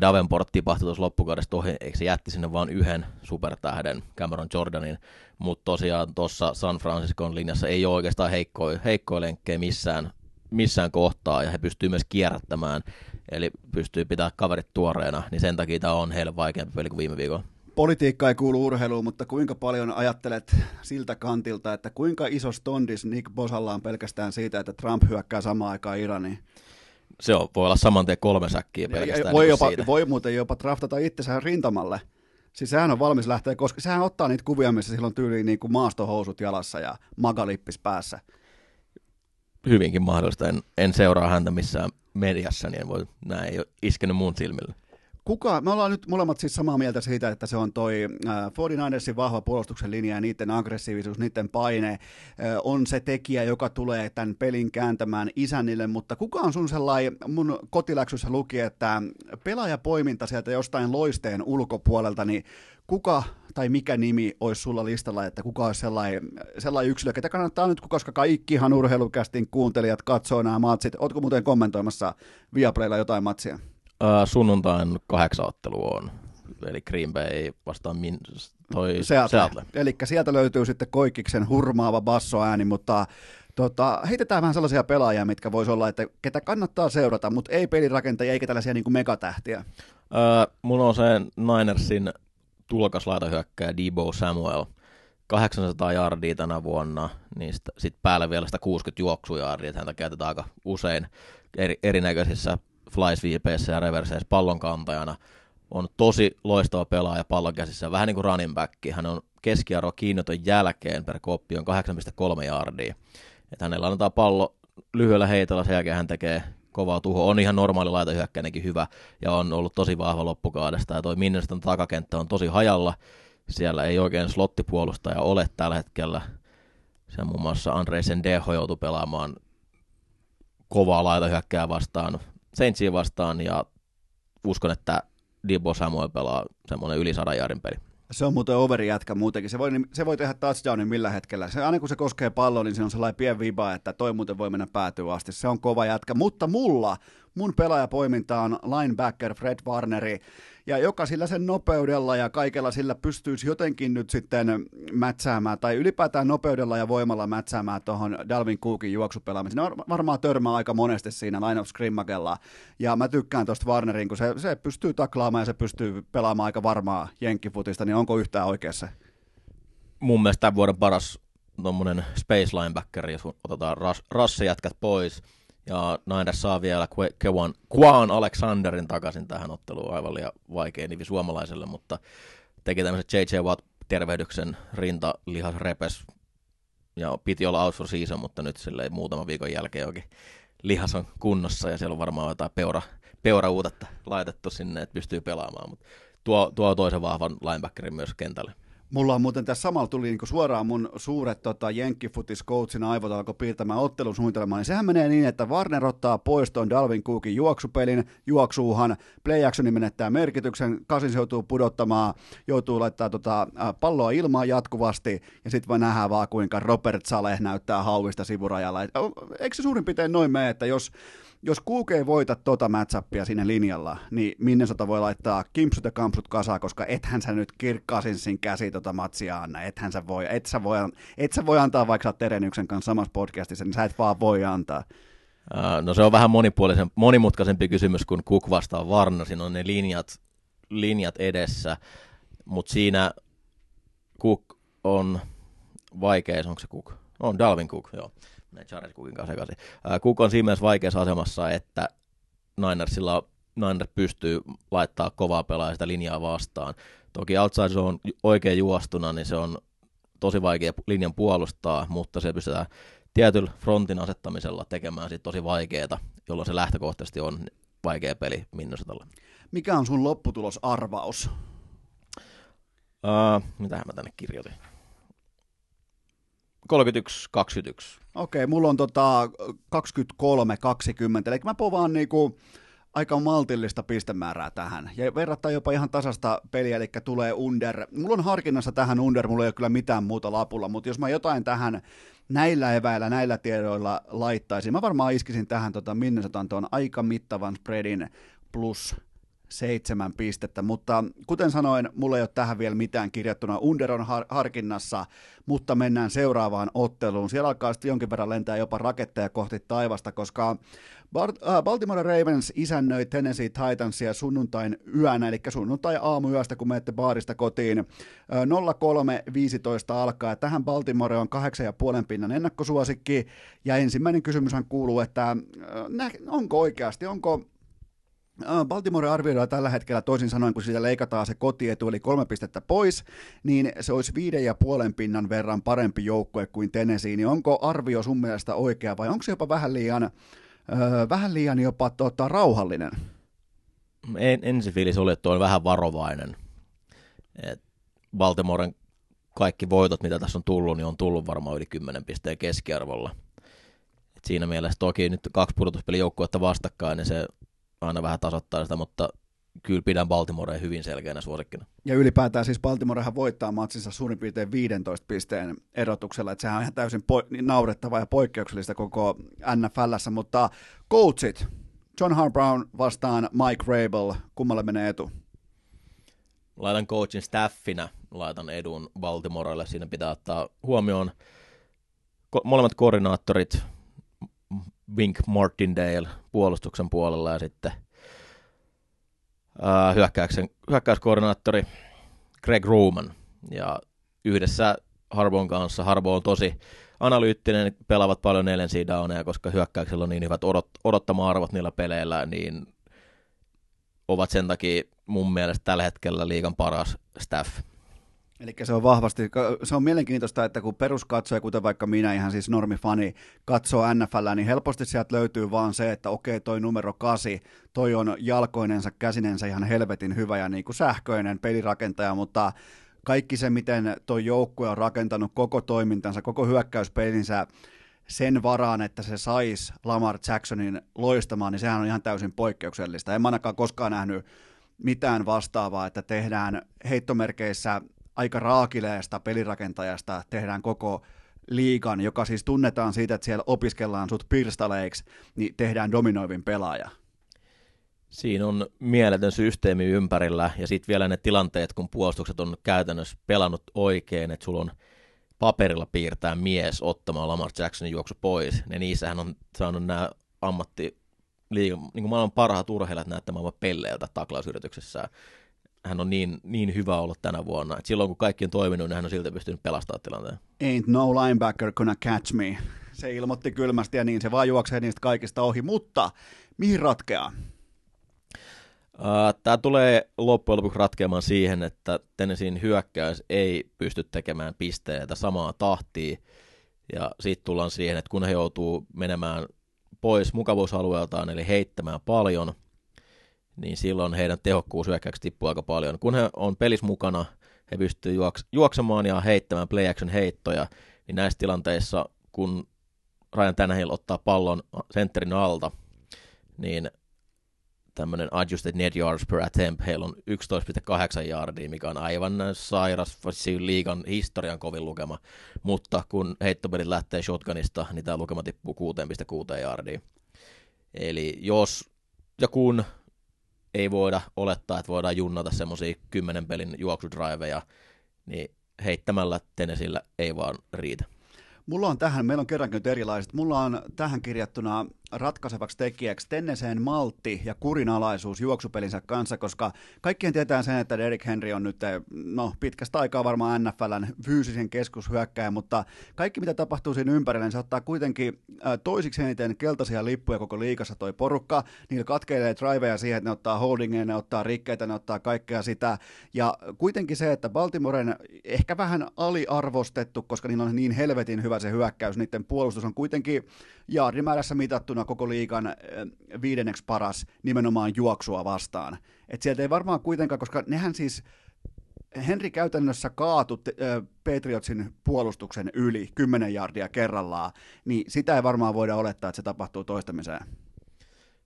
Davenport tipahtui tuossa loppukaudesta ohi, eikö se jätti sinne vain yhden supertähden Cameron Jordanin, mutta tosiaan tuossa San Franciscon linjassa ei ole oikeastaan heikkoja, heikkoja lenkkejä missään, missään kohtaa, ja he pystyvät myös kierrättämään, eli pystyy pitämään kaverit tuoreena, niin sen takia tämä on heille vaikeampi peli kuin viime viikolla. Politiikka ei kuulu urheiluun, mutta kuinka paljon ajattelet siltä kantilta, että kuinka iso stondis Nick Bosalla on pelkästään siitä, että Trump hyökkää samaan aikaan Iraniin? Se on, voi olla saman tien kolme säkkiä pelkästään. Voi, niin jopa, siitä. voi muuten jopa draftata itsensä rintamalle. Siis sehän on valmis lähteä, koska sehän ottaa niitä kuvia, missä silloin tyyliin niin kuin maastohousut jalassa ja magalippis päässä. Hyvinkin mahdollista. En, en seuraa häntä missään mediassa, niin en voi, näin ei ole iskenyt mun silmille kuka, me ollaan nyt molemmat siis samaa mieltä siitä, että se on toi äh, 49ersin vahva puolustuksen linja ja niiden aggressiivisuus, niiden paine äh, on se tekijä, joka tulee tämän pelin kääntämään isännille, mutta kuka on sun sellainen, mun kotiläksyssä luki, että pelaajapoiminta sieltä jostain loisteen ulkopuolelta, niin kuka tai mikä nimi olisi sulla listalla, että kuka olisi sellainen, sellainen yksilö, ketä kannattaa nyt, koska kaikkihan urheilukästin kuuntelijat katsoo nämä matsit. Oletko muuten kommentoimassa Viaplaylla jotain matsia? Uh, sunnuntain kahdeksan ottelu on, eli Green Bay vastaan min, toi Seattle. Seattle. Eli sieltä löytyy sitten Koikiksen hurmaava bassoääni, mutta Tota, heitetään vähän sellaisia pelaajia, mitkä voisi olla, että ketä kannattaa seurata, mutta ei pelirakentajia eikä tällaisia niin kuin megatähtiä. Öö, mun on se Ninersin tulokaslaitahyökkäjä Debo Samuel. 800 jardia tänä vuonna, niin sitten sit päälle vielä 160 juoksujardia, että häntä käytetään aika usein eri, erinäköisissä fly sweepeissä ja reverseissä pallon kantajana. On tosi loistava pelaaja pallon käsissä, vähän niin kuin running back. Hän on keskiarvo kiinnoton jälkeen per koppi on 8,3 yardia. Että hänellä annetaan pallo lyhyellä heitolla, sen jälkeen hän tekee kovaa tuho. On ihan normaali laitahyökkäinenkin hyvä ja on ollut tosi vahva loppukaudesta. Ja toi Minnestan takakenttä on tosi hajalla. Siellä ei oikein slottipuolustaja ole tällä hetkellä. Siellä muun muassa Andre Sendejo joutui pelaamaan kovaa laitahyökkää vastaan Saintsiin vastaan ja uskon, että Debo Samuel pelaa semmoinen yli 100 jaarin peli. Se on muuten overi jätkä muutenkin. Se voi, se voi tehdä touchdownin millä hetkellä. Se, aina kun se koskee palloa, niin se on sellainen pien viba, että toi muuten voi mennä päätyä asti. Se on kova jätkä. Mutta mulla, mun pelaajapoiminta on linebacker Fred Warneri ja joka sillä sen nopeudella ja kaikella sillä pystyisi jotenkin nyt sitten mätsäämään, tai ylipäätään nopeudella ja voimalla mätsäämään tuohon Dalvin Cookin juoksupelaamiseen. Ne varmaan törmää aika monesti siinä line of scrimmagella, ja mä tykkään tuosta Warnerin, kun se, se pystyy taklaamaan ja se pystyy pelaamaan aika varmaa jenkkifutista, niin onko yhtään oikeassa? Mun mielestä tämän vuoden paras tuommoinen space linebacker, jos otetaan ras, rassijätkät pois, ja Niners saa vielä Kwan, Kwan Alexanderin takaisin tähän otteluun, aivan liian vaikea nivi suomalaiselle, mutta teki tämmöisen J.J. Watt tervehdyksen rinta lihas repes ja piti olla out for season, mutta nyt silleen muutama viikon jälkeen jokin lihas on kunnossa ja siellä on varmaan jotain peura, peurauutetta laitettu sinne, että pystyy pelaamaan, mutta tuo, tuo toisen vahvan linebackerin myös kentälle. Mulla on muuten tässä samalla tuli niin suoraan mun suuret tota, jenkkifutis-coachin aivot alkoi piirtämään ottelusuunnitelmaa, niin sehän menee niin, että Warner ottaa pois Dalvin Cookin juoksupelin, juoksuuhan, play actioni menettää merkityksen, Kasins joutuu pudottamaan, joutuu laittaa tota, palloa ilmaan jatkuvasti, ja sitten voi nähdä vaan kuinka Robert Saleh näyttää hauista sivurajalla. Eikö se suurin piirtein noin mene, että jos jos Kuuk ei voita tota matchappia siinä linjalla, niin Minnesota voi laittaa kimpsut ja kampsut kasaan, koska ethän sä nyt Kirkkasinsin käsi tota matsia anna. Ethän sä voi, et sä voi, et sä voi antaa, vaikka sä oot Terenyksen kanssa samassa podcastissa, niin sä et vaan voi antaa. No se on vähän monipuolisen, monimutkaisempi kysymys kuin Cook vastaa Varna. Siinä on ne linjat, linjat edessä, mutta siinä Cook on vaikea, onko se Cook? On Dalvin Cook, joo Charles Cookin kanssa sekaisin. Cook on siinä mielessä vaikeassa asemassa, että Ninersilla Niners pystyy laittaa kovaa pelaa sitä linjaa vastaan. Toki outside zone oikein juostuna, niin se on tosi vaikea linjan puolustaa, mutta se pystytään tietyllä frontin asettamisella tekemään sit tosi vaikeaa, jolloin se lähtökohtaisesti on vaikea peli Minnesotalle. Mikä on sun lopputulosarvaus? Uh, mitähän mä tänne kirjoitin? 31, 21. Okei, mulla on tota 23, 20, eli mä povaan niinku aika maltillista pistemäärää tähän. Ja verrattain jopa ihan tasasta peliä, eli tulee under. Mulla on harkinnassa tähän under, mulla ei ole kyllä mitään muuta lapulla, mutta jos mä jotain tähän näillä eväillä, näillä tiedoilla laittaisin, mä varmaan iskisin tähän tota Minnesotan tuon aika mittavan spreadin plus seitsemän pistettä, mutta kuten sanoin, mulla ei ole tähän vielä mitään kirjattuna. Under on har- harkinnassa, mutta mennään seuraavaan otteluun. Siellä alkaa sitten jonkin verran lentää jopa raketteja kohti taivasta, koska äh, Baltimore Ravens isännöi Tennessee Titansia sunnuntain yönä, eli sunnuntai aamuyöstä, kun menette baarista kotiin. 03.15 alkaa. Tähän Baltimore on 8,5 pinnan ennakkosuosikki, ja ensimmäinen kysymyshän kuuluu, että onko oikeasti, onko Baltimore arvioidaan tällä hetkellä toisin sanoen, kun siitä leikataan se kotietu, eli kolme pistettä pois, niin se olisi viiden ja puolen pinnan verran parempi joukkue kuin Tennessee. Niin onko arvio sun mielestä oikea vai onko se jopa vähän liian, öö, vähän liian jopa tota, rauhallinen? En, ensifiilis oli, että on vähän varovainen. Et Baltimoren kaikki voitot, mitä tässä on tullut, niin on tullut varmaan yli 10 pisteen keskiarvolla. Et siinä mielessä toki nyt kaksi pudotuspelijoukkuetta vastakkain, niin se aina vähän tasoittaa sitä, mutta kyllä pidän Baltimorea hyvin selkeänä suosikkina. Ja ylipäätään siis Baltimorehan voittaa matsinsa suurin piirtein 15 pisteen erotuksella, että sehän on ihan täysin po- niin naurettava ja poikkeuksellista koko NFLssä, mutta coachit, John Harbaugh vastaan Mike Rabel, kummalle menee etu? Laitan coachin staffina, laitan edun Baltimorelle, siinä pitää ottaa huomioon ko- molemmat koordinaattorit, Wink Martindale puolustuksen puolella ja sitten uh, hyökkäyksen, hyökkäyskoordinaattori Greg Roman. Ja yhdessä Harbon kanssa, Harbo on tosi analyyttinen, pelaavat paljon neljän downeja, koska hyökkäyksellä on niin hyvät odot, odottama-arvot niillä peleillä, niin ovat sen takia mun mielestä tällä hetkellä liigan paras staff. Eli se on vahvasti, se on mielenkiintoista, että kun peruskatsoja, kuten vaikka minä ihan siis normifani, katsoo NFL, niin helposti sieltä löytyy vaan se, että okei, toi numero kasi, toi on jalkoinensa, käsinensä ihan helvetin hyvä ja niin kuin sähköinen pelirakentaja, mutta kaikki se, miten toi joukkue on rakentanut koko toimintansa, koko hyökkäyspelinsä sen varaan, että se saisi Lamar Jacksonin loistamaan, niin sehän on ihan täysin poikkeuksellista. En ainakaan koskaan nähnyt mitään vastaavaa, että tehdään heittomerkeissä aika raakileesta pelirakentajasta tehdään koko liigan, joka siis tunnetaan siitä, että siellä opiskellaan sut pirstaleiksi, niin tehdään dominoivin pelaaja. Siinä on mieletön systeemi ympärillä ja sitten vielä ne tilanteet, kun puolustukset on käytännössä pelannut oikein, että sulla on paperilla piirtää mies ottamaan Lamar Jacksonin juoksu pois. Ja niissähän on saanut nämä ammatti niin kuin maailman parhaat urheilijat näyttämään pelleiltä taklausyrityksessä hän on niin, niin hyvä ollut tänä vuonna. Et silloin kun kaikki on toiminut, niin hän on silti pystynyt pelastamaan tilanteen. Ain't no linebacker gonna catch me. Se ilmoitti kylmästi ja niin se vaan juoksee niistä kaikista ohi, mutta mihin ratkeaa? Uh, Tämä tulee loppujen lopuksi ratkeamaan siihen, että Tennesseein hyökkäys ei pysty tekemään pisteitä samaa tahtia, ja sitten tullaan siihen, että kun he joutuu menemään pois mukavuusalueeltaan, eli heittämään paljon – niin silloin heidän tehokkuus hyökkäyksi tippuu aika paljon. Kun he on pelis mukana, he pystyvät juoks- juoksemaan ja heittämään play action heittoja, niin näissä tilanteissa, kun Ryan Tannehill ottaa pallon sentterin alta, niin tämmöinen adjusted net yards per attempt, heillä on 11,8 yardia, mikä on aivan sairas liigan historian kovin lukema, mutta kun heittopelit lähtee shotgunista, niin tämä lukema tippuu 6,6 yardia. Eli jos ja kun ei voida olettaa, että voidaan junnata semmoisia kymmenen pelin juoksudriveja, niin heittämällä tenesillä ei vaan riitä. Mulla on tähän, meillä on kerrankin erilaiset, mulla on tähän kirjattuna ratkaisevaksi tekijäksi Tenneseen maltti ja kurinalaisuus juoksupelinsä kanssa, koska kaikkien tietää sen, että Derek Henry on nyt no, pitkästä aikaa varmaan NFLn fyysisen keskushyökkäjä, mutta kaikki mitä tapahtuu siinä ympärillä, niin se ottaa kuitenkin toisiksi eniten keltaisia lippuja koko liikassa toi porukka, niillä katkeilee driveja siihen, että ne ottaa holdingeja, ne ottaa rikkeitä, ne ottaa kaikkea sitä, ja kuitenkin se, että Baltimoren ehkä vähän aliarvostettu, koska niillä on niin helvetin hyvä se hyökkäys, niiden puolustus on kuitenkin jaardimäärässä mitattuna koko liikan viidenneksi paras nimenomaan juoksua vastaan. Et sieltä ei varmaan kuitenkaan, koska nehän siis, Henri käytännössä kaatu Patriotsin puolustuksen yli 10 jardia kerrallaan, niin sitä ei varmaan voida olettaa, että se tapahtuu toistamiseen.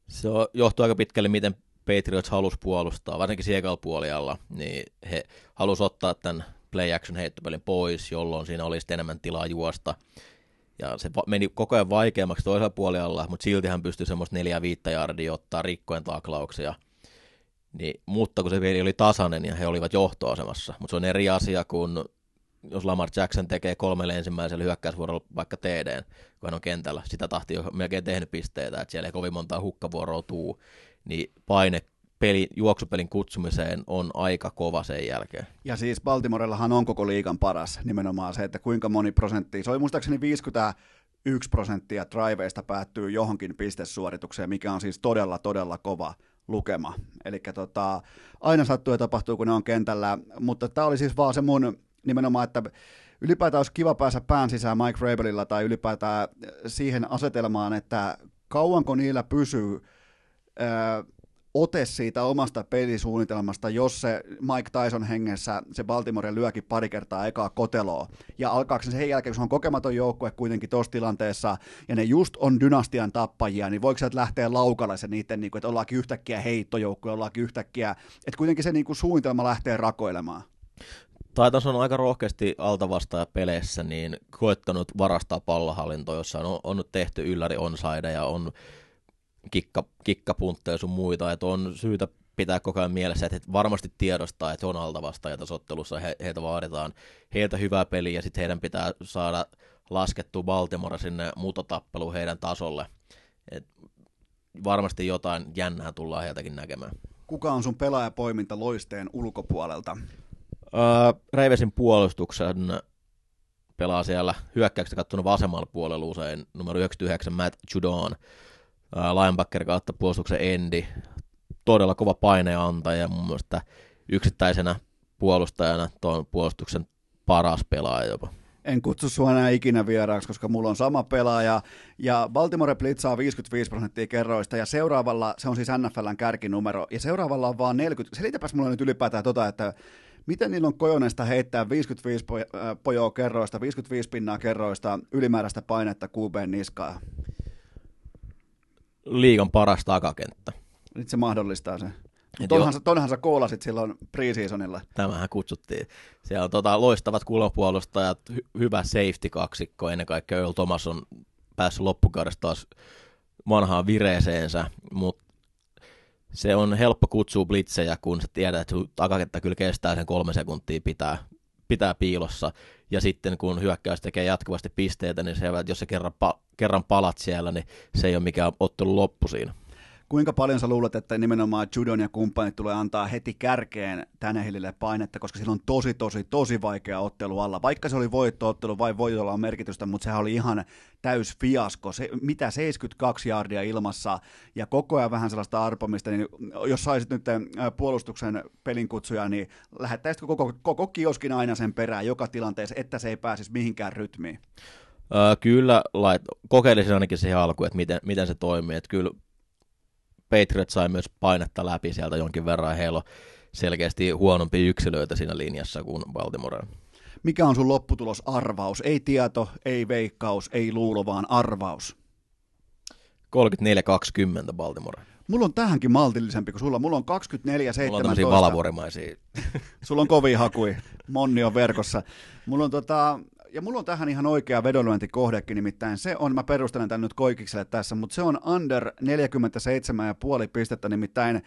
Se johtuu aika pitkälle, miten Patriots halusi puolustaa, varsinkin siekal puolialla, niin he halusivat ottaa tämän play action heittopelin pois, jolloin siinä olisi enemmän tilaa juosta. Ja se meni koko ajan vaikeammaksi toisella puolella, mutta silti hän pystyi semmoista neljä viittä jardia ottaa rikkojen taklauksia. Niin, mutta kun se peli oli tasainen ja he olivat johtoasemassa. Mutta se on eri asia kuin jos Lamar Jackson tekee kolmelle ensimmäisellä hyökkäysvuorolla vaikka TD, kun hän on kentällä. Sitä tahti jo melkein tehnyt pisteitä, että siellä ei kovin montaa hukkavuoroa tuu. Niin paine peli, juoksupelin kutsumiseen on aika kova sen jälkeen. Ja siis Baltimorellahan on koko liigan paras nimenomaan se, että kuinka moni prosentti, se oli muistaakseni 51 prosenttia driveista päättyy johonkin pistesuoritukseen, mikä on siis todella, todella kova lukema. Eli tota, aina sattuu ja tapahtuu, kun ne on kentällä, mutta tämä oli siis vaan se mun nimenomaan, että ylipäätään olisi kiva päästä pään sisään Mike Rabelilla tai ylipäätään siihen asetelmaan, että kauanko niillä pysyy ote siitä omasta pelisuunnitelmasta, jos se Mike Tyson hengessä se Baltimore lyökin pari kertaa ekaa koteloa. Ja alkaako se sen jälkeen, kun se on kokematon joukkue kuitenkin tuossa tilanteessa, ja ne just on dynastian tappajia, niin voiko se lähteä laukalle se niiden, niin kuin, että ollaankin yhtäkkiä heittojoukkue, ollaankin yhtäkkiä, että kuitenkin se niin kuin, suunnitelma lähtee rakoilemaan. Taitas on aika rohkeasti altavastaaja peleissä niin koettanut varastaa pallohallintoa, jossa on, on tehty ylläri onside ja on kikka, kikkapuntteja sun muita, että on syytä pitää koko ajan mielessä, että he varmasti tiedostaa, että he on altavastaaja ottelussa, he, heitä vaaditaan heiltä hyvää peliä ja sitten heidän pitää saada laskettua Baltimore sinne muutotappeluun heidän tasolle. Et varmasti jotain jännää tullaan heiltäkin näkemään. Kuka on sun pelaajapoiminta loisteen ulkopuolelta? Öö, Reivesin puolustuksen pelaa siellä hyökkäyksestä kattuna vasemmalla puolella usein numero 99 Matt Judon linebacker kautta puolustuksen endi, todella kova paineantaja ja mun mielestä yksittäisenä puolustajana tuon puolustuksen paras pelaaja jopa. En kutsu sua enää ikinä vieraaksi, koska mulla on sama pelaaja. Ja Baltimore blitzaa 55 prosenttia kerroista ja seuraavalla, se on siis NFLn kärkinumero, ja seuraavalla on vaan 40. Selitäpäs mulle nyt ylipäätään tota, että miten niillä on Kojonesta heittää 55 pojoa kerroista, 55 pinnaa kerroista, ylimääräistä painetta QB niskaa? Liigan paras takakenttä. Nyt se mahdollistaa sen. Tonhan, jo... tonhan sä koolasit silloin preseasonilla. Tämähän kutsuttiin. Siellä on tota, loistavat kulmapuolustajat, hy- hyvä safety-kaksikko, ennen kaikkea Earl Thomas on päässyt loppukaudesta taas vanhaan vireeseensä, mutta se on helppo kutsua blitzejä, kun sä tiedät, että takakenttä kyllä kestää sen kolme sekuntia pitää, pitää piilossa. Ja sitten kun hyökkäys tekee jatkuvasti pisteitä, niin se, jos se kerran, pa- kerran palat siellä, niin se ei ole mikään ottelu loppu siinä. Kuinka paljon sä luulet, että nimenomaan Judon ja kumppanit tulee antaa heti kärkeen Tänehillille painetta, koska sillä on tosi, tosi, tosi vaikea ottelu alla. Vaikka se oli voittoottelu vai voitolla on merkitystä, mutta sehän oli ihan täys fiasko. Se, mitä 72 jardia ilmassa ja koko ajan vähän sellaista arpomista, niin jos saisit nyt puolustuksen pelinkutsuja, niin lähettäisitkö koko, koko kioskin aina sen perään joka tilanteessa, että se ei pääsisi mihinkään rytmiin? Öö, kyllä, lait, kokeilisin ainakin siihen alkuun, että miten, miten se toimii. Että kyllä Patriot sai myös painetta läpi sieltä jonkin verran. Heillä on selkeästi huonompi yksilöitä siinä linjassa kuin Baltimore. Mikä on sun lopputulosarvaus? Ei tieto, ei veikkaus, ei luulo, vaan arvaus. 34-20 Baltimore. Mulla on tähänkin maltillisempi kuin sulla. Mulla on 24-17. Mulla on tämmöisiä valavuorimaisia. Sulla on kovin hakui. Monni on verkossa. Mulla on tota, ja mulla on tähän ihan oikea vedonlyöntikohdekin, nimittäin se on, mä perustelen tämän nyt Koikikselle tässä, mutta se on under 47,5 pistettä, nimittäin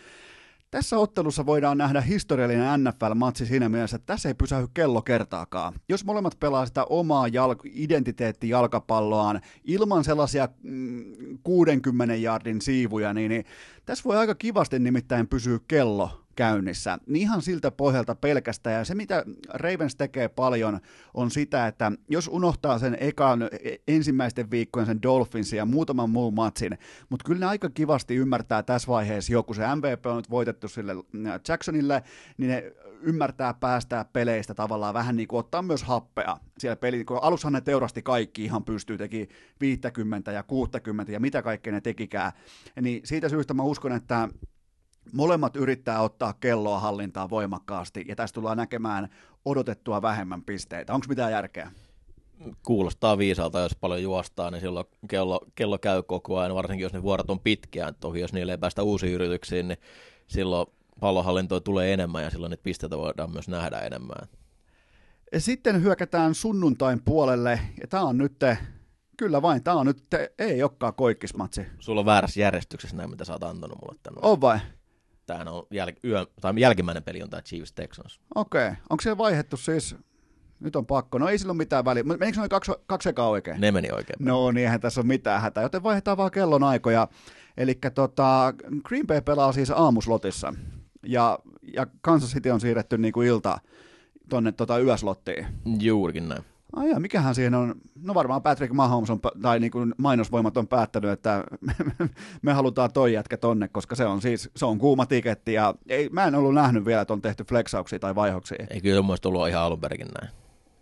Tässä ottelussa voidaan nähdä historiallinen NFL-matsi siinä mielessä, että tässä ei pysähy kello kertaakaan. Jos molemmat pelaa sitä omaa jal- identiteettijalkapalloaan ilman sellaisia mm, 60 jardin siivuja, niin, niin tässä voi aika kivasti nimittäin pysyä kello käynnissä. Niin ihan siltä pohjalta pelkästään. Ja se, mitä Ravens tekee paljon, on sitä, että jos unohtaa sen ekan ensimmäisten viikkojen sen Dolphinsin ja muutaman muun matsin, mutta kyllä ne aika kivasti ymmärtää tässä vaiheessa jo, kun se MVP on nyt voitettu sille äh, Jacksonille, niin ne ymmärtää päästää peleistä tavallaan vähän niin kuin ottaa myös happea siellä peli, kun alussahan ne teurasti kaikki ihan pystyy teki 50 ja 60 ja mitä kaikkea ne tekikään, niin siitä syystä mä uskon, että molemmat yrittää ottaa kelloa hallintaan voimakkaasti, ja tässä tullaan näkemään odotettua vähemmän pisteitä. Onko mitään järkeä? Kuulostaa viisalta, jos paljon juostaa, niin silloin kello, kello käy koko ajan, varsinkin jos ne vuorot on pitkiä. Toki jos niille ei päästä uusiin yrityksiin, niin silloin pallohallintoa tulee enemmän ja silloin niitä pisteitä voidaan myös nähdä enemmän. Sitten hyökätään sunnuntain puolelle, ja tämä on nyt, kyllä vain, tämä on nyt, ei olekaan koikkismatsi. Sulla on väärässä järjestyksessä näin, mitä sä oot antanut mulle tänne. On vai? Tämähän on jäl- yö, tai jälkimmäinen peli on tämä Chiefs Texans. Okei, okay. onko se vaihettu siis, nyt on pakko, no ei sillä ole mitään väliä, menikö noin kaksi, kaksi ekaa oikein? Ne meni oikein. No niin, eihän tässä ole mitään hätää, joten vaihdetaan vaan kellon aikoja. Eli tota, Green Bay pelaa siis aamuslotissa, ja, ja Kansas City on siirretty niin kuin ilta tuonne tota yöslottiin. Juurikin näin. Ai ja, mikähän siihen on, no varmaan Patrick Mahomes on, tai niin kuin mainosvoimat on päättänyt, että me halutaan toi jätkä tonne, koska se on siis, se on kuuma tiketti, ja ei, mä en ollut nähnyt vielä, että on tehty flexauksia tai vaihoksia. Ei kyllä mun ollut ihan alun näin.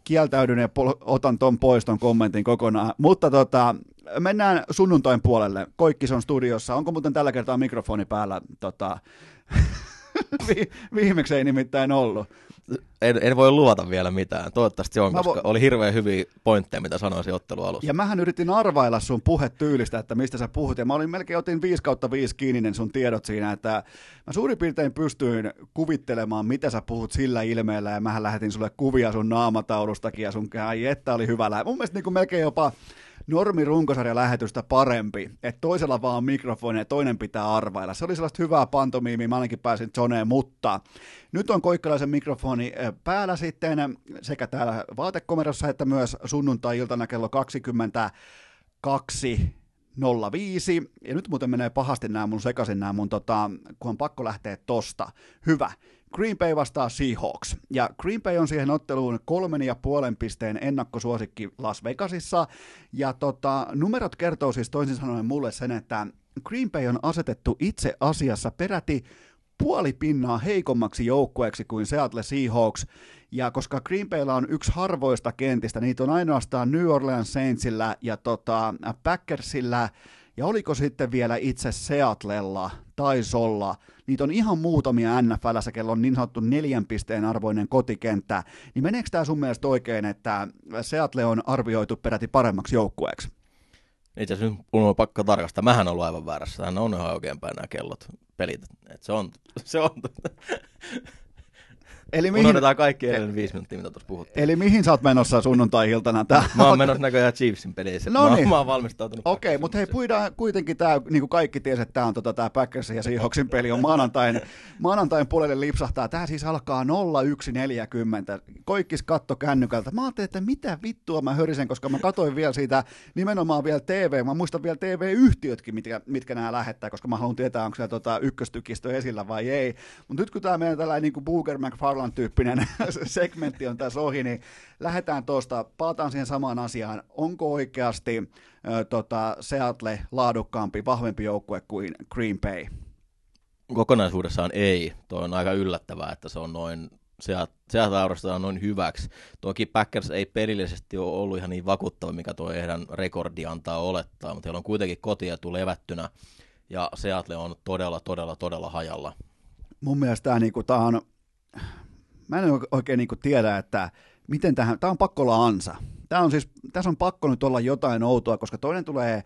Kieltäydyn ja pol- otan ton pois ton kommentin kokonaan, mutta tota, mennään sunnuntain puolelle. Koikkis on studiossa, onko muuten tällä kertaa mikrofoni päällä? Tota, viimeksi ei nimittäin ollut en, en voi luvata vielä mitään. Toivottavasti se on, koska vo... oli hirveän hyviä pointteja, mitä sanoisin ottelu alussa. Ja mähän yritin arvailla sun puhetyylistä, että mistä sä puhut, ja mä olin melkein otin 5 kautta 5 kiinni sun tiedot siinä, että mä suurin piirtein pystyin kuvittelemaan, mitä sä puhut sillä ilmeellä, ja mähän lähetin sulle kuvia sun naamataulustakin, ja sun ai että oli hyvä lähe. Mun mielestä niin kuin melkein jopa normi runkosarja lähetystä parempi, että toisella vaan on mikrofoni ja toinen pitää arvailla. Se oli sellaista hyvää pantomiimia, mä ainakin pääsin Joneen, mutta nyt on koikkalaisen mikrofoni eh, päällä sitten sekä täällä vaatekomerossa että myös sunnuntai-iltana kello 22 05. Ja nyt muuten menee pahasti nämä mun sekaisin nämä mun, tota, kun on pakko lähteä tosta. Hyvä. Green Bay vastaa Seahawks. Ja Green Bay on siihen otteluun kolmen ja puolen pisteen ennakkosuosikki Las Vegasissa. Ja tota, numerot kertoo siis toisin sanoen mulle sen, että Green Bay on asetettu itse asiassa peräti puoli pinnaa heikommaksi joukkueeksi kuin Seattle Seahawks, ja koska Green Baylla on yksi harvoista kentistä, niitä on ainoastaan New Orleans Saintsillä ja tota, Packersillä, ja oliko sitten vielä itse Seattlella, taisi olla, niitä on ihan muutamia NFLssä, kello on niin sanottu neljän pisteen arvoinen kotikenttä, niin meneekö tämä sun mielestä oikein, että Seattle on arvioitu peräti paremmaksi joukkueeksi? Itse asiassa on pakko tarkastaa. Mähän on ollut aivan väärässä. Hän on ihan oikeinpäin nämä kellot, pelit. Et se on, se on Eli mihin... Unohdetaan kaikki edellinen viisi minuuttia, mitä tuossa puhuttiin. Eli mihin sä oot menossa sunnuntai-iltana? Tää... Mä oon menossa näköjään Chiefsin pelissä. No niin. Mä, oon valmistautunut. Okei, okay, mutta hei, puidaan kuitenkin tämä, niin kuin kaikki tiesi, että tämä on tota, tämä Packersin ja Seahawksin peli on maanantain, maanantain puolelle lipsahtaa. Tämä siis alkaa 01.40. Koikkis katto kännykältä. Mä ajattelin, että mitä vittua mä hörisen, koska mä katoin vielä siitä nimenomaan vielä TV. Mä muistan vielä TV-yhtiötkin, mitkä, mitkä nämä lähettää, koska mä haluan tietää, onko siellä tota, ykköstykistö esillä vai ei. Mutta nyt kun tämä meidän tällainen niin kuin Booger McFarlane Harlan-tyyppinen segmentti on tässä ohi, niin lähdetään tuosta, palataan siihen samaan asiaan. Onko oikeasti äh, tota, Seattle laadukkaampi, vahvempi joukkue kuin Green Bay? Kokonaisuudessaan ei. Tuo on aika yllättävää, että se on noin Seattle on noin hyväksi. Toki Packers ei pelillisesti ole ollut ihan niin vakuuttava, mikä tuo heidän rekordi antaa olettaa, mutta heillä on kuitenkin kotia levättynä, ja Seattle on todella, todella, todella hajalla. Mun mielestä tämä, tämä on mä en oikein niin tiedä, että miten tähän, tämä on pakko olla ansa. Tämä on siis, tässä on pakko nyt olla jotain outoa, koska toinen tulee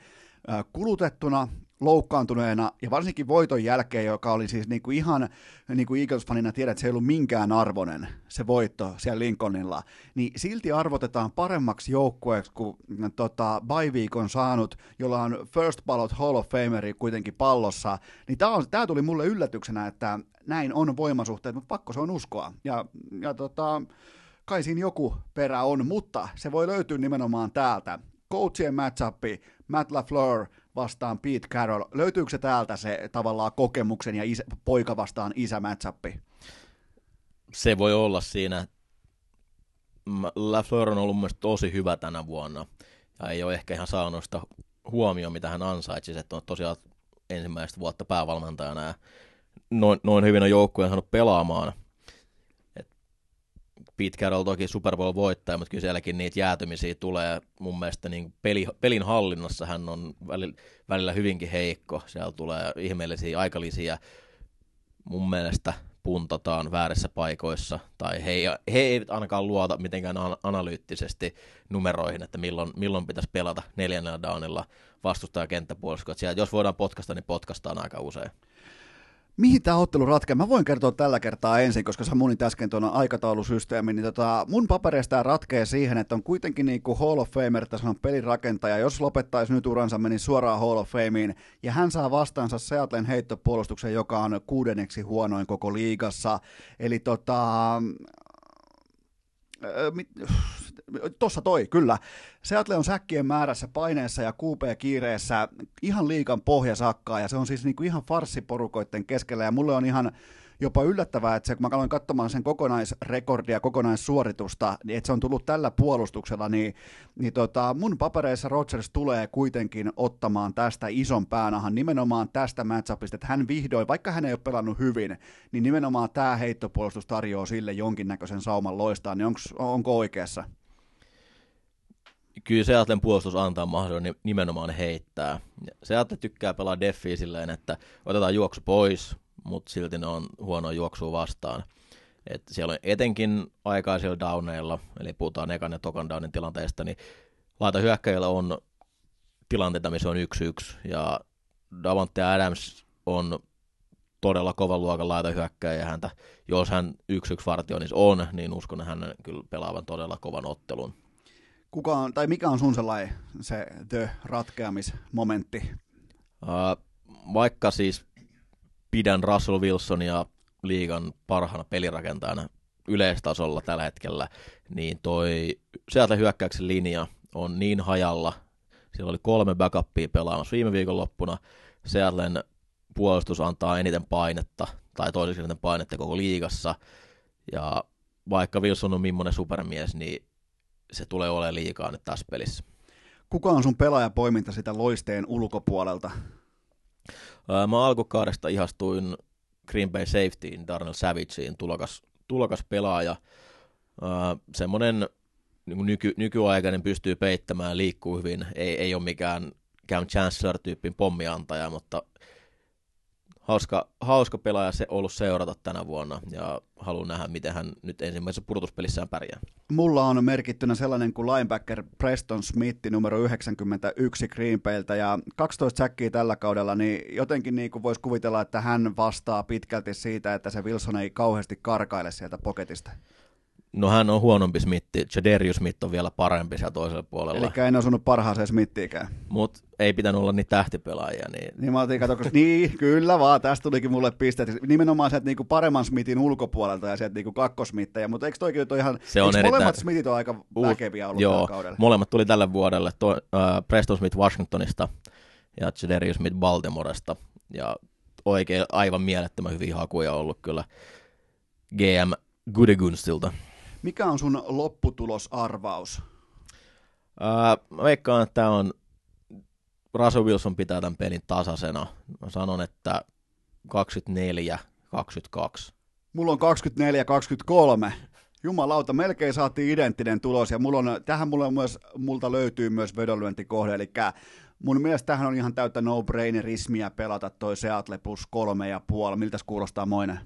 kulutettuna, loukkaantuneena ja varsinkin voiton jälkeen, joka oli siis niin kuin ihan niin kuin Eagles-fanina tiedät, että se ei ollut minkään arvoinen se voitto siellä Lincolnilla, niin silti arvotetaan paremmaksi joukkueeksi kuin tota, bye saanut, jolla on First Ballot Hall of Fameri kuitenkin pallossa, niin tämä, tuli mulle yllätyksenä, että näin on voimasuhteet, mutta pakko se on uskoa. Ja, ja tota, kai siinä joku perä on, mutta se voi löytyä nimenomaan täältä. Coachien matchupi, Matt LaFleur vastaan Pete Carroll. Löytyykö se täältä se tavallaan kokemuksen ja isä, poika vastaan isä matchupi? Se voi olla siinä. LaFleur on ollut mielestäni tosi hyvä tänä vuonna. Ja ei ole ehkä ihan saanut sitä huomioon, mitä hän ansaitsisi. Että on tosiaan ensimmäistä vuotta päävalmentajana ja noin, noin hyvin on joukkueen saanut pelaamaan – Carroll toki Super Bowl voittaja, mutta kyllä sielläkin niitä jäätymisiä tulee. Mun mielestä niin peli, pelin hallinnassa hän on välillä, välillä hyvinkin heikko. Siellä tulee ihmeellisiä aikalisia. Mun mielestä puntataan väärissä paikoissa, tai he, he eivät ainakaan luota mitenkään analyyttisesti numeroihin, että milloin, milloin pitäisi pelata neljännellä downilla vastustaja. Jos voidaan potkasta, niin potkastaan aika usein. Mihin tämä ottelu ratkeaa? Mä voin kertoa tällä kertaa ensin, koska sä munit äsken tuon aikataulusysteemi, niin tota, mun papereista tämä siihen, että on kuitenkin niin kuin Hall of Famer, tässä on pelirakentaja, jos lopettaisi nyt uransa, meni suoraan Hall of Fameen, ja hän saa vastaansa Seatlen heittopuolustuksen, joka on kuudenneksi huonoin koko liigassa. Eli tota, tuossa toi, kyllä. Seattle on säkkien määrässä, paineessa ja QP-kiireessä ihan liikan pohjasakkaa, ja se on siis niinku ihan farssiporukoiden keskellä, ja mulle on ihan jopa yllättävää, että se, kun mä aloin katsomaan sen kokonaisrekordia, kokonaissuoritusta, niin että se on tullut tällä puolustuksella, niin, niin tota, mun papereissa Rodgers tulee kuitenkin ottamaan tästä ison päänahan nimenomaan tästä matchupista, että hän vihdoin, vaikka hän ei ole pelannut hyvin, niin nimenomaan tämä heittopuolustus tarjoaa sille jonkinnäköisen sauman loistaa, niin onks, onko oikeassa? Kyllä Seattlen puolustus antaa mahdollisuuden nimenomaan heittää. Seattle tykkää pelaa deffiä silleen, että otetaan juoksu pois, mutta silti ne on huono juoksua vastaan. Et siellä on etenkin aikaisilla downeilla, eli puhutaan ekan ja tokan downin tilanteesta, niin laita hyökkäjillä on tilanteita, missä on yksi yksi, ja Davante Adams on todella kovan luokan laita hyökkäjä, häntä, jos hän yksi yksi vartioinnissa on, niin uskon hän kyllä pelaavan todella kovan ottelun. Kuka on, tai mikä on sun sellainen se the ratkeamismomentti? Uh, vaikka siis pidän Russell Wilsonia liigan parhaana pelirakentajana yleistasolla tällä hetkellä, niin toi sieltä hyökkäyksen linja on niin hajalla. Siellä oli kolme backupia pelaamassa viime viikonloppuna. Seattlen puolustus antaa eniten painetta, tai toiseksi eniten painetta koko liigassa. Ja vaikka Wilson on millainen supermies, niin se tulee olemaan liikaa nyt tässä pelissä. Kuka on sun pelaajapoiminta sitä loisteen ulkopuolelta? Mä alkukaudesta ihastuin Green Bay Safetyin, Darnell Savageen, tulokas, tulokas pelaaja. Semmoinen niin nyky, nykyaikainen pystyy peittämään, liikkuu hyvin, ei, ei ole mikään Cam Chancellor-tyyppin pommiantaja, mutta hauska, hauska pelaaja se ollut seurata tänä vuonna ja haluan nähdä, miten hän nyt ensimmäisessä pudotuspelissään pärjää. Mulla on merkittynä sellainen kuin linebacker Preston Smith numero 91 Green Bayltä ja 12 säkkiä tällä kaudella, niin jotenkin niin kuin voisi kuvitella, että hän vastaa pitkälti siitä, että se Wilson ei kauheasti karkaile sieltä poketista. No hän on huonompi Smitti. Jaderius Smith on vielä parempi siellä toisella puolella. Eli en osunut parhaaseen Smittiikään. Mut ei pitänyt olla niitä tähtipelaajia. Niin, niin mä otin, kato, niin, kyllä vaan, tästä tulikin mulle pisteet. Nimenomaan sieltä niinku paremman Smithin ulkopuolelta ja sieltä niinku kakkosmittejä, mutta eikö toikin ole ihan, se on erittäin... molemmat Smithit on aika väkeviä ollut Joo, kaudella? molemmat tuli tälle vuodelle, to, uh, Preston Smith Washingtonista ja Jaderius Smith Baltimoresta. Ja oikein aivan mielettömän hyviä hakuja ollut kyllä GM Gudegunstilta. Mikä on sun lopputulosarvaus? Öö, mä veikkaan, että tämä on Russell Wilson pitää tämän pelin tasaisena. Mä sanon, että 24-22. Mulla on 24-23. Jumalauta, melkein saatiin identtinen tulos, ja mulla on, tähän mulla on myös, multa löytyy myös vedonlyöntikohde, eli mun mielestä tähän on ihan täyttä no-brainerismiä pelata toi Seattle plus kolme ja puoli. Miltä kuulostaa moinen?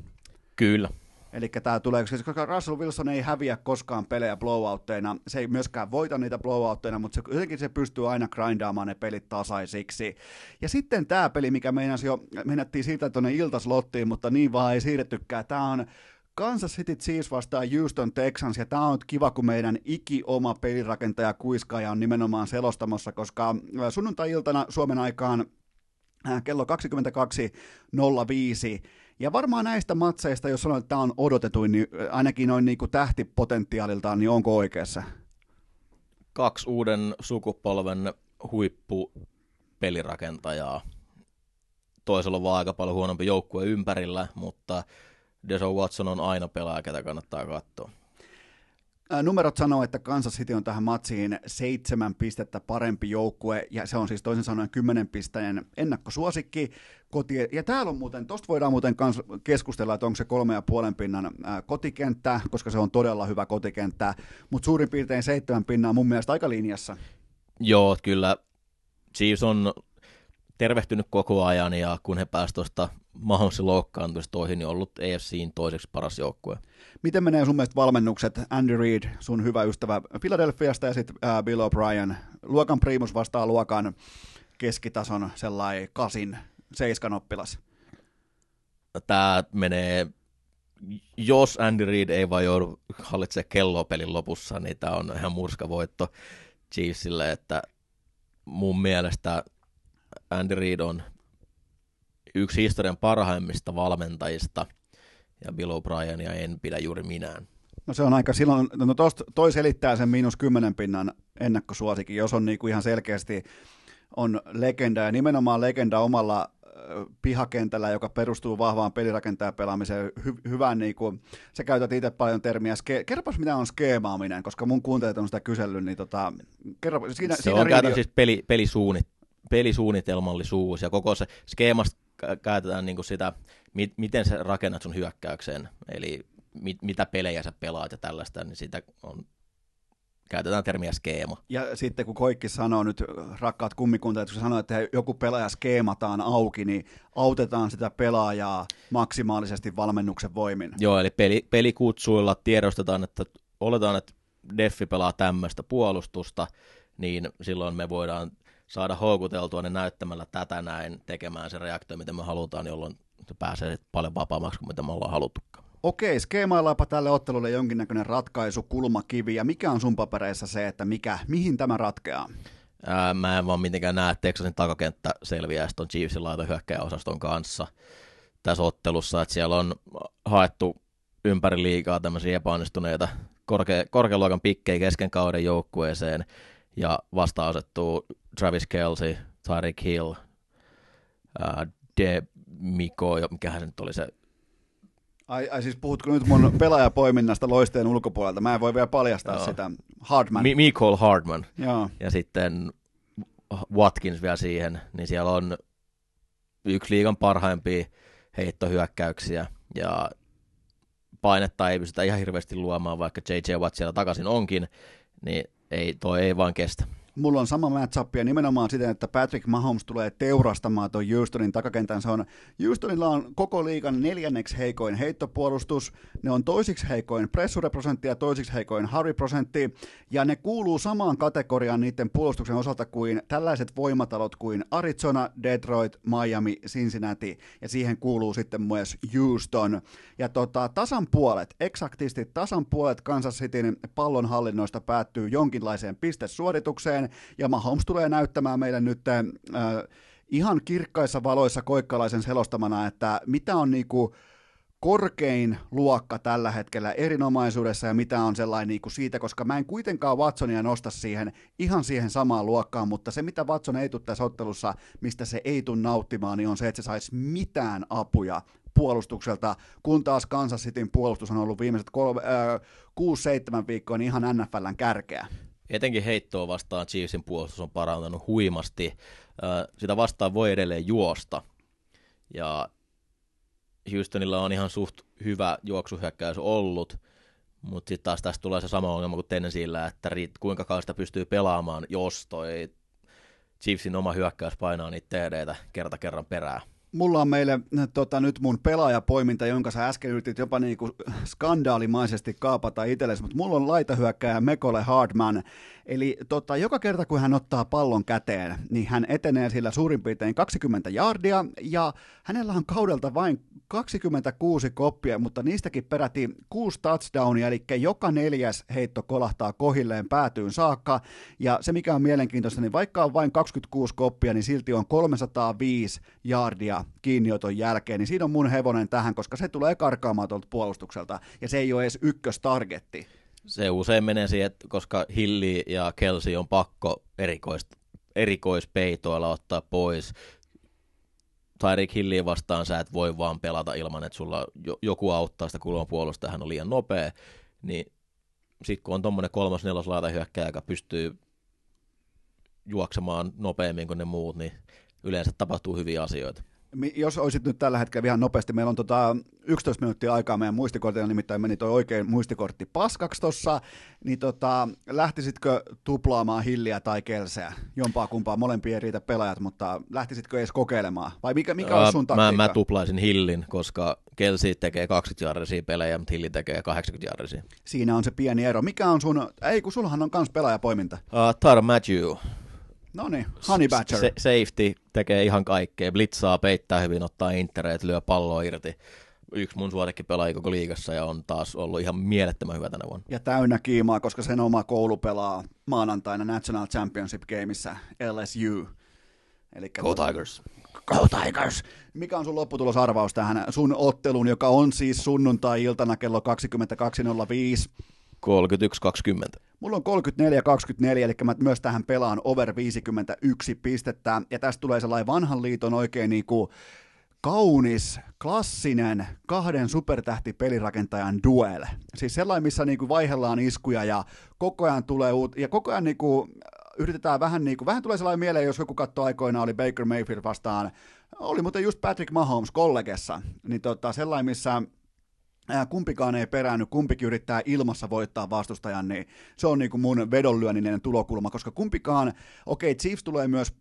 Kyllä. Eli tämä tulee, koska Russell Wilson ei häviä koskaan pelejä blowoutteina, se ei myöskään voita niitä blowoutteina, mutta se, jotenkin se pystyy aina grindaamaan ne pelit tasaisiksi. Ja sitten tämä peli, mikä meinasi jo, meinattiin siitä tuonne iltaslottiin, mutta niin vaan ei siirrettykään. Tämä on Kansas City Chiefs vastaa Houston Texans, ja tämä on kiva, kun meidän iki-oma pelirakentaja Kuiskaaja on nimenomaan selostamassa, koska sunnuntai-iltana Suomen aikaan kello 22.05 ja varmaan näistä matseista, jos sanoit, että tämä on odotetuin, niin ainakin noin niin kuin tähtipotentiaaliltaan, niin onko oikeassa? Kaksi uuden sukupolven huippupelirakentajaa. Toisella on vaan aika paljon huonompi joukkue ympärillä, mutta Deso Watson on aina pelaaja, ketä kannattaa katsoa. Numerot sanoo, että Kansas City on tähän matsiin seitsemän pistettä parempi joukkue, ja se on siis toisin sanoen kymmenen pisteen ennakkosuosikki. Koti, ja täällä on muuten, tosta voidaan muuten kans keskustella, että onko se kolme ja puolen pinnan kotikenttä, koska se on todella hyvä kotikenttä, mutta suurin piirtein seitsemän pinnaa mun mielestä aika linjassa. Joo, kyllä Chiefs on tervehtynyt koko ajan, ja kun he pääsivät tuosta mahdollisesti loukkaantumista toihin, niin ollut EFCin toiseksi paras joukkue. Miten menee sun mielestä valmennukset? Andy Reid, sun hyvä ystävä Philadelphiasta ja sitten äh, Bill O'Brien. Luokan primus vastaa luokan keskitason sellainen kasin, seiskan oppilas. Tämä menee, jos Andy Reid ei vaan joudu hallitsemaan kelloa pelin lopussa, niin tämä on ihan murskavoitto Chiefsille, että mun mielestä Andy Reid on yksi historian parhaimmista valmentajista – ja Bill O'Brienia en pidä juuri minään. No se on aika silloin, no tosta, toi selittää sen miinus kymmenen pinnan ennakkosuosikin, jos on niinku ihan selkeästi on legenda ja nimenomaan legenda omalla pihakentällä, joka perustuu vahvaan pelirakentajan pelaamiseen, hy- hyvään, niin kuin, sä käytät itse paljon termiä, ske- kerropas mitä on skeemaaminen, koska mun kuuntelijat on sitä kysellyt, niin tota, kerro, siinä, se siinä on riidio... siis peli, pelisuunnit, pelisuunnitelmallisuus ja koko se skeemasta käytetään niin kuin sitä, mit, miten sä rakennat sun hyökkäykseen, eli mit, mitä pelejä sä pelaat ja tällaista, niin sitä on käytetään termiä skeema. Ja sitten kun Koikki sanoo nyt, rakkaat kummikuntajat, kun sanoo, että joku pelaaja skeemataan auki, niin autetaan sitä pelaajaa maksimaalisesti valmennuksen voimin. Joo, eli peli, pelikutsuilla tiedostetaan, että oletaan, että Deffi pelaa tämmöistä puolustusta, niin silloin me voidaan saada houkuteltua ne näyttämällä tätä näin tekemään se reaktio, mitä me halutaan, jolloin se pääsee paljon vapaammaksi kuin mitä me ollaan haluttukaan. Okei, skeemaillaanpa tälle ottelulle jonkinnäköinen ratkaisu, kulmakivi, ja mikä on sun papereissa se, että mikä, mihin tämä ratkeaa? Ää, mä en vaan mitenkään näe, että Texasin takakenttä selviää tuon Chiefsin laita hyökkäjäosaston kanssa tässä ottelussa, että siellä on haettu ympäri liikaa tämmöisiä epäonnistuneita korke- korkealuokan pikkejä kesken kauden joukkueeseen, ja vasta asettuu Travis Kelsey, Tyreek Hill, uh, De Miko, mikähän se nyt oli se Ai, ai siis puhutko nyt mun pelaajapoiminnasta loisteen ulkopuolelta? Mä en voi vielä paljastaa Joo. sitä. Hardman. Mi- Michael Hardman. Joo. Ja sitten Watkins vielä siihen, niin siellä on yksi liigan parhaimpia heittohyökkäyksiä ja painetta ei pystytä ihan hirveästi luomaan, vaikka JJ Watt siellä takaisin onkin, niin ei, toi ei vaan kestä. Mulla on sama matchup ja nimenomaan siten, että Patrick Mahomes tulee teurastamaan tuon Houstonin takakentän. Se on, Houstonilla on koko liigan neljänneksi heikoin heittopuolustus, ne on toisiksi heikoin pressureprosentti ja toisiksi heikoin hurry-prosentti, ja ne kuuluu samaan kategoriaan niiden puolustuksen osalta kuin tällaiset voimatalot kuin Arizona, Detroit, Miami, Cincinnati, ja siihen kuuluu sitten myös Houston. Ja tota, tasan puolet, eksaktisti tasan puolet Kansas Cityn pallonhallinnoista päättyy jonkinlaiseen pistesuoritukseen, ja Mahomes tulee näyttämään meille nyt äh, ihan kirkkaissa valoissa koikkalaisen selostamana, että mitä on niinku korkein luokka tällä hetkellä erinomaisuudessa ja mitä on sellainen niin kuin siitä, koska mä en kuitenkaan Watsonia nosta siihen ihan siihen samaan luokkaan, mutta se mitä Watson ei tule tässä ottelussa, mistä se ei tule nauttimaan, niin on se, että se saisi mitään apuja puolustukselta, kun taas Kansas Cityn puolustus on ollut viimeiset äh, 6-7 viikkoa niin ihan NFLn kärkeä. Etenkin heittoa vastaan Chiefsin puolustus on parantanut huimasti. Sitä vastaan voi edelleen juosta. Ja Houstonilla on ihan suht hyvä juoksuhyökkäys ollut, mutta sitten taas tästä tulee se sama ongelma kuin Tennesseellä, että kuinka kauan sitä pystyy pelaamaan, jos toi Chiefsin oma hyökkäys painaa niitä TDtä kerta kerran perään. Mulla on meille tota, nyt mun pelaajapoiminta, jonka sä äsken yritit jopa niinku skandaalimaisesti kaapata itsellesi, mutta mulla on laitahyökkääjä Mekole Hardman. Eli tota, joka kerta kun hän ottaa pallon käteen, niin hän etenee sillä suurin piirtein 20 jardia, ja hänellä on kaudelta vain 26 koppia, mutta niistäkin peräti 6 touchdownia, eli joka neljäs heitto kolahtaa kohilleen päätyyn saakka, ja se mikä on mielenkiintoista, niin vaikka on vain 26 koppia, niin silti on 305 kiinnioton jälkeen, niin siinä on mun hevonen tähän, koska se tulee karkaamaan tuolta puolustukselta, ja se ei ole edes ykköstargetti. Se usein menee siihen, että koska Hilli ja Kelsey on pakko erikoist, erikoispeitoilla ottaa pois. Tyreek Hilliä vastaan sä et voi vaan pelata ilman, että sulla joku auttaa sitä kulman puolusta, hän on liian nopea, niin sitten kun on tuommoinen kolmas nelos hyökkää, joka pystyy juoksemaan nopeammin kuin ne muut, niin yleensä tapahtuu hyviä asioita jos olisit nyt tällä hetkellä ihan nopeasti, meillä on tota 11 minuuttia aikaa meidän muistikortilla, nimittäin meni tuo oikein muistikortti paskaksi tuossa, niin tota, lähtisitkö tuplaamaan hilliä tai kelseä? Jompaa kumpaa, molempia ei riitä pelaajat, mutta lähtisitkö edes kokeilemaan? Vai mikä, mikä on sun taktiikka? Mä, mä tuplaisin hillin, koska Kelsi tekee 20 jarrisia pelejä, mutta Hilli tekee 80 jarrisia. Siinä on se pieni ero. Mikä on sun, ei kun sullahan on kans pelaajapoiminta. Uh, Tara Matthew No niin, Honey Badger. Se, safety tekee ihan kaikkea. Blitzaa, peittää hyvin, ottaa intereet, lyö palloa irti. Yksi mun pelaajia koko liigassa ja on taas ollut ihan mielettömän hyvä tänä vuonna. Ja täynnä kiimaa, koska sen oma koulu pelaa maanantaina National Championship Gameissa LSU. Eli Go Tigers. Go Tigers! Mikä on sun lopputulosarvaus tähän sun otteluun, joka on siis sunnuntai-iltana kello 22.05? 31-20. Mulla on 34-24, eli mä myös tähän pelaan over 51 pistettä, ja tästä tulee sellainen vanhan liiton oikein niin kuin kaunis, klassinen kahden supertähti-pelirakentajan duel. Siis sellainen, missä niin kuin vaihdellaan iskuja ja koko ajan tulee uut, ja koko ajan niin kuin yritetään vähän niin kuin, vähän tulee sellainen mieleen, jos joku katsoi aikoina, oli Baker Mayfield vastaan, oli muuten just Patrick Mahomes kollegessa, niin tota, sellainen, missä kumpikaan ei peräänny, kumpikin yrittää ilmassa voittaa vastustajan, niin se on niin kuin mun vedonlyönninen tulokulma, koska kumpikaan, okei, okay, Chiefs tulee myös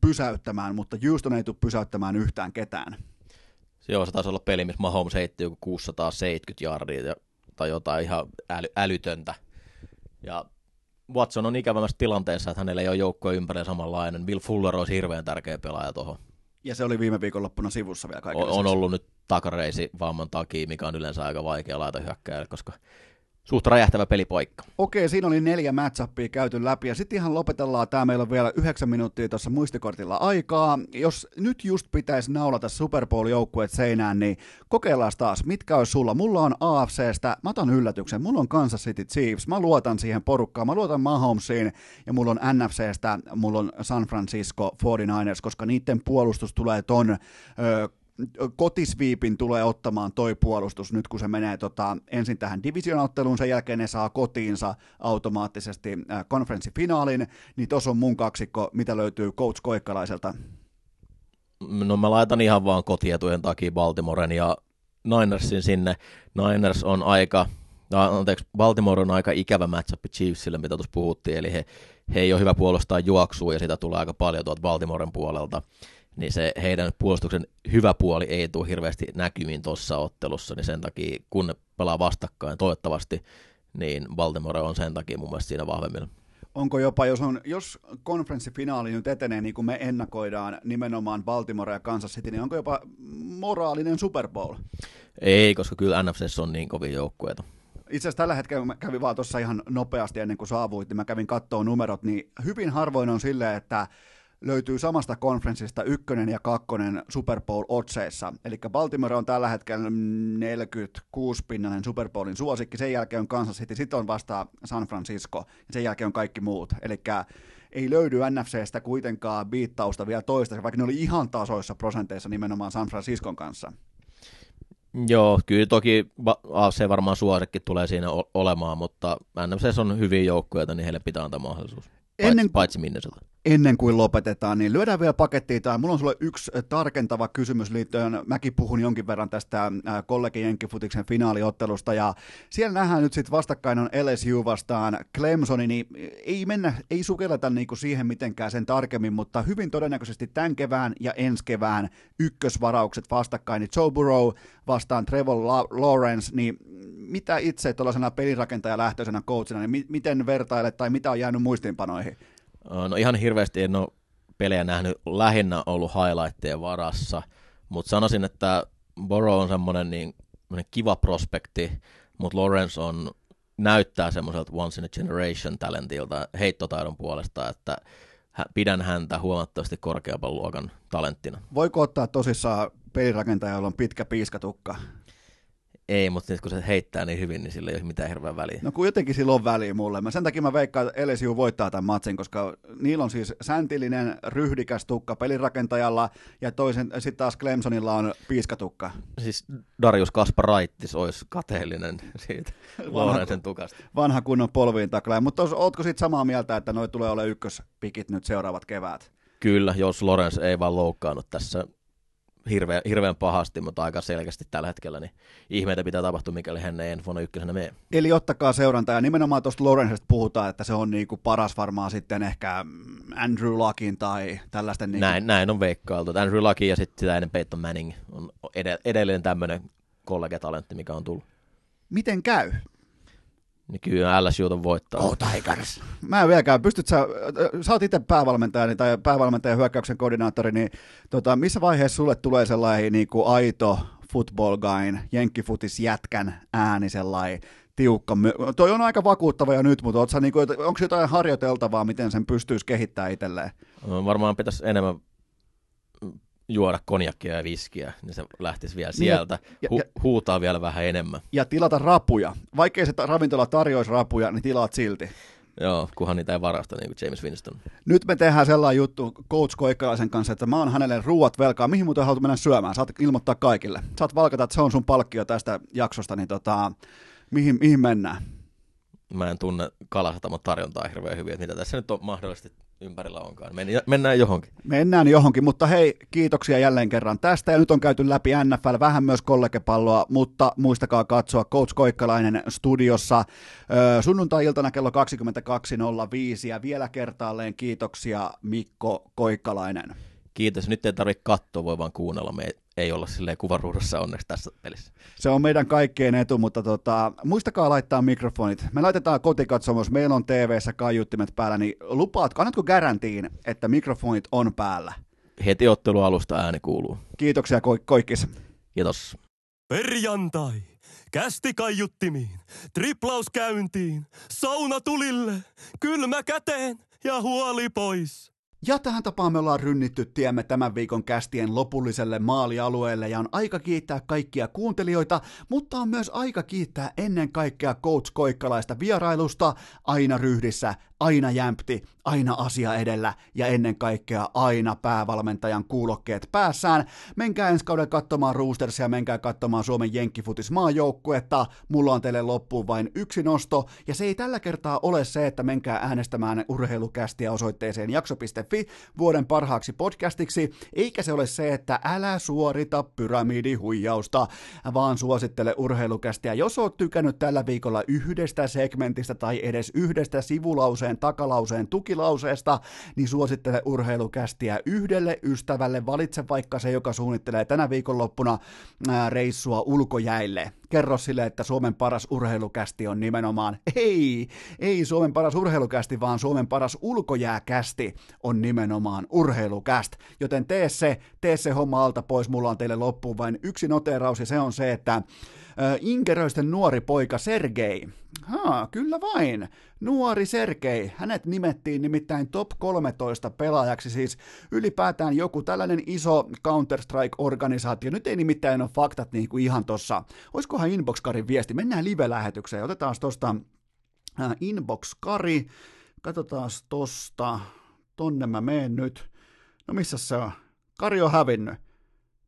pysäyttämään, mutta Houston ei tule pysäyttämään yhtään ketään. Joo, se taisi olla peli, missä Mahomes heitti joku 670 jardia tai jotain ihan äly, älytöntä. Ja Watson on ikävämmässä tilanteessa, että hänellä ei ole joukkoja ympärillä samanlainen. Bill Fuller olisi hirveän tärkeä pelaaja tuohon. Ja se oli viime viikonloppuna sivussa vielä kaiken on, on ollut nyt takareisi vamman takia, mikä on yleensä aika vaikea laita hyökkääjälle, koska suht räjähtävä pelipaikka. Okei, siinä oli neljä matchappia käyty läpi ja sitten ihan lopetellaan tämä. Meillä on vielä yhdeksän minuuttia tuossa muistikortilla aikaa. Jos nyt just pitäisi naulata Super Bowl-joukkueet seinään, niin kokeillaan taas, mitkä olisi sulla. Mulla on AFCstä, mä otan yllätyksen, mulla on Kansas City Chiefs, mä luotan siihen porukkaan, mä luotan Mahomesiin ja mulla on NFCstä, mulla on San Francisco 49ers, koska niiden puolustus tulee ton ö, kotisviipin tulee ottamaan toi puolustus nyt, kun se menee tota, ensin tähän divisionaotteluun, sen jälkeen ne saa kotiinsa automaattisesti äh, konferenssifinaalin, niin tuossa on mun kaksikko, mitä löytyy Coach Koikkalaiselta. No mä laitan ihan vaan kotietujen takia Baltimoren ja Ninersin sinne. Niners on aika, anteeksi, Baltimore on aika ikävä matchup Chiefsille, mitä tuossa puhuttiin, eli he, he ei ole hyvä puolustaa juoksua ja sitä tulee aika paljon tuolta Baltimoren puolelta niin se heidän puolustuksen hyvä puoli ei tule hirveästi näkymiin tuossa ottelussa, niin sen takia kun ne pelaa vastakkain toivottavasti, niin Baltimore on sen takia mun mielestä siinä vahvemmilla. Onko jopa, jos, on, jos konferenssifinaali nyt etenee niin kuin me ennakoidaan nimenomaan Baltimore ja Kansas City, niin onko jopa moraalinen Super Bowl? Ei, koska kyllä NFC on niin kovin joukkueita. Itse asiassa tällä hetkellä mä kävin vaan tuossa ihan nopeasti ennen kuin saavuit, niin mä kävin katsoa numerot, niin hyvin harvoin on silleen, että löytyy samasta konferenssista ykkönen ja kakkonen Super Bowl-otseissa. Eli Baltimore on tällä hetkellä 46-pinnainen Super Bowlin suosikki, sen jälkeen on Kansas City, sitten on vasta San Francisco, ja sen jälkeen on kaikki muut. Eli ei löydy NFCstä kuitenkaan biittausta vielä toista, vaikka ne oli ihan tasoissa prosenteissa nimenomaan San Franciscon kanssa. Joo, kyllä toki se varmaan suosikki tulee siinä olemaan, mutta NFC on hyviä joukkueita, niin heille pitää antaa mahdollisuus. Paitsi, Ennen... paitsi Minnesota ennen kuin lopetetaan, niin lyödään vielä pakettiin tai mulla on sulle yksi tarkentava kysymys liittyen, mäkin puhun jonkin verran tästä kollegi Jenkkifutiksen finaaliottelusta, ja siellä nähdään nyt sitten vastakkain on LSU vastaan Clemsoni, niin ei mennä, ei sukelleta niinku siihen mitenkään sen tarkemmin, mutta hyvin todennäköisesti tämän kevään ja ensi kevään ykkösvaraukset vastakkain, niin Joe Burrow vastaan Trevor Lawrence, niin mitä itse tuollaisena pelirakentajalähtöisenä coachina, niin miten vertailet tai mitä on jäänyt muistiinpanoihin? No ihan hirveästi en ole pelejä nähnyt, lähinnä ollut highlightteja varassa, mutta sanoisin, että Borough on semmoinen niin, kiva prospekti, mutta Lawrence on, näyttää semmoiselta once in a generation talentilta heittotaidon puolesta, että pidän häntä huomattavasti korkeamman luokan talenttina. Voiko ottaa tosissaan pelirakentaja, jolla on pitkä piiskatukka? Ei, mutta nyt kun se heittää niin hyvin, niin sillä ei ole mitään hirveän väliä. No kun jotenkin sillä on väliä mulle. Mä sen takia mä veikkaan, että LSU voittaa tämän matsin, koska niillä on siis säntillinen, ryhdikäs tukka pelirakentajalla, ja toisen sitten taas Clemsonilla on piiskatukka. Siis Darius Kasparaitis olisi kateellinen siitä Lorenzen tukasta. Vanha kunnon polviin taklaa. Mutta ootko sitten samaa mieltä, että noi tulee olemaan ykköspikit nyt seuraavat kevät? Kyllä, jos Lorenz ei vaan loukkaannut tässä hirveän, hirveän pahasti, mutta aika selkeästi tällä hetkellä, niin ihmeitä pitää tapahtua, mikäli hän ei vuonna ykkösenä mene. Eli ottakaa seuranta, ja nimenomaan tuosta Lorenzesta puhutaan, että se on niinku paras varmaan sitten ehkä Andrew Luckin tai tällaisten... Niinku... Näin, näin on veikkailtu. Andrew Luckin ja sitten sitä ennen Peyton Manning on edelleen tämmöinen kollegetalentti, mikä on tullut. Miten käy? Niin kyllä LSU on voittaa. Oh, Tigers. Mä en vieläkään, pystyt sä, sä oot itse päävalmentaja tai päävalmentajan hyökkäyksen koordinaattori, niin tota, missä vaiheessa sulle tulee sellainen niin kuin aito football guyn, jenkkifutis jätkän ääni sellainen tiukka. Toi on aika vakuuttava jo nyt, mutta niinku, onko jotain harjoiteltavaa, miten sen pystyisi kehittämään itselleen? Varmaan pitäisi enemmän juoda konjakkia ja viskiä, niin se lähtisi vielä niin sieltä, ja, hu- ja, huutaa vielä vähän enemmän. Ja tilata rapuja. Vaikkei se ravintola tarjoisi rapuja, niin tilaat silti. Joo, kunhan niitä ei varasta, niin kuin James Winston. Nyt me tehdään sellainen juttu Coach Koikkalaisen kanssa, että mä oon hänelle ruuat velkaa. Mihin muuten haluat mennä syömään? Saat ilmoittaa kaikille. Saat valkata, että se on sun palkkio tästä jaksosta, niin tota, mihin, mihin mennään? Mä en tunne kalasatamon tarjontaa hirveän hyvin, että mitä tässä nyt on mahdollisesti ympärillä onkaan. Mennään johonkin. Mennään johonkin, mutta hei, kiitoksia jälleen kerran tästä. Ja nyt on käyty läpi NFL, vähän myös kollegepalloa, mutta muistakaa katsoa Coach Koikkalainen studiossa sunnuntai-iltana kello 22.05. Ja vielä kertaalleen kiitoksia Mikko Koikkalainen. Kiitos. Nyt ei tarvitse katsoa, voi vaan kuunnella. Me ei olla silleen kuvaruudussa onneksi tässä pelissä. Se on meidän kaikkien etu, mutta tota, muistakaa laittaa mikrofonit. Me laitetaan kotikatsomus, meillä on TV-ssä kaiuttimet päällä, niin lupaat, kannatko garantiin, että mikrofonit on päällä? Heti ottelualusta ääni kuuluu. Kiitoksia ko- Koikkis. Kiitos. Perjantai. Kästi kaiuttimiin, triplaus käyntiin, sauna tulille, kylmä käteen ja huoli pois. Ja tähän tapaan me ollaan rynnitty tiemme tämän viikon kästien lopulliselle maalialueelle ja on aika kiittää kaikkia kuuntelijoita, mutta on myös aika kiittää ennen kaikkea Coach Koikkalaista vierailusta aina ryhdissä, jämpti, aina asia edellä ja ennen kaikkea aina päävalmentajan kuulokkeet päässään. Menkää ensi kauden katsomaan Roostersia, menkää katsomaan Suomen Jenkkifutis maajoukkuetta. Mulla on teille loppuun vain yksi nosto ja se ei tällä kertaa ole se, että menkää äänestämään urheilukästiä osoitteeseen jakso.fi vuoden parhaaksi podcastiksi, eikä se ole se, että älä suorita pyramidihuijausta, vaan suosittele urheilukästiä. Jos oot tykännyt tällä viikolla yhdestä segmentistä tai edes yhdestä sivulauseen lauseen, takalauseen tukilauseesta, niin suosittele urheilukästiä yhdelle ystävälle. Valitse vaikka se, joka suunnittelee tänä viikonloppuna reissua ulkojäille. Kerro sille, että Suomen paras urheilukästi on nimenomaan, ei, ei Suomen paras urheilukästi, vaan Suomen paras ulkojääkästi on nimenomaan urheilukäst. Joten tee se, tee se homma alta pois, mulla on teille loppuun vain yksi noteraus ja se on se, että Inkeröisten nuori poika Sergei. Haa, kyllä vain. Nuori Sergei. Hänet nimettiin nimittäin top 13 pelaajaksi, siis ylipäätään joku tällainen iso Counter-Strike-organisaatio. Nyt ei nimittäin ole faktat niin kuin ihan tossa. Olisikohan Inbox-karin viesti? Mennään live-lähetykseen. Otetaan tosta äh, Inbox-kari. Katsotaan tosta. Tonne mä meen nyt. No missä se on? Kari on hävinnyt.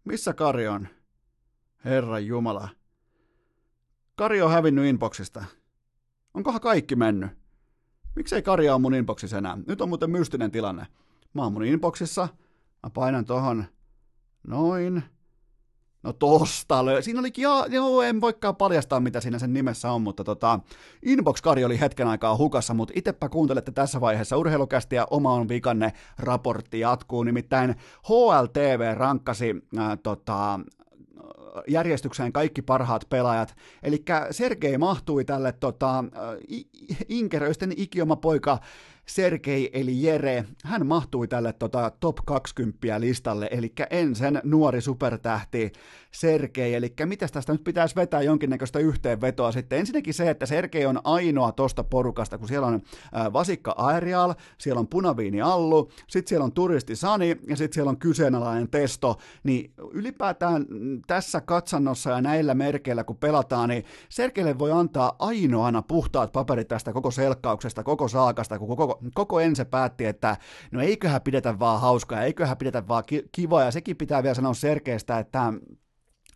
Missä Kari on? Herran Jumala. Kari on hävinnyt inboxista. Onkohan kaikki mennyt? Miksei Kari on mun inboxissa enää? Nyt on muuten mystinen tilanne. Mä oon mun inboxissa, mä painan tohon noin, No tosta löy. Siinä olikin, ja, joo, en voikaan paljastaa, mitä siinä sen nimessä on, mutta tota, Inbox-kari oli hetken aikaa hukassa, mutta itsepä kuuntelette tässä vaiheessa urheilukästi ja oma on vikanne raportti jatkuu, nimittäin HLTV rankkasi äh, tota, järjestykseen kaikki parhaat pelaajat. Eli Sergei mahtui tälle tota, Inkeröisten ikioma poika Sergei eli Jere, hän mahtui tälle tota, top 20 listalle, eli ensin nuori supertähti Sergei, eli mitä tästä nyt pitäisi vetää jonkinnäköistä yhteenvetoa sitten. Ensinnäkin se, että Sergei on ainoa tosta porukasta, kun siellä on äh, Vasikka Aerial, siellä on Punaviini Allu, sitten siellä on Turisti Sani ja sitten siellä on kyseenalainen testo, niin ylipäätään tässä katsannossa ja näillä merkeillä kun pelataan, niin Sergeille voi antaa ainoana puhtaat paperit tästä koko selkkauksesta, koko saakasta, kun koko, koko ense päätti, että no eiköhän pidetä vaan hauskaa, eiköhän pidetä vaan kivaa, ja sekin pitää vielä sanoa Sergeistä, että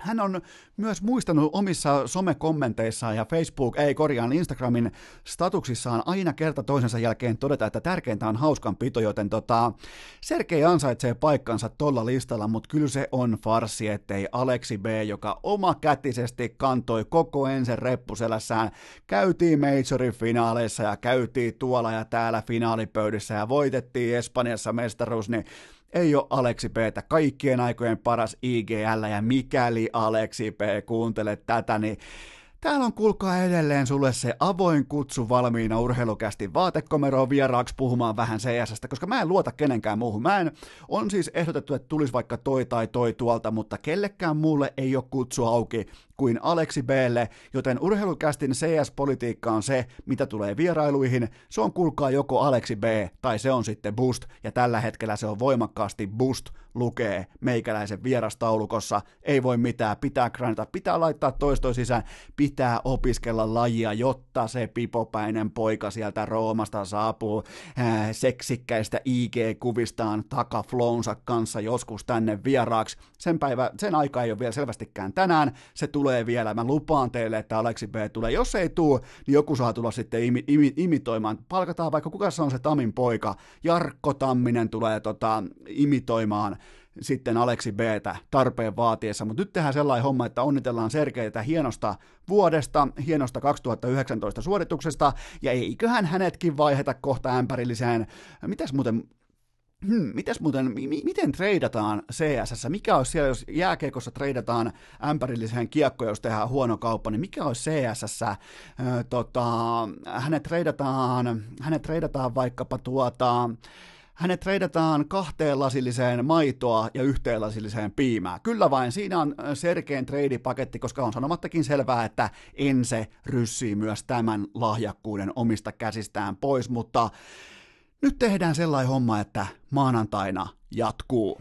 hän on myös muistanut omissa somekommenteissaan ja Facebook, ei korjaan Instagramin statuksissaan aina kerta toisensa jälkeen todeta, että tärkeintä on hauskanpito, joten tota, Sergei ansaitsee paikkansa tolla listalla, mutta kyllä se on farsi, ettei Aleksi B, joka omakätisesti kantoi koko ensin reppuselässään, käytiin majorin finaaleissa ja käytiin tuolla ja täällä finaalipöydissä ja voitettiin Espanjassa mestaruus, niin ei ole Aleksi P, kaikkien aikojen paras IGL, ja mikäli Aleksi P kuuntelet tätä, niin Täällä on kuulkaa edelleen sulle se avoin kutsu valmiina urheilukästi vaatekomeroon vieraaksi puhumaan vähän CSstä, koska mä en luota kenenkään muuhun. Mä en, on siis ehdotettu, että tulisi vaikka toi tai toi tuolta, mutta kellekään muulle ei ole kutsu auki kuin Aleksi Blle, joten urheilukästin CS-politiikka on se, mitä tulee vierailuihin. Se on kuulkaa joko Aleksi B tai se on sitten Boost, ja tällä hetkellä se on voimakkaasti Boost lukee meikäläisen vierastaulukossa. Ei voi mitään, pitää grindata, pitää laittaa toisto sisään, pitää opiskella lajia, jotta se pipopäinen poika sieltä Roomasta saapuu ää, seksikkäistä IG-kuvistaan takaflonsa kanssa joskus tänne vieraaksi. Sen, päivä, sen aika ei ole vielä selvästikään tänään, se tulee vielä, mä lupaan teille, että Aleksi B tulee. Jos ei tule, niin joku saa tulla sitten imi, imi, imitoimaan. Palkataan vaikka kuka se on se Tamin poika, Jarkko Tamminen tulee tota, imitoimaan sitten Aleksi b tarpeen vaatiessa, mutta nyt tehdään sellainen homma, että onnitellaan Sergeitä hienosta vuodesta, hienosta 2019 suorituksesta, ja eiköhän hänetkin vaiheta kohta ämpärilliseen, mitäs muuten Hmm, mitäs muuten, mi- miten treidataan CSS? Mikä olisi siellä, jos jääkeikossa treidataan ämpärilliseen kiekkoon, jos tehdään huono kauppa, niin mikä olisi CSS? Äh, tota, hänet, treidataan, hänet treidataan vaikkapa tuota, hänet treidataan kahteen lasilliseen maitoa ja yhteen lasilliseen piimää. Kyllä vain, siinä on selkeän treidipaketti, koska on sanomattakin selvää, että Ense ryssii myös tämän lahjakkuuden omista käsistään pois, mutta nyt tehdään sellainen homma, että maanantaina jatkuu.